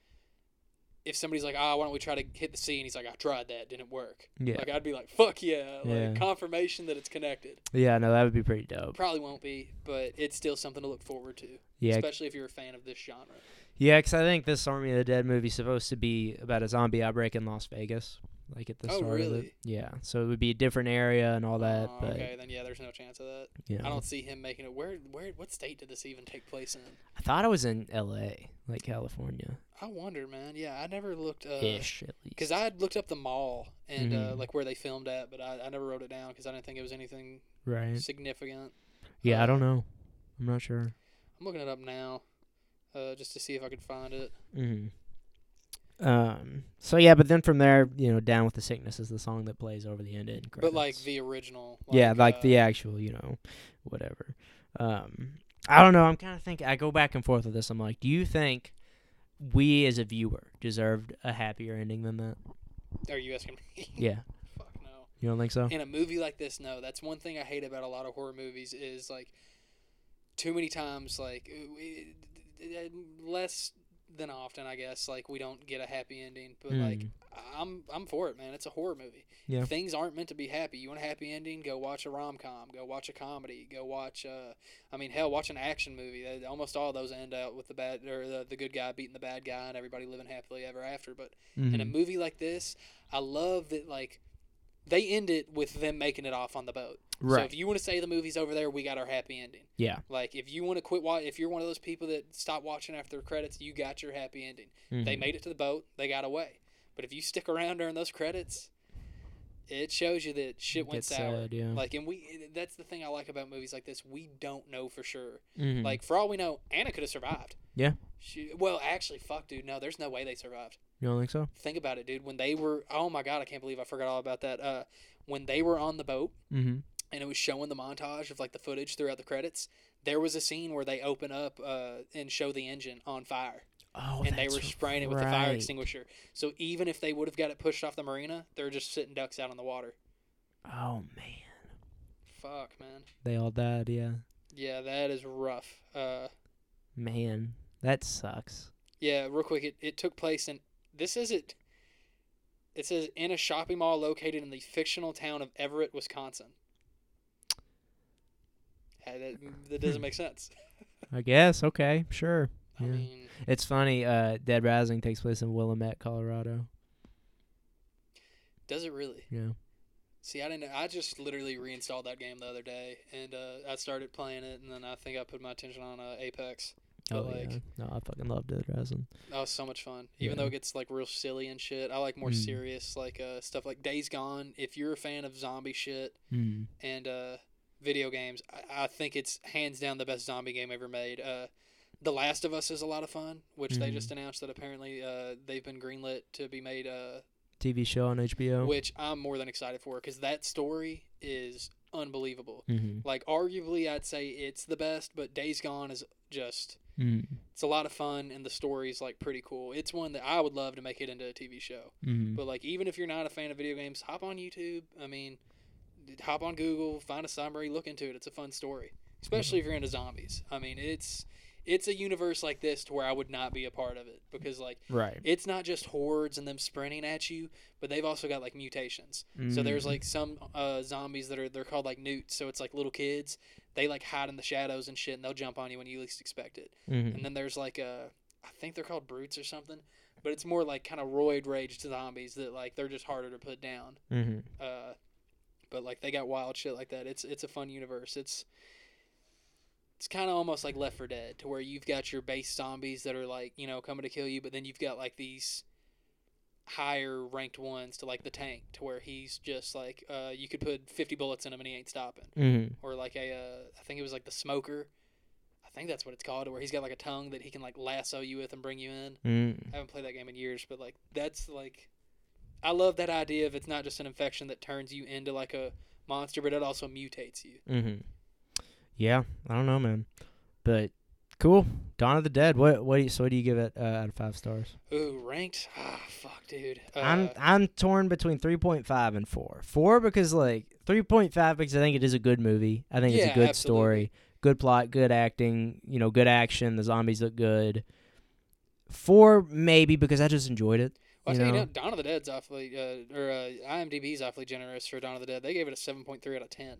if somebody's like, "Ah, why don't we try to hit the sea?" and he's like, "I tried that, didn't work." Yeah, Like I'd be like, "Fuck yeah!" Like Yeah. confirmation that it's connected. yeah, no, that would be pretty dope. Probably won't be, but it's still something to look forward to, Yeah, especially if you're a fan of this genre. yeah, because I think this Army of the Dead movie is supposed to be about a zombie outbreak in Las Vegas, like at the Oh, start of it. really? Yeah, so it would be a different area and all that, Oh, but okay, then yeah, there's no chance of that. yeah, I don't see him making it. Where, where, what state did this even take place in? I thought it was in L.A. like California I wonder, man. Yeah, I never looked. Uh, ish at least. Because I had looked up the mall and uh, Mhm. like where they filmed at, but I, I never wrote it down because I didn't think it was anything right. significant. Yeah, I uh, don't know. I'm not sure. I'm looking it up now, uh, just to see if I could find it. hmm Um. So yeah, but then from there, you know, "Down with the Sickness" is the song that plays over the end. end But like the original. yeah, like uh, the actual, you know, whatever. Um, I don't know. I'm kind of thinking. I go back and forth with this. I'm like, do you think we as a viewer deserved a happier ending than that? Are you asking me? (laughs) Yeah, Fuck no. you don't think so? In a movie like this, no. That's one thing I hate about a lot of horror movies is like too many times, like uh, less than often, I guess. Like we don't get a happy ending, but like Mm. I'm I'm for it, man. It's a horror movie. Yeah. Things aren't meant to be happy. You want a happy ending? Go watch a rom com. Go watch a comedy. Go watch. Uh, I mean, hell, watch an action movie. They- Almost all of those end out with the bad or the, the good guy beating the bad guy and everybody living happily ever after. But in a Mhm. movie like this, I love that like they end it with them making it off on the boat. Right. So if you want to say the movie's over there, we got our happy ending. Yeah. Like if you want to quit, wa- if you're one of those people that stop watching after the credits, you got your happy ending. They Mhm. made it to the boat, they got away. But if you stick around during those credits, it shows you that shit went sour. sad, yeah. Like, and we that's the thing I like about movies like this. We don't know for sure. Mhm. Like for all we know, Anna could have survived. Yeah. She, well, actually, fuck, dude. No, there's no way they survived. You don't think so? Think about it, dude. When they were, oh my god, I can't believe I forgot all about that. Uh, when they were on the boat Mm-hmm. and it was showing the montage of like the footage throughout the credits, there was a scene where they open up uh, and show the engine on fire, Oh, and they were spraying it with a fire extinguisher. So even if they would have got it pushed off the marina, they're just sitting ducks out on the water. Oh man, Fuck, man. they all died. Yeah, Yeah, that is rough. Uh, man, that sucks. yeah, real quick, it, it took place in this is it. It says in a shopping mall located in the fictional town of Everett, Wisconsin. That, that doesn't make sense. (laughs) I guess. Okay, sure. I Yeah. mean, It's funny. Uh, Dead Rising takes place in Willamette, Colorado. does it really? Yeah. See, I didn't. I just literally reinstalled that game the other day, and uh, I started playing it, and then I think I put my attention on uh, Apex. Oh But, like- yeah. No, I fucking love Dead Rising. That was so much fun, even Yeah. though it gets like real silly and shit. I like more Mm. serious, like uh, stuff like Days Gone. If you're a fan of zombie shit Mm. and uh, video games, I, I think it's hands down the best zombie game ever made. Uh, the Last of Us is a lot of fun, which they Mhm. just announced that apparently uh, they've been greenlit to be made. Uh, TV show on HBO. which I'm more than excited for because that story is unbelievable. Mm-hmm. Like arguably, I'd say it's the best, but Days Gone is just Mm. it's a lot of fun and the story's like pretty cool. It's one that I would love to make it into a TV show. Mm. But like even if you're not a fan of video games, hop on YouTube. I mean, hop on Google, find a summary, look into it. It's a fun story, especially if you're into zombies. I mean, it's it's a universe like this to where I would not be a part of it because like Right. it's not just hordes and them sprinting at you, but they've also got like mutations. So there's Mm. like some uh, zombies that are they're called like newts. So it's like little kids. They like hide in the shadows and shit, and they'll jump on you when you least expect it. Mhm. And then there's like a, I think they're called brutes or something, but it's more like kind of roid rage zombies that like they're just harder to put down. Mhm. Uh, but like they got wild shit like that. It's it's a fun universe. It's it's kind of almost like Left 4 Dead, to where you've got your base zombies that are like you know coming to kill you, but then you've got like these higher ranked ones to like the tank, to where he's just like uh, you could put 50 bullets in him and he ain't stopping, Mhm. or like a uh, I think it was like the smoker. I think that's what it's called, where he's got like a tongue that he can like lasso you with and bring you in. Mm. I haven't played that game in years, but like that's like I love that idea of it's not just an infection that turns you into like a monster, but it also mutates you. mm-hmm. Yeah, I don't know, man, but cool. Dawn of the Dead. What? What? Do you, so, what do you give it uh, out of five stars? Ooh, ranked? Ah, fuck, dude. Uh, I'm I'm torn between three point five and four. Four because like three point five because I think it is a good movie. I think it's a good absolutely. story, good plot, good acting. You know, good action. The zombies look good. Four maybe because I just enjoyed it. well, I you tell you, know. now, Dawn of the Dead's awfully, uh, or uh, IMDb's awfully generous for Dawn of the Dead. They gave it a seven point three out of ten.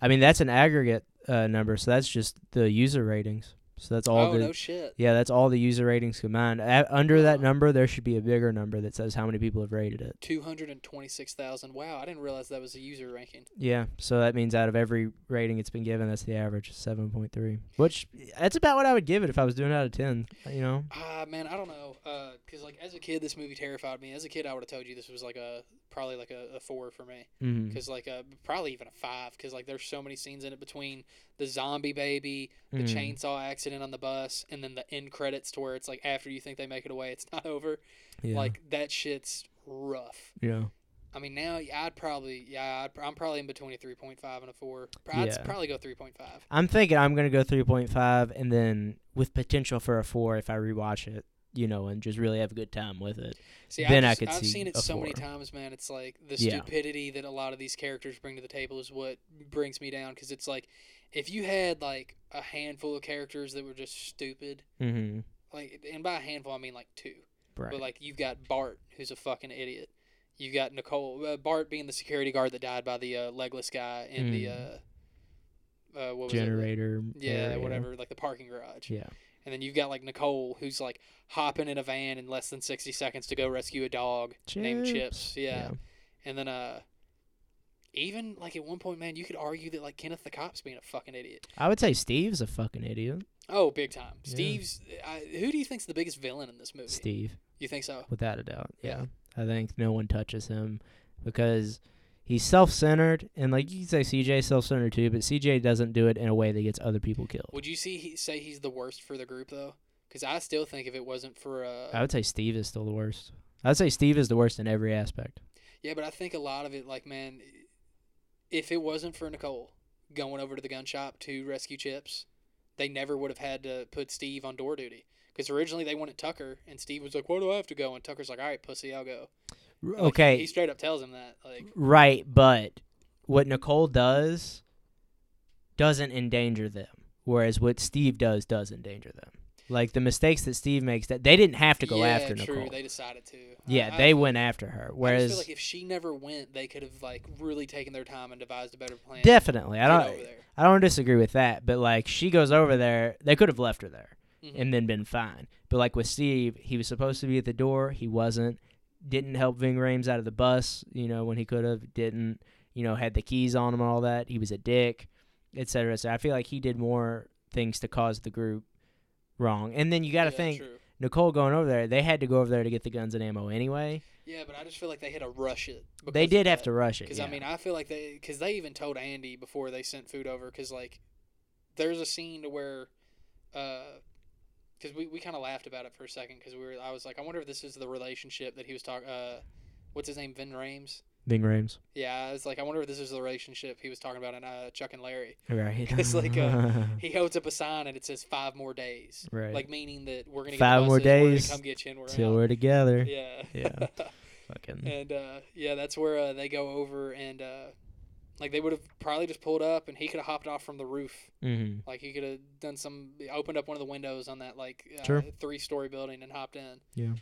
I mean that's an aggregate uh, number, so that's just the user ratings. So that's all oh the no shit. yeah, that's all the user ratings combined. A under that number, there should be a bigger number that says how many people have rated it. Two hundred and twenty-six thousand. Wow, I didn't realize that was a user ranking. Yeah, so that means out of every rating it's been given, that's the average, seven point three. Which that's about what I would give it if I was doing it out of ten. You know, Ah, man, I don't know. Uh, cause like as a kid, this movie terrified me. As a kid, I would have told you this was like a probably like a, a four for me. mm-hmm. Cause like uh probably even a five. Cause like there's so many scenes in it between the zombie baby, the Mhm. chainsaw accident on the bus, and then the end credits to where it's like after you think they make it away, it's (laughs) not over. yeah, Like that shit's rough. yeah, I mean, now I'd probably yeah, I'd, I'm probably in between a three point five and a four. I'd Yeah. probably go three point five. I'm thinking I'm gonna go three point five, and then with potential for a four if I rewatch it. You know, and just really have a good time with it. See, Then I I could I've see seen it so many times, man. It's like the Yeah. stupidity that a lot of these characters bring to the table is what brings me down. Because it's like, if you had like a handful of characters that were just stupid, Mm-hmm. like, and by a handful I mean like two, Right. but like you've got Bart, who's a fucking idiot. You've got Nicole, uh, Bart being the security guard that died by the uh, legless guy in the Mm. uh, uh, what was Generator. it? Yeah, area. whatever, like the parking garage. Yeah. And then you've got like Nicole, who's like hopping in a van in less than sixty seconds to go rescue a dog named Chips. Yeah. And then uh even like at one point, man, you could argue that like Kenneth the cop's being a fucking idiot. I would say Steve's a fucking idiot. Oh, big time. Yeah. Steve's. I, who do you think's the biggest villain in this movie? Steve. You think so? without a doubt. Yeah. Yeah. I think no one touches him because he's self-centered and like you can say CJ self-centered too, but CJ doesn't do it in a way that gets other people killed. Would you see he, say he's the worst for the group though? Because I still think if it wasn't for uh, I would say Steve is still the worst. I'd say Steve is the worst in every aspect. yeah, but I think a lot of it, like man, if it wasn't for Nicole going over to the gun shop to rescue Chips, they never would have had to put Steve on door duty. Because originally they wanted Tucker, and Steve was like, "Why do I have to go?" And Tucker's like, "All right, pussy, I'll go." Like, okay, he straight up tells him that. Like, right, but what Nicole does doesn't endanger them, whereas what Steve does does endanger them. Like the mistakes that Steve makes, that they didn't have to go yeah, after true. Nicole. They decided to. yeah, I, they I, went after her. I Whereas feel like if she never went, they could have like really taken their time and devised a better plan. definitely, I don't. I don't disagree with that, but like she goes over there, they could have left her there Mhm. and then been fine. But like with Steve, he was supposed to be at the door, he wasn't. Didn't help Ving Rhames out of the bus, you know, when he could have. Didn't, you know, had the keys on him and all that. He was a dick, etc. So I feel like he did more things to cause the group wrong. And then you got to Yeah, think true. Nicole going over there, they had to go over there to get the guns and ammo anyway. Yeah, but I just feel like they had to rush it. They did have to rush it. Because yeah. I mean, I feel like they because they even told Andy before they sent food over. Because like, there's a scene to where, uh, because we, we kind of laughed about it for a second. Because we were I was like, I wonder if this is the relationship that he was talking. Uh, what's his name? Vin Rhames. Vin Rhames, Yeah, I was like, I wonder if this is the relationship he was talking about in uh, Chuck and Larry. right? It's (laughs) like, uh, (laughs) He holds up a sign and it says five more days. right. Like meaning that we're gonna get Five the more buses, we're days come get you and we're till out. we're together. Yeah. Yeah. (laughs) Fucking. and uh, yeah, that's where uh, they go over and uh, like they would have probably just pulled up and he could have hopped off from the roof. hmm Like he could have done some, opened up one of the windows on that like uh, Sure. three story building and hopped in. Yeah.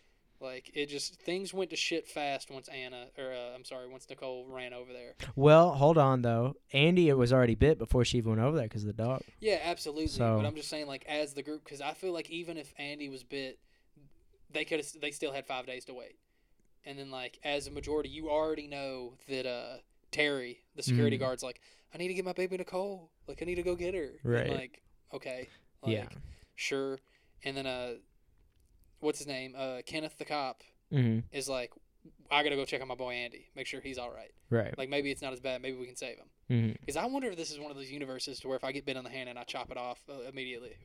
Like it just things went to shit fast once Anna or uh, I'm sorry once Nicole ran over there. Well, hold on though. Andy it was already bit before she even went over there because of the dog. Yeah, absolutely. So- but I'm just saying like as the group because I feel like even if Andy was bit, they could have they still had five days to wait. And then like as a majority, you already know that uh Terry, the security Mhm. guard's like, I need to get my baby Nicole. Like I need to go get her. And, Right. like okay. Like, yeah. Sure. And then uh, what's his name? Uh, Kenneth the cop hmm is like, I gotta go check on my boy Andy, make sure he's all right. Right. Like maybe it's not as bad. Maybe we can save him. Because I wonder if this is one of those universes to where if I get bit on the hand and I chop it off uh, immediately,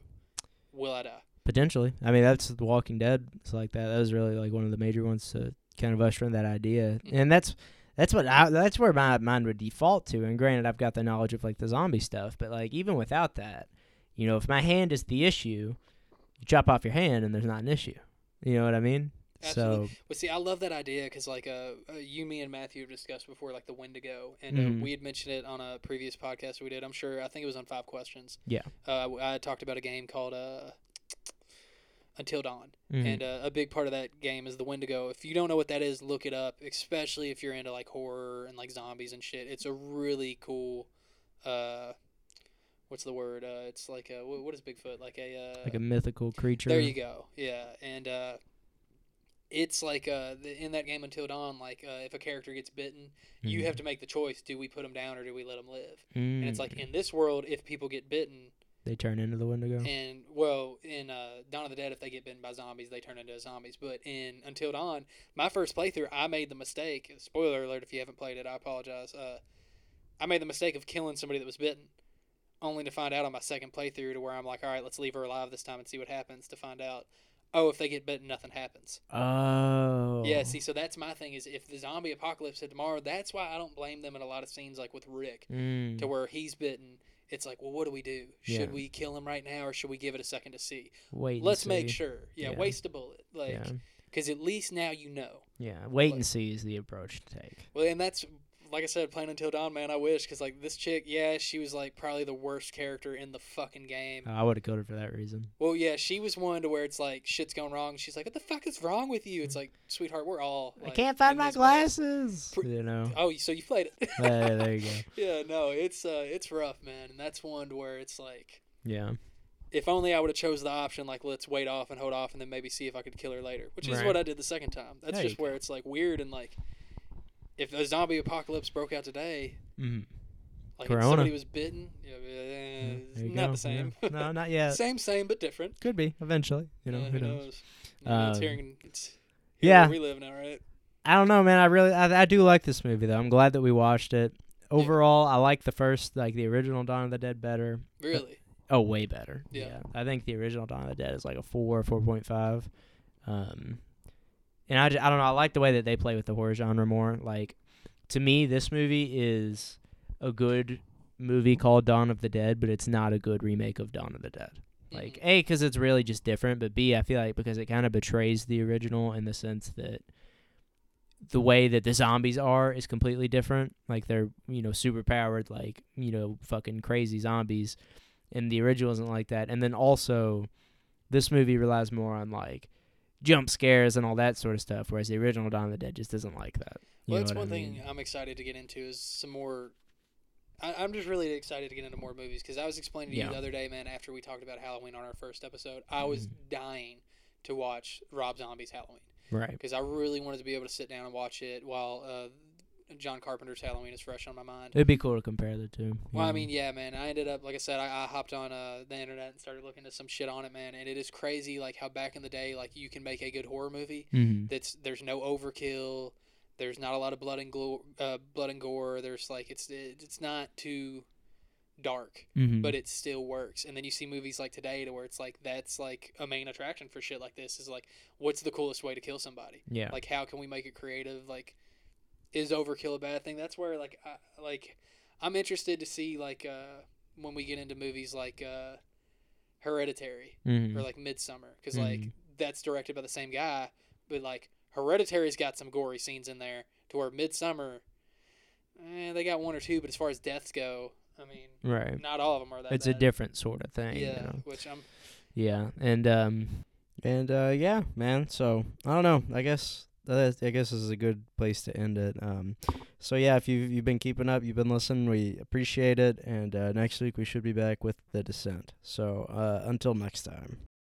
will I die? Potentially. I mean, that's The Walking Dead. It's like that. That was really like one of the major ones to kind of usher in that idea, Mhm. and that's that's what I, that's where my mind would default to. And granted, I've got the knowledge of like the zombie stuff, but like even without that, you know, if my hand is the issue, you chop off your hand and there's not an issue. You know what I mean? Absolutely. So But see, I love that idea because like uh, uh, you, me, and Matthew have discussed before, like the when to go, and Mhm. uh, we had mentioned it on a previous podcast we did. I'm sure. I think it was on Five Questions. Yeah. Uh, I talked about a game called uh, Until Dawn. mhm. And uh, a big part of that game is the Wendigo. If you don't know what that is, look it up. Especially if you're into like horror and like zombies and shit. It's a really cool. Uh, what's the word? Uh, it's like a what, is Bigfoot? Like a uh, like a mythical creature. There you go. Yeah, and uh, it's like uh, the, in that game Until Dawn. Like uh, if a character gets bitten, you Mhm. have to make the choice: do we put them down or do we let them live? Mm. And it's like in this world, if people get bitten, they turn into the Wendigo. and well, in uh, Dawn of the Dead, if they get bitten by zombies, they turn into zombies. But in Until Dawn, my first playthrough, I made the mistake. Spoiler alert! If you haven't played it, I apologize. Uh, I made the mistake of killing somebody that was bitten, only to find out on my second playthrough to where I'm like, all right, let's leave her alive this time and see what happens. To find out, oh, if they get bitten, nothing happens. Oh. Yeah, see, so that's my thing is if the zombie apocalypse hit tomorrow, that's why I don't blame them in a lot of scenes like with Rick Mm. to where he's bitten. It's like, well, what do we do? Yeah. Should we kill him right now or should we give it a second to see? Wait. Let's make see. sure. Yeah, Yeah. waste a bullet. Like, Yeah. because at least now you know. Yeah. Wait like- and see is the approach to take. Well, and that's like I said, playing until dawn, man. I wish because like this chick, yeah, she was like probably the worst character in the fucking game. I would have killed her for that reason. Well, yeah, she was one to where it's like shit's going wrong. She's like, "What the fuck is wrong with you?" It's like, sweetheart, we're all. I can't find my glasses. Pr- you know. Oh, so you played it? Yeah, there you go. (laughs) yeah, no, it's uh, it's rough, man, and that's one to where it's like, Yeah. if only I would have chose the option like let's wait off and hold off and then maybe see if I could kill her later, which is Right. what I did the second time. That's There just where it's like weird and like, if a zombie apocalypse broke out today, Mm. like Corona. if somebody was bitten, yeah, uh, it's There you not go. the same. Yeah. No, not (laughs) yet. same, same, but different. Could be eventually. You know, Yeah, who knows? Yeah, it's Um, here, in- it's here yeah. we live now, right? I don't know, man. I really, I, I do like this movie though. I'm glad that we watched it. Overall, I like the first, like the original Dawn of the Dead better. Really. Oh, way better. Yeah. I think the original Dawn of the Dead is like a four, four point five. Um, and I, ju- I don't know. I like the way that they play with the horror genre more. Like, to me, this movie is a good movie called Dawn of the Dead, but it's not a good remake of Dawn of the Dead. Like Mhm. A, because it's really just different, but B, I feel like because it kind of betrays the original in the sense that the way that the zombies are is completely different. Like they're you know super powered, like you know fucking crazy zombies, and the original isn't like that. And then also, this movie relies more on like jump scares and all that sort of stuff, whereas the original Dawn of the Dead just isn't like that. You Well, that's one I thing? I'm excited to get into is some more. I, I'm just really excited to get into more movies because I was explaining to Yeah. you the other day, man. After we talked about Halloween on our first episode, I was Mhm. dying to watch Rob Zombie's Halloween Right. because I really wanted to be able to sit down and watch it while uh, John Carpenter's Halloween is fresh on my mind. It'd be cool to compare the two. Well, I mean, yeah, man. I ended up, like I said, I, I hopped on uh, the internet and started looking at some shit on it, man. And it is crazy, like how back in the day, like you can make a good horror movie Mhm. that's there's no overkill, there's not a lot of blood and glo- uh, blood and gore. There's like it's it's not too dark, Mhm. but it still works. And then you see movies like today to where it's like that's like a main attraction for shit like this is like what's the coolest way to kill somebody? yeah. Like how can we make it creative? Like is overkill a bad thing? That's where like I, like I'm interested to see like uh when we get into movies like uh Hereditary Mhm. or like Midsommar because like Mhm. that's directed by the same guy, but like Hereditary's got some gory scenes in there to where Midsommar, eh, they got one or two, but as far as deaths go, I mean, right. not all of them are that. It's a different sort of thing. yeah, You know? which I'm Yeah, and um, and uh, yeah, man. So I don't know. I guess that I guess this is a good place to end it. Um, so yeah, if you have you've been keeping up, you've been listening, we appreciate it. And uh, next week we should be back with the descent. So uh, until next time.